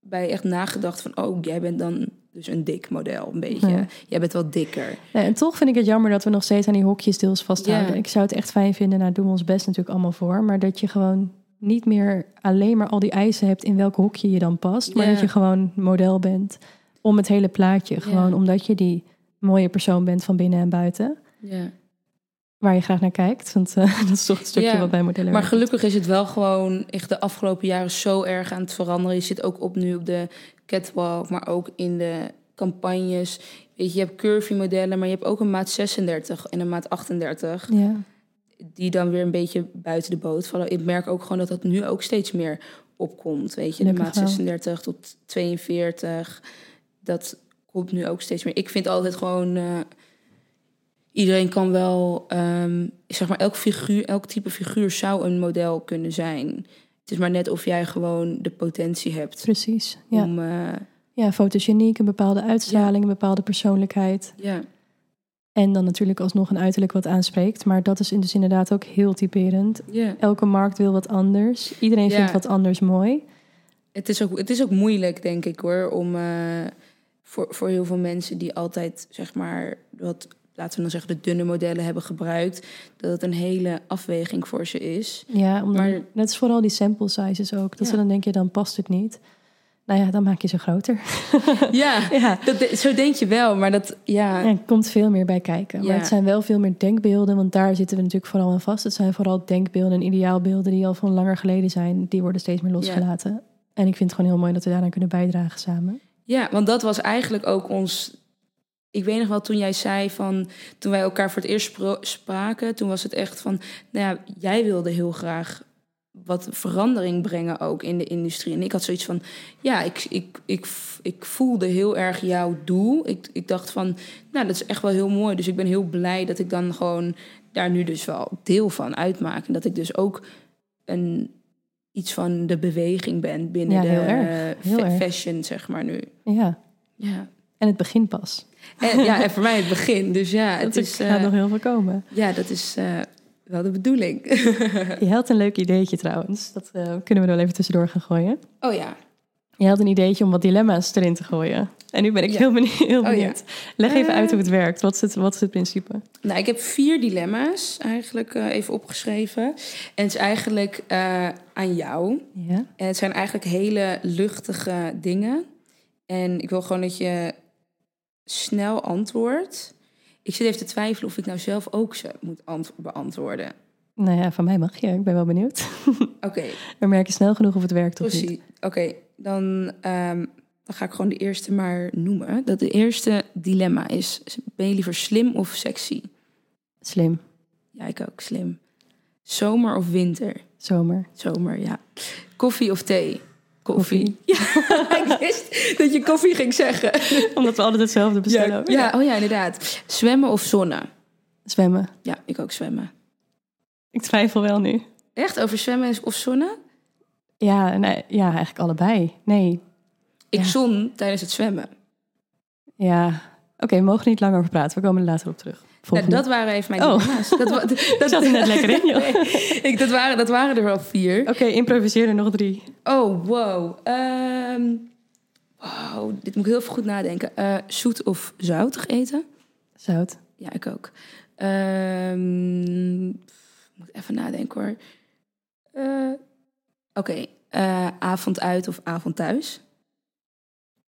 Speaker 2: bij echt nagedacht van... Oh, jij bent dan dus een dik model, een beetje.
Speaker 1: Ja.
Speaker 2: Jij bent wel dikker.
Speaker 1: En toch vind ik het jammer dat we nog steeds aan die hokjes deels vasthouden.
Speaker 2: Ja.
Speaker 1: Ik zou het echt fijn vinden, nou doen we ons best natuurlijk allemaal voor. Maar dat je gewoon niet meer alleen maar al die eisen hebt in welk hokje je dan past. Maar dat je gewoon model bent om het hele plaatje. Gewoon omdat je die mooie persoon bent van binnen en buiten.
Speaker 2: Ja.
Speaker 1: Waar je graag naar kijkt. Want eh, dat is toch het stukje
Speaker 2: Ja,
Speaker 1: wat bij modellen
Speaker 2: Maar gelukkig is het wel gewoon echt de afgelopen jaren zo erg aan het veranderen. Je zit ook op nu op de catwalk, maar ook in de campagnes. Weet je, je hebt curvy modellen, maar je hebt ook een maat 36 en een maat 38.
Speaker 1: Ja.
Speaker 2: Die dan weer een beetje buiten de boot vallen. Ik merk ook gewoon dat dat nu ook steeds meer opkomt. Weet je, de maat
Speaker 1: wel.
Speaker 2: 36 tot 42. Dat komt nu ook steeds meer. Ik vind altijd gewoon... eh, iedereen kan wel... ehm, zeg maar, elk figuur, elk type figuur zou een model kunnen zijn. Het is maar net of jij gewoon de potentie hebt
Speaker 1: Precies. Ja.
Speaker 2: om... eh,
Speaker 1: ja, fotogeniek, een bepaalde uitstraling, een bepaalde persoonlijkheid.
Speaker 2: ja,
Speaker 1: En dan natuurlijk alsnog een uiterlijk wat aanspreekt. Maar dat is dus inderdaad ook heel typerend.
Speaker 2: ja.
Speaker 1: Elke markt wil wat anders. Iedereen vindt wat anders mooi.
Speaker 2: Het is, ook, het is ook moeilijk, denk ik hoor, om eh, voor, voor heel veel mensen die altijd, zeg maar, wat, laten we dan zeggen, de dunne modellen hebben gebruikt, dat het een hele afweging voor ze is.
Speaker 1: Ja, omdat,
Speaker 2: Maar-
Speaker 1: net is vooral die sample sizes ook. Dat
Speaker 2: Ja.
Speaker 1: ze dan denk je, dan past het niet. Nou ja, dan maak je ze groter.
Speaker 2: Ja,
Speaker 1: ja.
Speaker 2: dat, zo denk je wel, maar dat, ja,
Speaker 1: Ja, er komt veel meer bij kijken. Maar
Speaker 2: Ja.
Speaker 1: het zijn wel veel meer denkbeelden, want daar zitten we natuurlijk vooral aan vast. Het zijn vooral denkbeelden en ideaalbeelden die al van langer geleden zijn. Die worden steeds meer losgelaten. En ik vind het gewoon heel mooi dat we daaraan kunnen bijdragen samen.
Speaker 2: ja, want dat was eigenlijk ook ons. Ik weet nog wel toen jij zei van, toen wij elkaar voor het eerst spraken, toen was het echt van, nou ja, jij wilde heel graag wat verandering brengen ook in de industrie. En ik had zoiets van, ja, ik, ik, ik, ik voelde heel erg jouw doel. Ik, ik dacht van, nou, dat is echt wel heel mooi. Dus ik ben heel blij dat ik dan gewoon daar nu dus wel deel van uitmaak. En dat ik dus ook een, iets van de beweging ben binnen
Speaker 1: Ja,
Speaker 2: de
Speaker 1: heel
Speaker 2: fa-
Speaker 1: erg.
Speaker 2: fashion, zeg maar nu.
Speaker 1: Ja,
Speaker 2: Ja.
Speaker 1: en het begin pas.
Speaker 2: En, ja, en voor mij het begin. Dus ja, het is,
Speaker 1: gaat
Speaker 2: eh,
Speaker 1: nog heel veel komen.
Speaker 2: ja dat is eh, wel de bedoeling.
Speaker 1: Je had een leuk ideetje trouwens. Dat eh, kunnen we er wel even tussendoor gaan gooien.
Speaker 2: oh ja.
Speaker 1: Je had een ideetje om wat dilemma's erin te gooien. En nu ben ik
Speaker 2: Ja.
Speaker 1: heel benieuwd. Heel
Speaker 2: Oh, ja.
Speaker 1: benieuwd. Leg even uit hoe het werkt. Wat is het, wat is het principe?
Speaker 2: Nou, ik heb vier dilemma's eigenlijk even opgeschreven. En het is eigenlijk aan jou.
Speaker 1: Ja.
Speaker 2: En het zijn eigenlijk hele luchtige dingen. En ik wil gewoon dat je snel antwoordt. Ik zit even te twijfelen of ik nou zelf ook ze moet ant- beantwoorden.
Speaker 1: Nou ja, van mij mag je. Ik ben wel benieuwd.
Speaker 2: Oké,
Speaker 1: We merken snel genoeg of het werkt of niet.
Speaker 2: precies. Oké, dan, ehm, dan ga ik gewoon de eerste maar noemen. Dat de eerste dilemma is: ben je liever slim of sexy?
Speaker 1: Slim.
Speaker 2: Ja, ik ook slim. Zomer of winter?
Speaker 1: Zomer.
Speaker 2: Zomer, ja. Koffie of thee?
Speaker 1: Koffie.
Speaker 2: Ja, ik wist dat je koffie ging zeggen.
Speaker 1: Omdat we altijd hetzelfde bestellen.
Speaker 2: Ja, ja, oh ja, inderdaad. Zwemmen of zonnen?
Speaker 1: Zwemmen.
Speaker 2: Ja, ik ook zwemmen.
Speaker 1: Ik twijfel wel nu.
Speaker 2: Echt, over zwemmen of zonnen?
Speaker 1: Ja, nee, ja eigenlijk allebei. Nee.
Speaker 2: Ik
Speaker 1: Ja.
Speaker 2: zon tijdens het zwemmen.
Speaker 1: Ja. Oké, we mogen niet langer over praten. We komen er later op terug.
Speaker 2: Nou, dat waren even mijn
Speaker 1: Oh.
Speaker 2: dilemma's. Dat, wa- dat,
Speaker 1: zat er net lekker in, joh.
Speaker 2: Nee, ik, dat, waren, dat waren er wel vier.
Speaker 1: Oké, improviseer er nog drie.
Speaker 2: Oh, wow. Ehm, wow, dit moet ik heel even goed nadenken. Eh, zoet of zoutig eten?
Speaker 1: Zout.
Speaker 2: Ja, ik ook. Ehm, moet even nadenken hoor. Eh, Oké, eh, avond uit of avond thuis?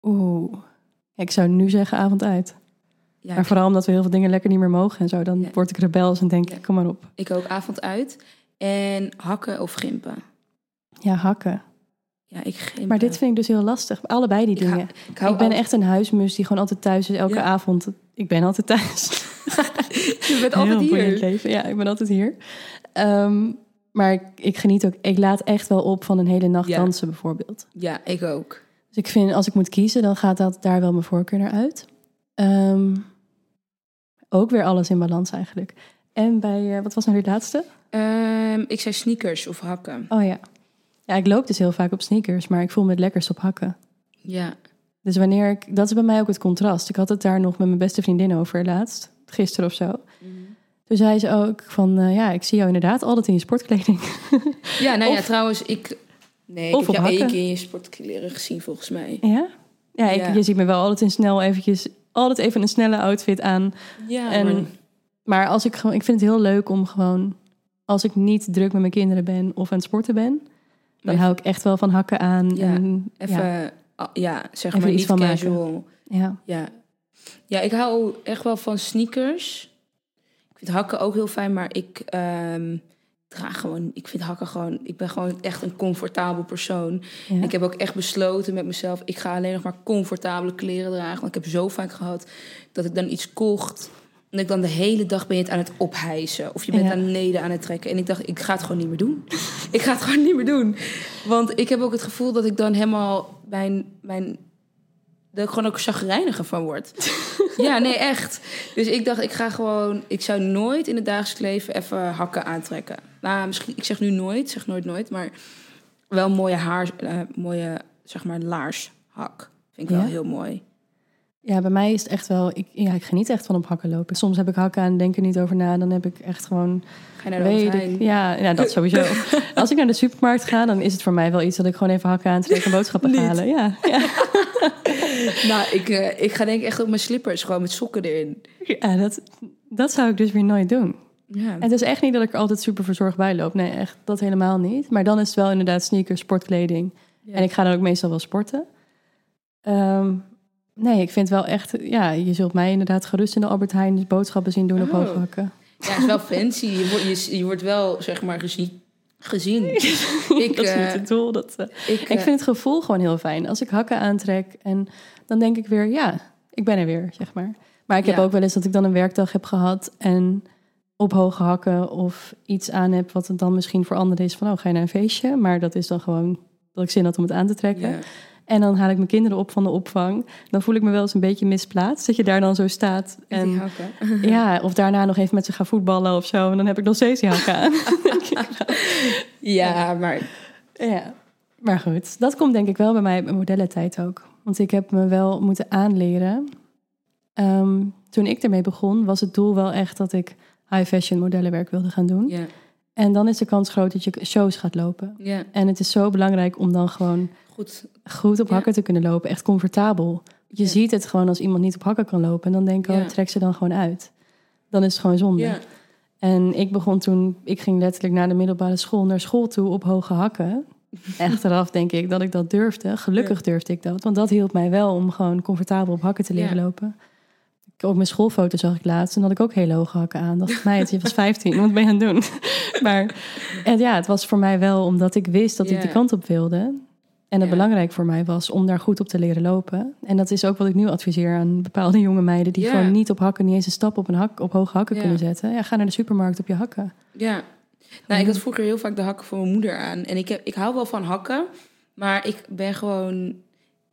Speaker 1: Oeh. Ik zou nu zeggen avond uit.
Speaker 2: Ja,
Speaker 1: Maar vooral omdat we heel veel dingen lekker niet meer mogen en zo. Dan
Speaker 2: Ja.
Speaker 1: word ik rebels en denk ik,
Speaker 2: Ja.
Speaker 1: kom maar op.
Speaker 2: ik ook avond uit. En hakken of gimpen?
Speaker 1: Ja, hakken.
Speaker 2: Ja, ik gimpen.
Speaker 1: Maar dit vind ik dus heel lastig. Allebei die
Speaker 2: Ik
Speaker 1: dingen.
Speaker 2: ik,
Speaker 1: ben echt een huismus die gewoon altijd thuis is. Elke avond. Ik ben altijd thuis.
Speaker 2: Je bent altijd hier.
Speaker 1: leven. Ja, ik ben altijd hier. Ehm, maar ik, ik geniet ook. Ik laat echt wel op van een hele nacht dansen bijvoorbeeld.
Speaker 2: Ja, ik ook.
Speaker 1: Dus ik vind, als ik moet kiezen, dan gaat dat daar wel mijn voorkeur naar uit. Ehm, ook weer alles in balans eigenlijk. En bij, eh, wat was nou weer de laatste?
Speaker 2: Ehm, ik zei sneakers of hakken.
Speaker 1: Oh ja. Ja, ik loop dus heel vaak op sneakers, maar ik voel me het lekkerst op hakken.
Speaker 2: Ja.
Speaker 1: Dus wanneer ik, dat is bij mij ook het contrast. Ik had het daar nog met mijn beste vriendin over laatst, gisteren of zo. Toen zei ze ook van, eh, ja, ik zie jou inderdaad altijd in je sportkleding.
Speaker 2: Ja, nou ja, trouwens, ik... Nee, ik
Speaker 1: Of
Speaker 2: heb
Speaker 1: op
Speaker 2: jou één keer in je sportkleren gezien, volgens mij.
Speaker 1: ja? Ja, ik,
Speaker 2: Ja.
Speaker 1: je ziet me wel altijd in snel eventjes, altijd even een snelle outfit aan.
Speaker 2: Ja,
Speaker 1: En-
Speaker 2: maar-
Speaker 1: Maar als ik gewoon, ik vind het heel leuk om gewoon, als ik niet druk met mijn kinderen ben of aan het sporten ben, dan hou ik echt wel van hakken aan.
Speaker 2: Ja,
Speaker 1: en,
Speaker 2: even,
Speaker 1: ja,
Speaker 2: ah, ja, zeg
Speaker 1: Even
Speaker 2: maar
Speaker 1: iets
Speaker 2: niet
Speaker 1: van maken.
Speaker 2: casual.
Speaker 1: ja.
Speaker 2: Ja. ja, ik hou echt wel van sneakers. Ik vind hakken ook heel fijn, maar ik ehm, draag gewoon... Ik vind hakken gewoon... Ik ben gewoon echt een comfortabel persoon.
Speaker 1: ja.
Speaker 2: Ik heb ook echt besloten met mezelf... ik ga alleen nog maar comfortabele kleren dragen. Want ik heb zo vaak gehad dat ik dan iets kocht... en ik dan de hele dag ben je het aan het ophijzen. Of je bent
Speaker 1: Ja.
Speaker 2: naar beneden aan het trekken. En ik dacht, ik ga het gewoon niet meer doen. ik ga het gewoon niet meer doen. Want ik heb ook het gevoel dat ik dan helemaal mijn... mijn dat ik gewoon ook chagrijniger van word. ja, nee, echt. Dus ik dacht, ik ga gewoon... Ik zou nooit in het dagelijks leven even hakken aantrekken. Nou, misschien... Ik zeg nu nooit, zeg nooit nooit. Maar wel mooie haar... eh, mooie, zeg maar, laarshak. Vind ik
Speaker 1: Ja?
Speaker 2: wel heel mooi.
Speaker 1: Ja, bij mij is het echt wel, ik, ja, ik geniet echt van op hakken lopen. Soms heb ik hakken aan en denk er niet over na. Dan heb ik echt gewoon,
Speaker 2: Ga je naar de
Speaker 1: weet ik, ja, ja, dat sowieso. Als ik naar de supermarkt ga, dan is het voor mij wel iets dat ik gewoon even hakken aantrek en boodschappen
Speaker 2: Niet.
Speaker 1: halen. Ja, ja.
Speaker 2: Nou, ik, eh, ik ga denk ik echt op mijn slippers, gewoon met sokken erin.
Speaker 1: ja dat, dat zou ik dus weer nooit doen.
Speaker 2: Ja.
Speaker 1: En het is echt niet dat ik er altijd super verzorgd bij loop. Nee, echt, dat helemaal niet. Maar dan is het wel inderdaad sneakers, sportkleding.
Speaker 2: Ja.
Speaker 1: En ik ga dan ook meestal wel sporten. Ehm, nee, ik vind wel echt... Ja, je zult mij inderdaad gerust in de Albert Heijn boodschappen zien doen op
Speaker 2: Oh.
Speaker 1: hoge hakken.
Speaker 2: Ja, het is wel fancy. Je wordt, je, je wordt wel, zeg maar, gezien. gezien. ik,
Speaker 1: dat is
Speaker 2: eh,
Speaker 1: niet het doel. Dat, eh,
Speaker 2: ik,
Speaker 1: ik
Speaker 2: eh,
Speaker 1: vind het gevoel gewoon heel fijn. Als ik hakken aantrek en dan denk ik weer... Ja, ik ben er weer, zeg maar. Maar ik heb
Speaker 2: Ja.
Speaker 1: ook wel eens dat ik dan een werkdag heb gehad... en op hoge hakken of iets aan heb... wat het dan misschien voor anderen is van... oh, ga je naar een feestje? Maar dat is dan gewoon dat ik zin had om het aan te trekken. En dan haal ik mijn kinderen op van de opvang. Dan voel ik me wel eens een beetje misplaatst. Dat je daar dan zo staat.
Speaker 2: En, hakken.
Speaker 1: ja, of daarna nog even met ze gaan voetballen of zo. En dan heb ik nog steeds die hakken aan.
Speaker 2: Ja, maar
Speaker 1: ja, maar goed. Dat komt denk ik wel bij mij mijn modellentijd ook. Want ik heb me wel moeten aanleren. Ehm, toen ik ermee begon, was het doel wel echt dat ik high fashion modellenwerk wilde gaan doen.
Speaker 2: ja.
Speaker 1: En dan is de kans groot dat je shows gaat lopen.
Speaker 2: Ja,
Speaker 1: En het is zo belangrijk om dan gewoon
Speaker 2: goed.
Speaker 1: goed op hakken te kunnen lopen. Echt comfortabel. Je ziet het gewoon als iemand niet op hakken kan lopen. En dan denk ik, oh, trek ze dan gewoon uit. Dan is het gewoon zonde.
Speaker 2: Ja,
Speaker 1: En ik begon toen, ik ging letterlijk naar de middelbare school, naar school toe op hoge hakken. Achteraf denk ik dat ik dat durfde. Gelukkig durfde ik dat, want dat hielp mij wel om gewoon comfortabel op hakken te leren
Speaker 2: Ja.
Speaker 1: lopen. Ik- Op mijn schoolfoto zag ik laatst en had ik ook hele hoge hakken aan. Dacht meid, je was 15, wat ben je aan het doen? maar en ja, het was voor mij wel omdat ik wist dat ik die kant op wilde. En het belangrijk voor mij was om daar goed op te leren lopen. En dat is ook wat ik nu adviseer aan bepaalde jonge meiden... die gewoon niet op hakken, niet eens een stap op, een hak, op hoge hakken kunnen zetten. Ja, ga naar de supermarkt op je hakken.
Speaker 2: ja. Nou, ik had vroeger heel vaak de hakken van mijn moeder aan. En ik, heb, ik hou wel van hakken, maar ik ben gewoon...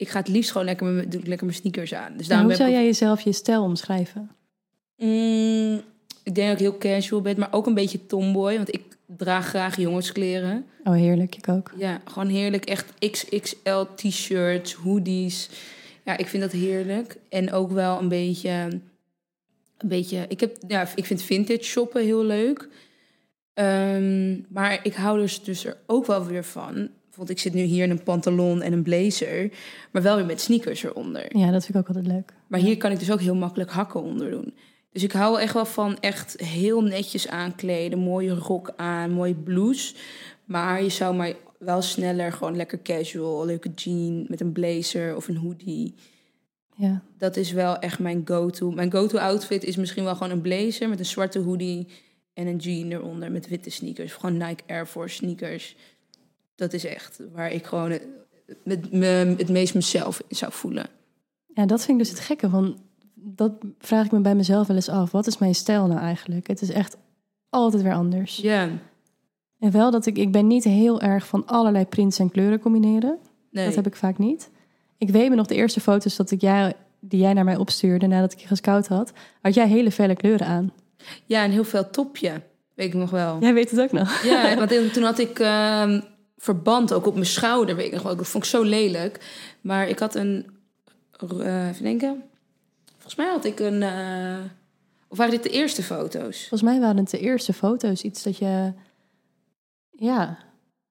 Speaker 2: Ik ga het liefst gewoon lekker, met, mijn- doe ik lekker mijn sneakers aan. Dus daarom
Speaker 1: hoe zou jij jezelf je stijl omschrijven?
Speaker 2: Mm, ik denk dat ik heel casual ben, maar ook een beetje tomboy. Want ik draag graag jongenskleren.
Speaker 1: Oh, heerlijk, ik ook.
Speaker 2: Ja, gewoon heerlijk. Echt XXL t-shirts, hoodies. Ja, ik vind dat heerlijk. En ook wel een beetje... Een beetje ik, heb, ja, ik vind vintage shoppen heel leuk. Ehm, maar ik hou dus, dus er ook wel weer van. Want ik zit nu hier in een pantalon en een blazer. Maar wel weer met sneakers eronder.
Speaker 1: Ja, dat vind ik ook altijd leuk.
Speaker 2: Maar hier kan ik dus ook heel makkelijk hakken onder doen. Dus ik hou echt wel van echt heel netjes aankleden. Mooie rok aan, mooie blouse. Maar je zou mij wel sneller gewoon lekker casual, leuke jean met een blazer of een hoodie.
Speaker 1: Ja,
Speaker 2: Dat is wel echt mijn go-to. Mijn go-to outfit is misschien wel gewoon een blazer met een zwarte hoodie en een jean eronder met witte sneakers. Gewoon Nike Air Force sneakers. Dat is echt waar ik gewoon het, met me, het meest mezelf in zou voelen.
Speaker 1: ja dat vind ik dus het gekke. Van, dat vraag ik me bij mezelf wel eens af. Wat is mijn stijl nou eigenlijk? Het is echt altijd weer anders.
Speaker 2: Ja,
Speaker 1: En wel dat ik, ik ben niet heel erg van allerlei prints en kleuren combineren.
Speaker 2: nee.
Speaker 1: Dat heb ik vaak niet. Ik weet me nog de eerste foto's dat ik jij, die jij naar mij opstuurde nadat ik je gescout had. Had jij hele felle kleuren aan.
Speaker 2: Ja, een heel veel topje. Weet ik nog wel.
Speaker 1: Jij weet het ook nog.
Speaker 2: Ja, want toen- toen had ik ehm, verband ook op mijn schouder. Weet ik nog wel. Dat vond ik zo lelijk. Maar ik had een... eh, even denken. Volgens mij had ik een... eh, of waren dit de eerste foto's?
Speaker 1: Volgens mij waren het de eerste foto's iets dat je... Ja,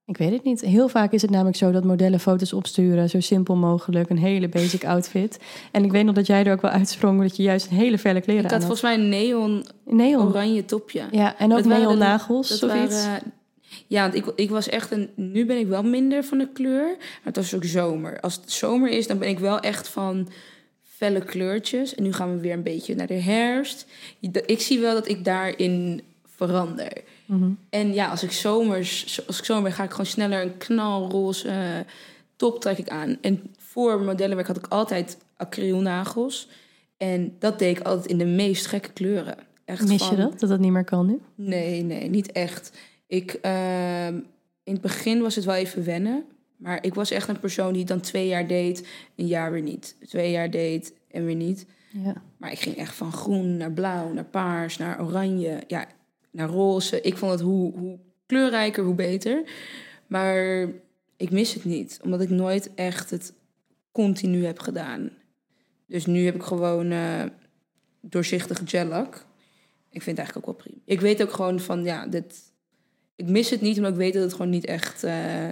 Speaker 1: ik weet het niet. Heel vaak is het namelijk zo dat modellen foto's opsturen. Zo simpel mogelijk, een hele basic outfit. En ik weet nog dat jij er ook wel uitsprong... dat je juist een hele felle kleren
Speaker 2: Ik
Speaker 1: aan
Speaker 2: had
Speaker 1: had.
Speaker 2: volgens mij een neon
Speaker 1: Neon.
Speaker 2: oranje topje.
Speaker 1: Ja, en ook
Speaker 2: Dat waren
Speaker 1: neon nagels
Speaker 2: Dat
Speaker 1: of iets.
Speaker 2: Ja, want ik, ik was echt een... Nu ben ik wel minder van de kleur. Maar het was ook zomer. Als het zomer is, dan ben ik wel echt van felle kleurtjes. En nu gaan we weer een beetje naar de herfst. Ik zie wel dat ik daarin verander.
Speaker 1: Mhm.
Speaker 2: En ja, als ik zomers, als ik zomer ben, ga ik gewoon sneller een knalroze top trek ik aan. En voor modellenwerk had ik altijd acrylnagels. En dat deed ik altijd in de meest gekke kleuren. Echt
Speaker 1: Mis je
Speaker 2: van-
Speaker 1: dat, dat dat niet meer kan nu?
Speaker 2: Nee, nee, niet echt. Ik, ehm, in het begin was het wel even wennen. Maar ik was echt een persoon die dan twee jaar deed, een jaar weer niet. Twee jaar deed en weer niet.
Speaker 1: Ja.
Speaker 2: Maar ik ging echt van groen naar blauw, naar paars, naar oranje, ja, naar roze. Ik vond het hoe, hoe kleurrijker, hoe beter. Maar ik mis het niet, omdat ik nooit echt het continu heb gedaan. Dus nu heb ik gewoon eh doorzichtige gel-lak. Ik vind het eigenlijk ook wel prima. Ik weet ook gewoon van, ja, dit, ik mis het niet, omdat ik weet dat het gewoon niet echt eh,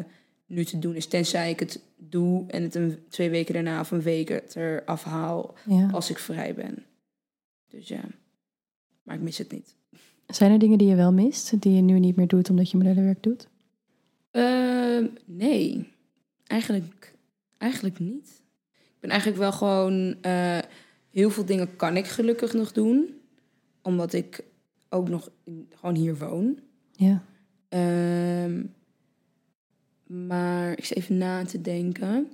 Speaker 2: nu te doen is. Tenzij ik het doe en het een, twee weken daarna of een week het eraf haal
Speaker 1: ja.
Speaker 2: als ik vrij ben. Dus ja, maar ik mis het niet.
Speaker 1: Zijn er dingen die je wel mist, die je nu niet meer doet omdat je modellenwerk doet?
Speaker 2: Ehm, nee, eigenlijk, eigenlijk niet. Ik ben eigenlijk wel gewoon... eh, heel veel dingen kan ik gelukkig nog doen. Omdat ik ook nog gewoon hier woon.
Speaker 1: Ja.
Speaker 2: Ehm, maar ik zit even na te denken.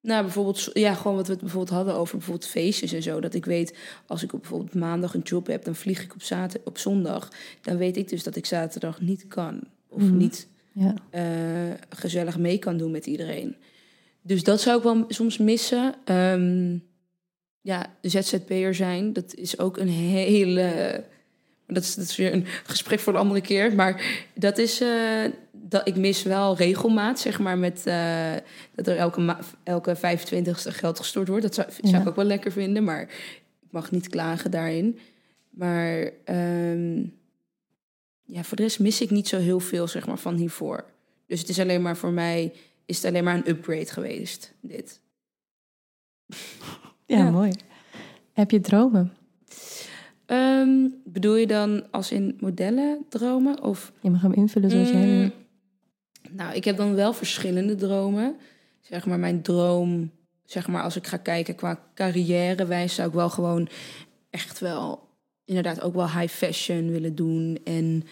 Speaker 2: Nou, bijvoorbeeld, ja, gewoon wat we het bijvoorbeeld hadden over bijvoorbeeld feestjes en zo. Dat ik weet, als ik op bijvoorbeeld maandag een job heb, dan vlieg ik op, zater op zondag. Dan weet ik dus dat ik zaterdag niet kan. Of
Speaker 1: Mhm.
Speaker 2: niet
Speaker 1: Ja.
Speaker 2: eh, gezellig mee kan doen met iedereen. Dus dat zou ik wel soms missen. Ehm, ja, ZZP'er zijn, dat is ook een hele... Dat is, dat is weer een gesprek voor een andere keer. Maar dat is... eh, dat, ik mis wel regelmaat, zeg maar, met eh, dat er elke, elke 25ste geld gestort wordt. Dat zou, zou ik ook wel lekker vinden, maar ik mag niet klagen daarin. Maar ehm, ja, voor de rest mis ik niet zo heel veel zeg maar, van hiervoor. Dus het is alleen maar voor mij, is het alleen maar een upgrade geweest, dit.
Speaker 1: Ja,
Speaker 2: Ja.
Speaker 1: mooi. Heb je dromen?
Speaker 2: Ehm, bedoel je dan als in modellen dromen? Of
Speaker 1: Je mag hem invullen zoals jij wil.
Speaker 2: Mm, Nou, ik heb dan wel verschillende dromen. Zeg maar, mijn droom, zeg maar, als ik ga kijken qua carrièrewijs, zou ik wel gewoon echt wel, inderdaad, ook wel high fashion willen doen. En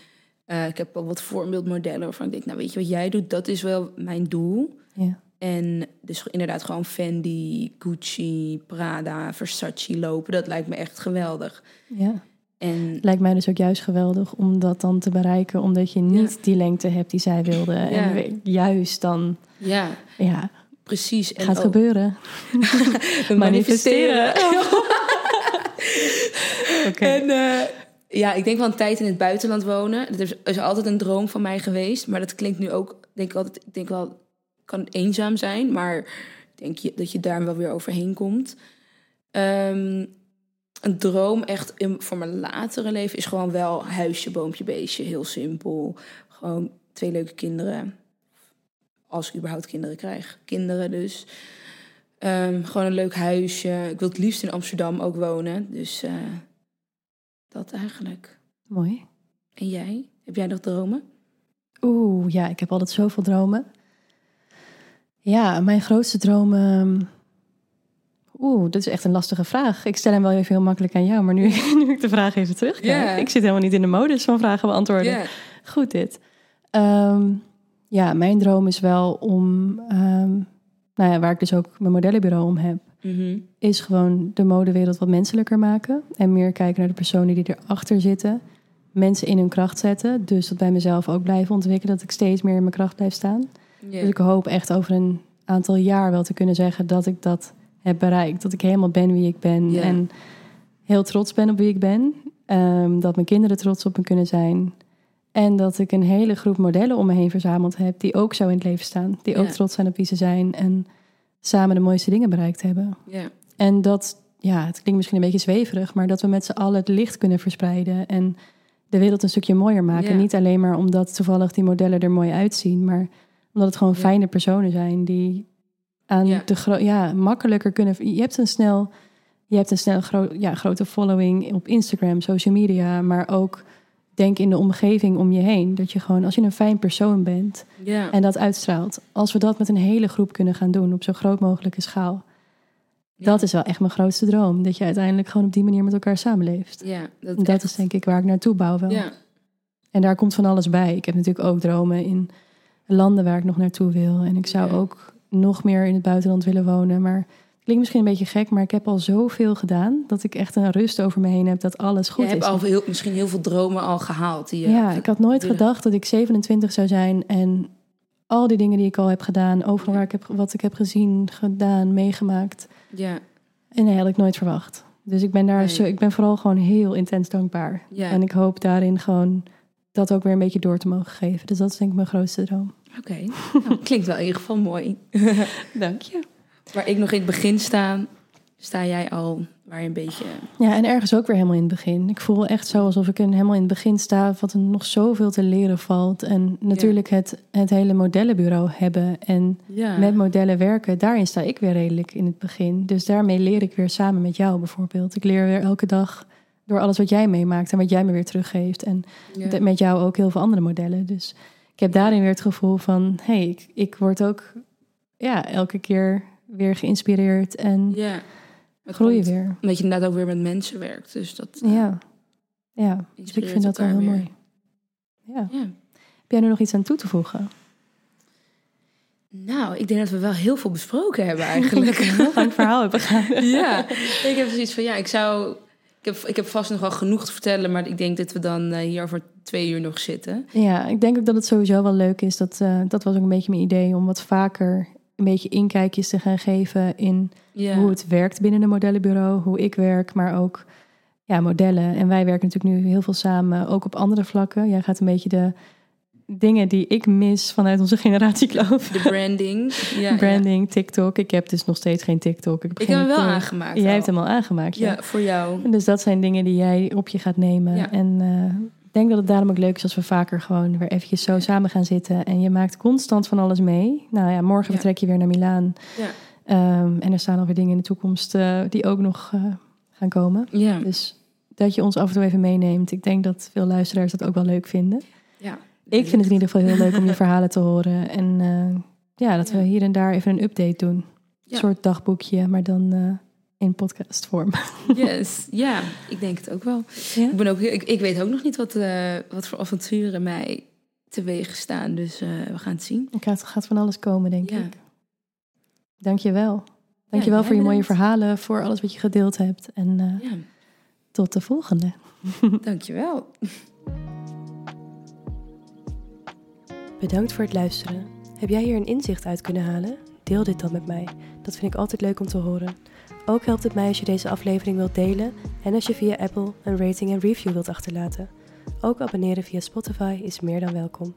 Speaker 2: eh, ik heb wel wat voorbeeldmodellen waarvan ik denk, nou, weet je wat jij doet? Dat is wel mijn doel.
Speaker 1: Ja.
Speaker 2: En dus inderdaad gewoon Fendi, Gucci, Prada, Versace lopen. Dat lijkt me echt geweldig.
Speaker 1: ja.
Speaker 2: En
Speaker 1: Lijkt mij dus ook juist geweldig om dat dan te bereiken, omdat je niet
Speaker 2: Ja.
Speaker 1: die lengte hebt die zij wilde.
Speaker 2: Ja.
Speaker 1: En juist dan,
Speaker 2: ja,
Speaker 1: ja,
Speaker 2: precies. En
Speaker 1: gaat
Speaker 2: ook-
Speaker 1: gebeuren.
Speaker 2: We
Speaker 1: Manifesteren. Oké.
Speaker 2: En eh, ja, ik denk wel een tijd in het buitenland wonen. Dat is, is altijd een droom van mij geweest. Maar dat klinkt nu ook, denk ik altijd, ik denk wel, kan eenzaam zijn. Maar ik denk je, dat je daar wel weer overheen komt. Ehm, een droom echt in, voor mijn latere leven is gewoon wel huisje, boompje, beestje. Heel simpel. Gewoon twee leuke kinderen. Als ik überhaupt kinderen krijg. Kinderen dus. Ehm, gewoon een leuk huisje. Ik wil het liefst in Amsterdam ook wonen. Dus eh, dat eigenlijk.
Speaker 1: Mooi.
Speaker 2: En jij? Heb jij nog dromen?
Speaker 1: Oeh, ja, ik heb altijd zoveel dromen. Ja, mijn grootste dromen. Oeh, dat is echt een lastige vraag. Ik stel hem wel even heel makkelijk aan jou, maar nu, nu ik de vraag even terugkijk.
Speaker 2: Ja.
Speaker 1: Ik zit helemaal niet in de modus van vragen beantwoorden. Goed dit. Ehm, ja, mijn droom is wel om, ehm, nou ja, waar ik dus ook mijn modellenbureau om heb,
Speaker 2: Mhm.
Speaker 1: is gewoon de modewereld wat menselijker maken. En meer kijken naar de personen die erachter zitten. Mensen in hun kracht zetten. Dus dat bij mezelf ook blijven ontwikkelen. Dat ik steeds meer in mijn kracht blijf staan. Dus ik hoop echt over een aantal jaar wel te kunnen zeggen dat ik dat heb bereikt. Dat ik helemaal ben wie ik ben. En heel trots ben op wie ik ben. Ehm, dat mijn kinderen trots op me kunnen zijn. En dat ik een hele groep modellen om me heen verzameld heb. Die ook zo in het leven staan. Die ook trots zijn op wie ze zijn. En samen de mooiste dingen bereikt hebben. En dat, ja, het klinkt misschien een beetje zweverig, maar dat we met z'n allen het licht kunnen verspreiden en de wereld een stukje mooier maken.
Speaker 2: Ja.
Speaker 1: Niet alleen maar omdat toevallig die modellen er mooi uitzien, maar omdat het gewoon
Speaker 2: Ja.
Speaker 1: fijne personen zijn die aan
Speaker 2: Ja.
Speaker 1: de ja, makkelijker kunnen. Je hebt een snel, je hebt een snel gro ja, grote following op Instagram, social media, maar ook denk in de omgeving om je heen. Dat je gewoon, als je een fijn persoon bent,
Speaker 2: ja.
Speaker 1: en dat uitstraalt. Als we dat met een hele groep kunnen gaan doen op zo groot mogelijke schaal.
Speaker 2: Ja.
Speaker 1: Dat is wel echt mijn grootste droom. Dat je uiteindelijk gewoon op die manier met elkaar samenleeft.
Speaker 2: Ja, dat,
Speaker 1: dat is denk ik waar ik naartoe bouw wel.
Speaker 2: Ja,
Speaker 1: En daar komt van alles bij. Ik heb natuurlijk ook dromen in landen waar ik nog naartoe wil. En ik zou ook nog meer in het buitenland willen wonen. Maar het klinkt misschien een beetje gek, maar ik heb al zoveel gedaan... dat ik echt een rust over me heen heb dat alles goed
Speaker 2: je hebt
Speaker 1: is.
Speaker 2: al heel, misschien heel veel dromen al gehaald. Die
Speaker 1: Ja, ik had nooit
Speaker 2: willen.
Speaker 1: gedacht dat ik 27 zou zijn en al die dingen die ik al heb gedaan, overal waar ik heb, wat ik heb gezien, gedaan, meegemaakt.
Speaker 2: ja,
Speaker 1: En nee, had ik nooit verwacht. Dus ik ben daar
Speaker 2: Nee.
Speaker 1: zo, ik ben vooral gewoon heel intens dankbaar.
Speaker 2: ja.
Speaker 1: En ik hoop daarin gewoon dat ook weer een beetje door te mogen geven. Dus dat is denk ik mijn grootste droom.
Speaker 2: Oké, nou, klinkt wel in ieder geval mooi.
Speaker 1: Dank je.
Speaker 2: Waar ik nog in het begin sta, sta jij al waar je een beetje...
Speaker 1: Ja, en ergens ook weer helemaal in het begin. Ik voel echt zo alsof ik een, helemaal in het begin sta, wat er nog zoveel te leren valt. En natuurlijk het, het hele modellenbureau hebben en
Speaker 2: Ja,
Speaker 1: met modellen werken, daarin sta ik weer redelijk in het begin. Dus daarmee leer ik weer samen met jou bijvoorbeeld. Ik leer weer elke dag door alles wat jij meemaakt en wat jij me weer teruggeeft. En
Speaker 2: ja.
Speaker 1: met jou ook heel veel andere modellen. Dus ik heb daarin weer het gevoel van, hé, hey, ik, ik word ook ja, elke keer weer geïnspireerd en
Speaker 2: ja. Het
Speaker 1: groei
Speaker 2: komt
Speaker 1: weer.
Speaker 2: Omdat je inderdaad ook weer met mensen werkt. Dus dat eh,
Speaker 1: Ja, ja. Dus ik vind dat wel heel mooi. Ja.
Speaker 2: Ja.
Speaker 1: Heb jij er nog iets aan toe te voegen?
Speaker 2: Nou, ik denk dat we wel heel veel besproken hebben eigenlijk.
Speaker 1: een heel lang verhaal hebben gehad.
Speaker 2: ja, ik heb zoiets van, ja, ik zou... Ik heb, ik heb vast nog wel genoeg te vertellen, maar ik denk dat we dan eh, hier over twee uur nog zitten.
Speaker 1: Ja, ik denk ook dat het sowieso wel leuk is. Dat, eh, dat was ook een beetje mijn idee om wat vaker een beetje inkijkjes te gaan geven in hoe het werkt binnen een modellenbureau, hoe ik werk, maar ook ja, modellen. En wij werken natuurlijk nu heel veel samen, ook op andere vlakken. Jij gaat een beetje de dingen die ik mis vanuit onze generatie kloof.
Speaker 2: de branding. Ja,
Speaker 1: Branding, TikTok. Ik heb dus nog steeds geen TikTok. Ik heb.
Speaker 2: Ik hem wel aangemaakt.
Speaker 1: Jij
Speaker 2: al.
Speaker 1: hebt hem al aangemaakt, ja.
Speaker 2: Ja, voor jou.
Speaker 1: Dus dat zijn dingen die jij op je gaat nemen. En eh, denk dat het daarom ook leuk is als we vaker gewoon weer eventjes zo samen gaan zitten. En je maakt constant van alles mee. Nou ja, morgen vertrek je weer naar Milaan.
Speaker 2: Ja.
Speaker 1: Ehm, en er staan alweer dingen in de toekomst eh, die ook nog eh, gaan komen.
Speaker 2: Ja.
Speaker 1: Dus dat je ons af en toe even meeneemt. Ik denk dat veel luisteraars dat ook wel leuk vinden.
Speaker 2: ja.
Speaker 1: Ik vind het in ieder geval heel leuk om je verhalen te horen. En eh, ja, dat we hier en daar even een update doen. Een soort dagboekje, maar dan eh, in podcastvorm.
Speaker 2: Yes. Ja, ik denk het ook wel.
Speaker 1: Ja?
Speaker 2: Ik, ben ook, ik, ik weet ook nog niet wat, eh, wat voor avonturen mij teweeg staan. Dus we gaan het zien.
Speaker 1: Ik gaat, gaat van alles komen, denk ik. Dank je wel. Dank je wel voor je mooie verhalen, voor alles wat je gedeeld hebt. En
Speaker 2: Ja,
Speaker 1: tot de volgende.
Speaker 2: dankjewel.
Speaker 1: Bedankt voor het luisteren. Heb jij hier een inzicht uit kunnen halen? Deel dit dan met mij. Dat vind ik altijd leuk om te horen. Ook helpt het mij als je deze aflevering wilt delen en als je via Apple een rating en review wilt achterlaten. Ook abonneren via Spotify is meer dan welkom.